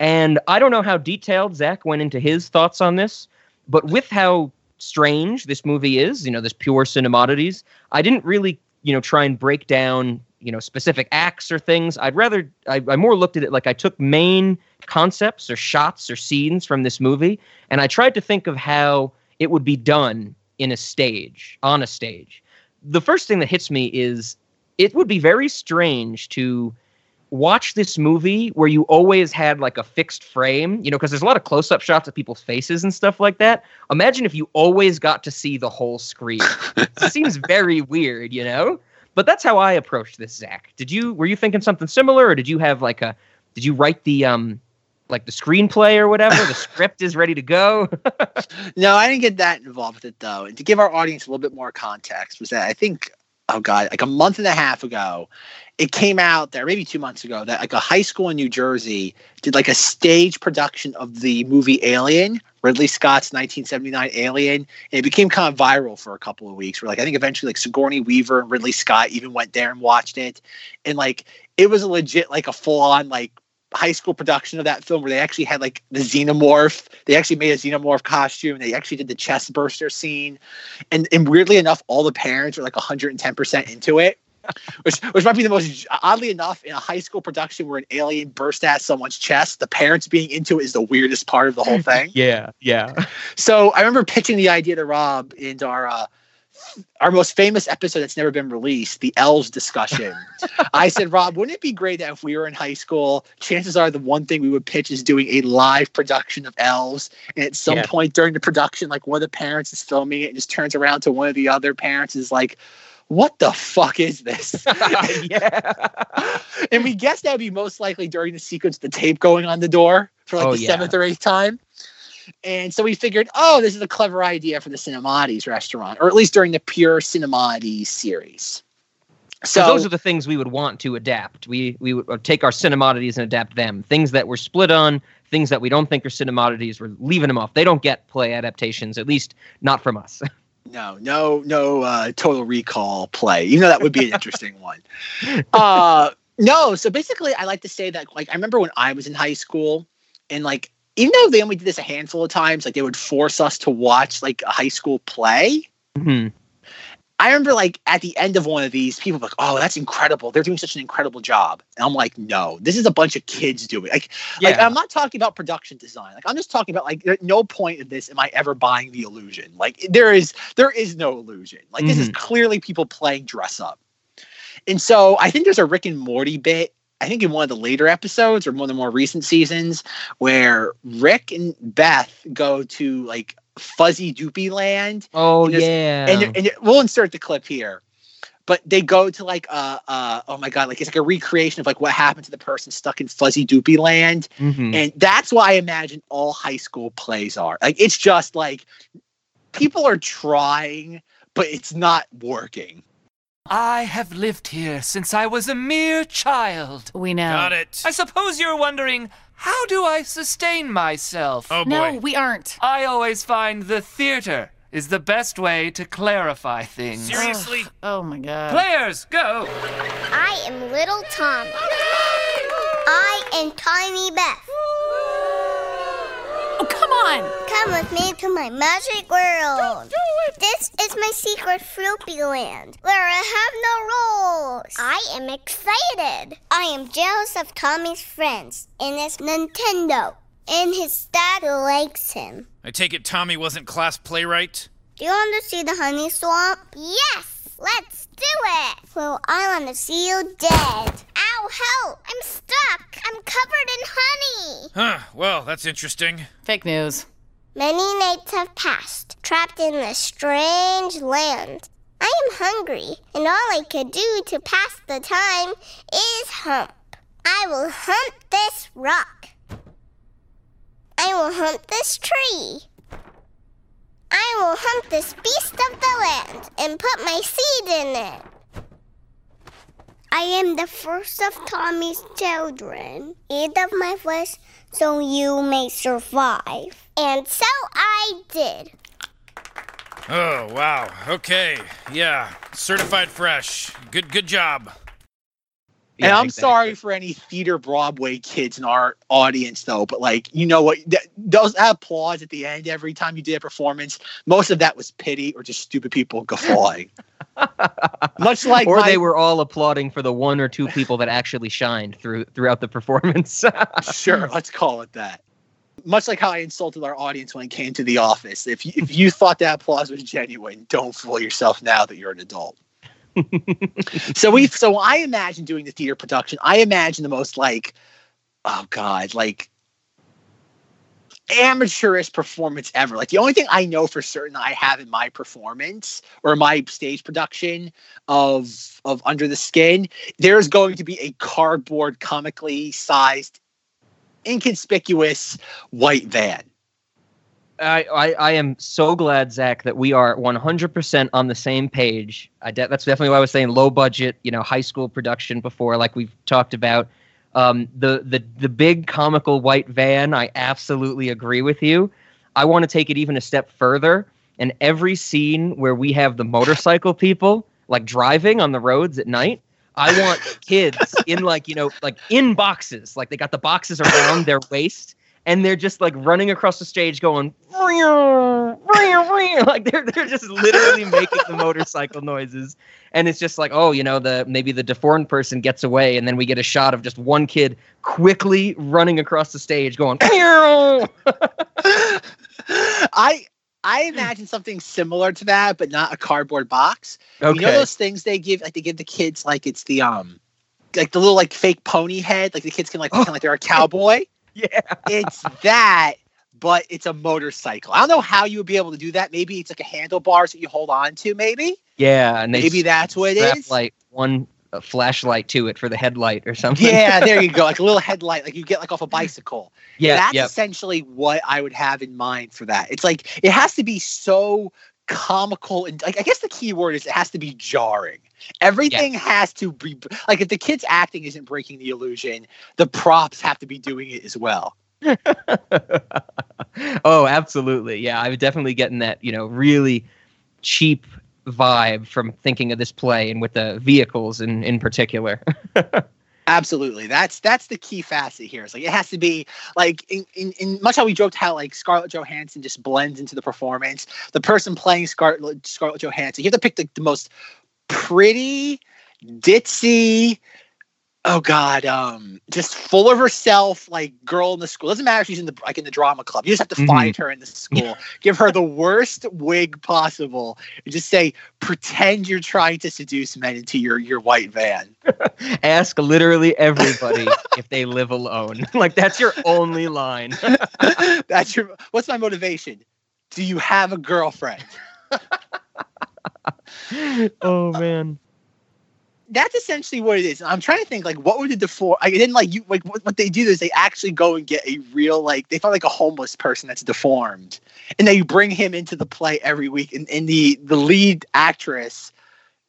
And I don't know how detailed Zach went into his thoughts on this, but with how strange this movie is, you know, this pure cinemodities, I didn't really, you know, try and break down, you know, specific acts or things. I'd rather, I, I more looked at it like I took main concepts or shots or scenes from this movie, and I tried to think of how it would be done in a stage, on a stage. The first thing that hits me is it would be very strange to watch this movie where you always had like a fixed frame, you know, because there's a lot of close up shots of people's faces and stuff like that. Imagine if you always got to see the whole screen. it seems very weird, you know? But that's how I approached this, Zach. Did you were you thinking something similar or did you have like a did you write the um like the screenplay or whatever? the script is ready to go. no, I didn't get that involved with it though. And to give our audience a little bit more context, was that I think, oh god, like a month and a half ago, it came out there maybe two months ago that like a high school in New Jersey did like a stage production of the movie Alien, Ridley Scott's 1979 Alien, and it became kind of viral for a couple of weeks. Where like I think eventually like Sigourney Weaver and Ridley Scott even went there and watched it, and like it was a legit like a full on like high school production of that film where they actually had like the xenomorph. They actually made a xenomorph costume. They actually did the chest burster scene, and and weirdly enough, all the parents were like 110 percent into it which which might be the most oddly enough in a high school production where an alien burst at someone's chest, the parents being into it is the weirdest part of the whole thing. yeah, yeah. So I remember pitching the idea to Rob in our uh, our most famous episode that's never been released, the elves discussion. I said, Rob, wouldn't it be great that if we were in high school, chances are the one thing we would pitch is doing a live production of elves. And at some Yeah. point during the production, like one of the parents is filming it and just turns around to one of the other parents is like, what the fuck is this? yeah. and we guessed that would be most likely during the sequence, the tape going on the door for like Oh, the yeah. seventh or eighth time. And so we figured, oh, this is a clever idea for the Cinemodities restaurant, or at least during the pure Cinemodities series. So So those are the things we would want to adapt. We we would uh, take our cinemodities and adapt them. Things that we're split on, things that we don't think are cinemodities, we're leaving them off. They don't get play adaptations, at least not from us. no, no, no uh, total recall play. Even though that would be an interesting one. Uh, no, so basically, I like to say that like I remember when I was in high school, and like even though they only did this a handful of times, like they would force us to watch like a high school play. Mhm. I remember like at the end of one of these, people were like, "Oh, that's incredible! They're doing such an incredible job." And I'm like, "No, this is a bunch of kids doing like, like I'm not talking about production design. Like I'm just talking about like at no point in this am I ever buying the illusion. Like there is there is no illusion. Like this is Mhm. clearly people playing dress up. And so I think there's a Rick and Morty bit. I think in one of the later episodes or one of the more recent seasons where Rick and Beth go to like fuzzy doopy land Oh and yeah. and, and we'll insert the clip here but they go to like uh uh oh my god like it's like a recreation of like what happened to the person stuck in fuzzy doopy land Mhm. and that's why i imagine all high school plays are like it's just like people are trying but it's not working I have lived here since I was a mere child. We know. Got it. I suppose you're wondering, how do I sustain myself? Oh, boy. No, we aren't. I always find the theater is the best way to clarify things. Seriously? Oh my god. Players, go! I am little Tommy. I am Tiny Beth. Come on! Come with me to my magic world. This is my secret Froopyland, where I have no rules. I am excited. I am jealous of Tommy's friends and his Nintendo, and his dad likes him. I take it Tommy wasn't class playwright? Do you want to see the honey swamp? Yes, let's do it. Well, I want to see you dead. Ow, help! I'm stuck. I'm covered in honey. Huh, well, that's interesting. Fake news. Many nights have passed, trapped in this strange land. I am hungry, and all I could do to pass the time is hump. I will hump this rock. I will hump this tree. I will hunt this beast of the land and put my seed in it. I am the first of Tommy's children. Eat of my flesh so you may survive. And so I did. Oh, wow. Okay. Yeah. Certified fresh. Good good job. And i'm exactly. sorry for any theater broadway kids in our audience though but like you know what th- those applause at the end every time you did a performance most of that was pity or just stupid people guffawing much like or my- they were all applauding for the one or two people that actually shined through throughout the performance. sure, let's call it that. Much like how I insulted our audience when it came to the office. If you, if you thought that applause was genuine, don't fool yourself now that you're an adult. so we so I imagine doing the theater production. I imagine the most like oh god, like amateurish performance ever. Like the only thing I know for certain I have in my performance or my stage production of of Under the Skin, there's going to be a cardboard comically sized inconspicuous white van. I, I, am so glad, Zach, that we are 100% on the same page. De- that's definitely why I was saying low budget, you know, high school production before, like we've talked about. Um, the, the, the big comical white van, I absolutely agree with you. I want to take it even a step further. And every scene where we have the motorcycle people, like driving on the roads at night, I want kids in like, you know, like in boxes, like they got the boxes around their waist and they're just like running across the stage going like they're they're just literally making the motorcycle noises and it's just like oh you know the maybe the deformed person gets away and then we get a shot of just one kid quickly running across the stage going I I imagine something similar to that, but not a cardboard box. Okay. You know those things they give like they give the kids like it's the um like the little like fake pony head, like the kids can like pretend like they're a cowboy. yeah. It's that, but it's a motorcycle. I don't know how you would be able to do that. Maybe it's like a handlebars that you hold on to, maybe. yeah Maybe that's what it is. like one flashlight to it for the headlight or something Yeah, there you go. Like a little headlight, like you get like off a bicycle. Yeah, That's yep. essentially what I would have in mind for that. It's like it has to be so comical and like I guess the key word is it has to be jarring. Everything has to be like if the kid's acting isn't breaking the illusion, the props have to be doing it as well. oh, absolutely. Yeah, I was definitely getting that, you know, really cheap vibe from thinking of this play and with the vehicles in, in particular. Absolutely. That's that's the key facet here. It's like it has to be like in, in, in much how we joked how like Scarlett Johansson just blends into the performance. The person playing Scarlett Scarlett Johansson, you have to pick the, the most pretty, ditzy, oh god, um, just full of herself, like girl in the school. Doesn't matter if she's in the like in the drama club. You just have to Mhm. find her in the school, give her the worst wig possible, and just say, pretend you're trying to seduce men into your your white van. Ask literally everybody if they live alone. like that's your only line. That's your. What's my motivation? Do you have a girlfriend? oh man. That's essentially what it is. I'm trying to think like what would the deform? I didn't like you like what, what they do is they actually go and get a real like they find like a homeless person that's deformed, and they bring him into the play every week. And, and the the lead actress,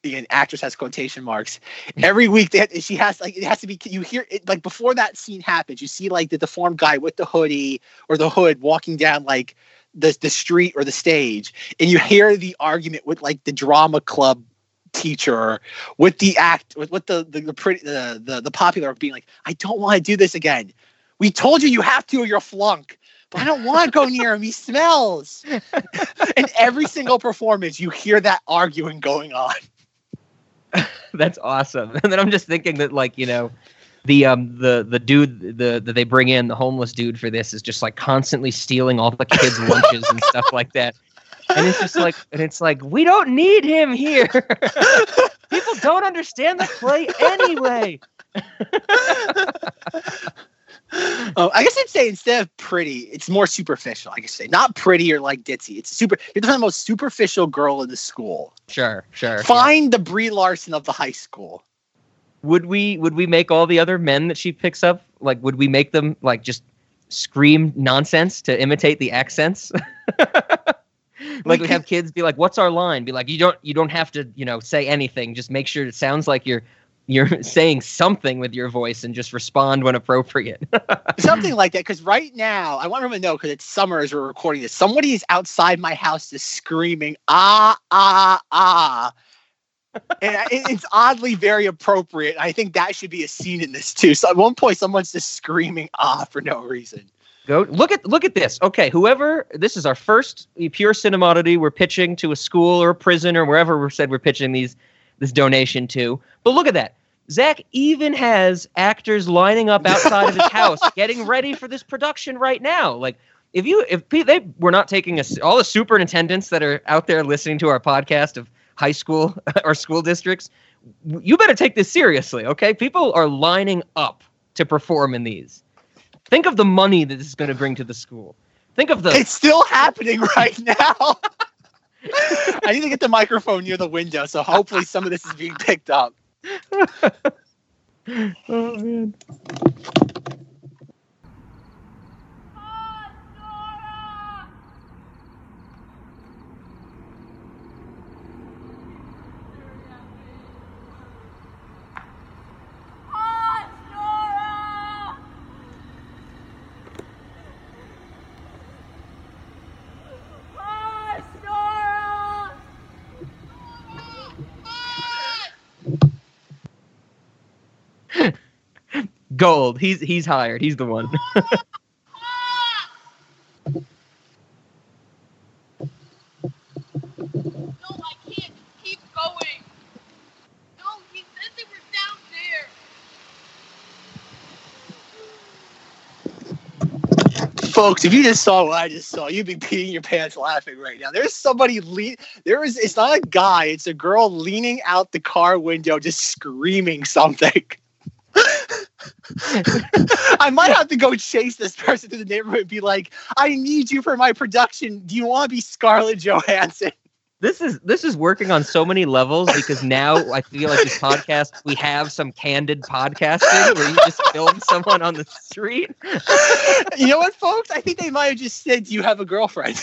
the actress has quotation marks. Every week have, she has like it has to be you hear it like before that scene happens. You see like the deformed guy with the hoodie or the hood walking down like the the street or the stage, and you hear the argument with like the drama club teacher with the act with, with the the the, pretty, the the the popular being like i don't want to do this again we told you you have to or you're a flunk but i don't want to go near him he smells and every single performance you hear that arguing going on That's awesome. And then I'm just thinking that like, you know, the um the the dude the that they bring in, the homeless dude for this is just like constantly stealing all the kids' lunches and stuff like that. And it's just like and it's like, we don't need him here. People don't understand the play anyway. Oh, I guess I'd say instead of pretty, it's more superficial. I guess say not pretty or like ditzy. It's super. You're the most superficial girl in the school. Sure, sure. Find the Brie Larson of the high school. Would we would we make all the other men that she picks up like would we make them like just scream nonsense to imitate the accents? like we have kids be like, "What's our line?" Be like, "You don't you don't have to you know say anything. Just make sure it sounds like you're you're saying something with your voice and just respond when appropriate." Something like that. Because right now, I want everyone to know because it's summer as we're recording this. Somebody is outside my house just screaming ah ah ah. and it's oddly very appropriate. I think that should be a scene in this too. So at one point, someone's just screaming "ah" for no reason. Go look at look at this. Okay, whoever this is our first pure cinemodity. We're pitching to a school or a prison or wherever we said we're pitching these this donation to. But look at that. Zach even has actors lining up outside of his house, getting ready for this production right now. Like, if you if they were not taking us all the superintendents that are out there listening to our podcast of high school or school districts, you better take this seriously. Okay, people are lining up to perform in these. Think of the money that this is going to bring to the school. Think of the. It's still happening right now. I need to get the microphone near the window, so hopefully some of this is being picked up. oh man. Gold. He's he's hired. He's the one. Folks, if you just saw what I just saw, you'd be peeing your pants laughing right now. There's somebody le- there is it's not a guy, it's a girl leaning out the car window just screaming something. I might have to go chase this person through the neighborhood and be like, I need you for my production. Do you want to be Scarlett Johansson? This is this is working on so many levels because now I feel like this podcast we have some candid podcasting where you just film someone on the street. you know what, folks? I think they might have just said, "Do you have a girlfriend?"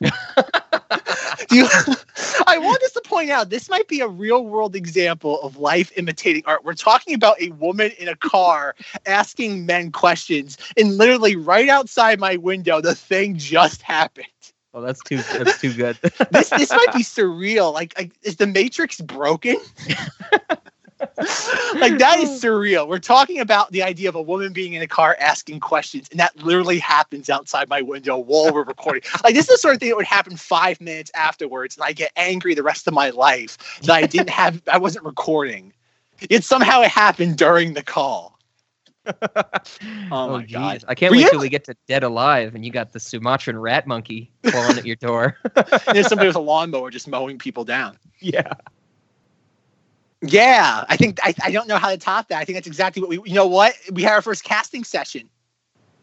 Do you, I want us to point out this might be a real world example of life imitating art. We're talking about a woman in a car asking men questions, and literally right outside my window, the thing just happened. Oh, that's too that's too good. This this might be surreal. Like, like is the Matrix broken? like that is surreal. We're talking about the idea of a woman being in a car asking questions, and that literally happens outside my window while we're recording. Like this is the sort of thing that would happen five minutes afterwards, and I get angry the rest of my life that I didn't have, I wasn't recording. Yet somehow it happened during the call. Oh, oh my god! I can't Were wait you- till we get to Dead Alive and you got the Sumatran rat monkey clawing at your door. There's somebody with a lawnmower just mowing people down. yeah. Yeah, I think I, I don't know how to top that. I think that's exactly what we. You know what? We had our first casting session,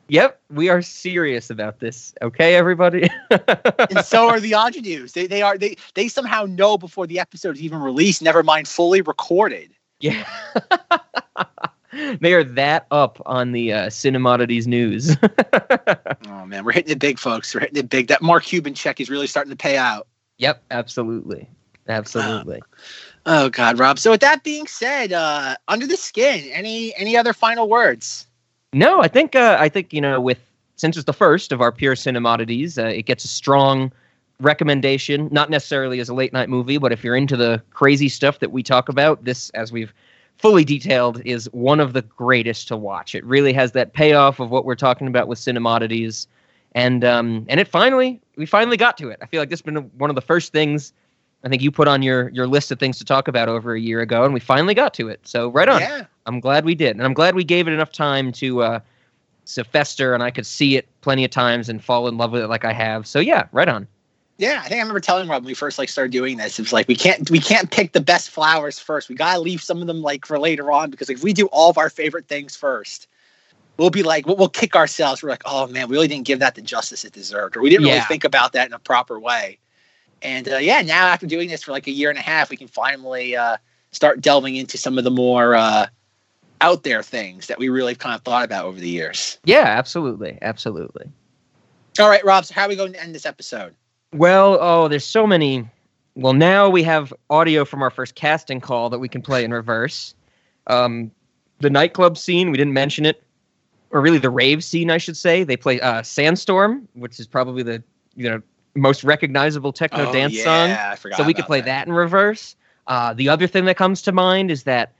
Yep, we are serious about this. Okay, everybody. and so are the ingenues. They they are they they somehow know before the episode is even released. Never mind fully recorded. yeah. they are that up on the uh, Cinemodities news. Oh man, we're hitting it big, folks. We're hitting it big. That Mark Cuban check is really starting to pay out. yep, absolutely. Absolutely. Oh God, Rob. So with that being said, uh, under the skin, any any other final words? No, I think uh, I think you know with since it's the first of our pure cinemodities, uh, it gets a strong recommendation. Not necessarily as a late night movie, but if you're into the crazy stuff that we talk about, this, as we've fully detailed, is one of the greatest to watch. It really has that payoff of what we're talking about with cinemodities, and um, and it finally we finally got to it. I feel like this has been one of the first things. I think you put on your your list of things to talk about over a year ago, and we finally got to it. So right on. Yeah. I'm glad we did, and I'm glad we gave it enough time to uh, to fester, and I could see it plenty of times and fall in love with it like I have. So yeah, right on. Yeah, I think I remember telling Rob when we first like started doing this. It was like we can't we can't pick the best flowers first. We gotta leave some of them like for later on because if we do all of our favorite things first, we'll be like we'll, we'll kick ourselves. We're like, oh man, we really didn't give that the justice it deserved, or we didn't really think about that in a proper way. And uh, yeah, now after doing this for like a year and a half, we can finally uh, start delving into some of the more uh, out there things that we really kind of thought about over the years. Yeah, absolutely, absolutely. All right, Rob. So how are we going to end this episode? Well, oh, there's so many. Well, now we have audio from our first casting call that we can play in reverse. Um, the nightclub scene, we didn't mention it, or really the rave scene, I should say. They play uh, "Sandstorm," which is probably the you know most recognizable techno Oh, dance yeah, song. I forgot so we could play that. in reverse. Uh, the other thing that comes to mind is that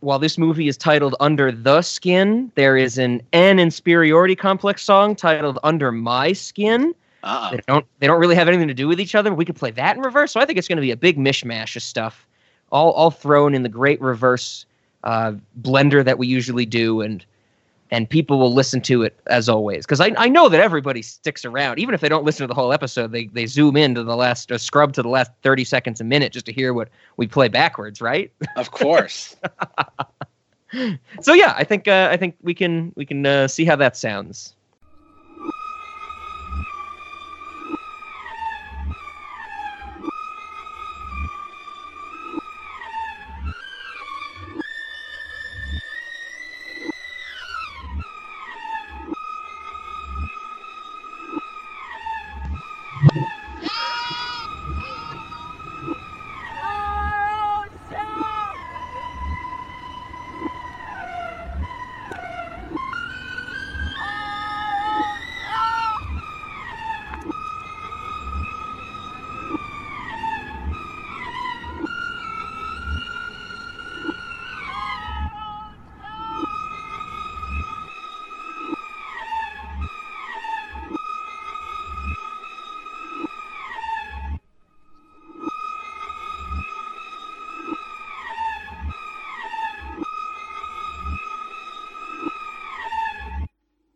while this movie is titled "Under the Skin," there is an N inferiority complex song titled "Under My Skin." Uh-oh. They don't they don't really have anything to do with each other. We could play that in reverse. So I think it's going to be a big mishmash of stuff, all all thrown in the great reverse uh, blender that we usually do, and and people will listen to it as always. Because I, I know that everybody sticks around, even if they don't listen to the whole episode. They they zoom in to the last uh, scrub to the last thirty seconds a minute just to hear what we play backwards, right? Of course. so yeah, I think uh, I think we can we can uh, see how that sounds.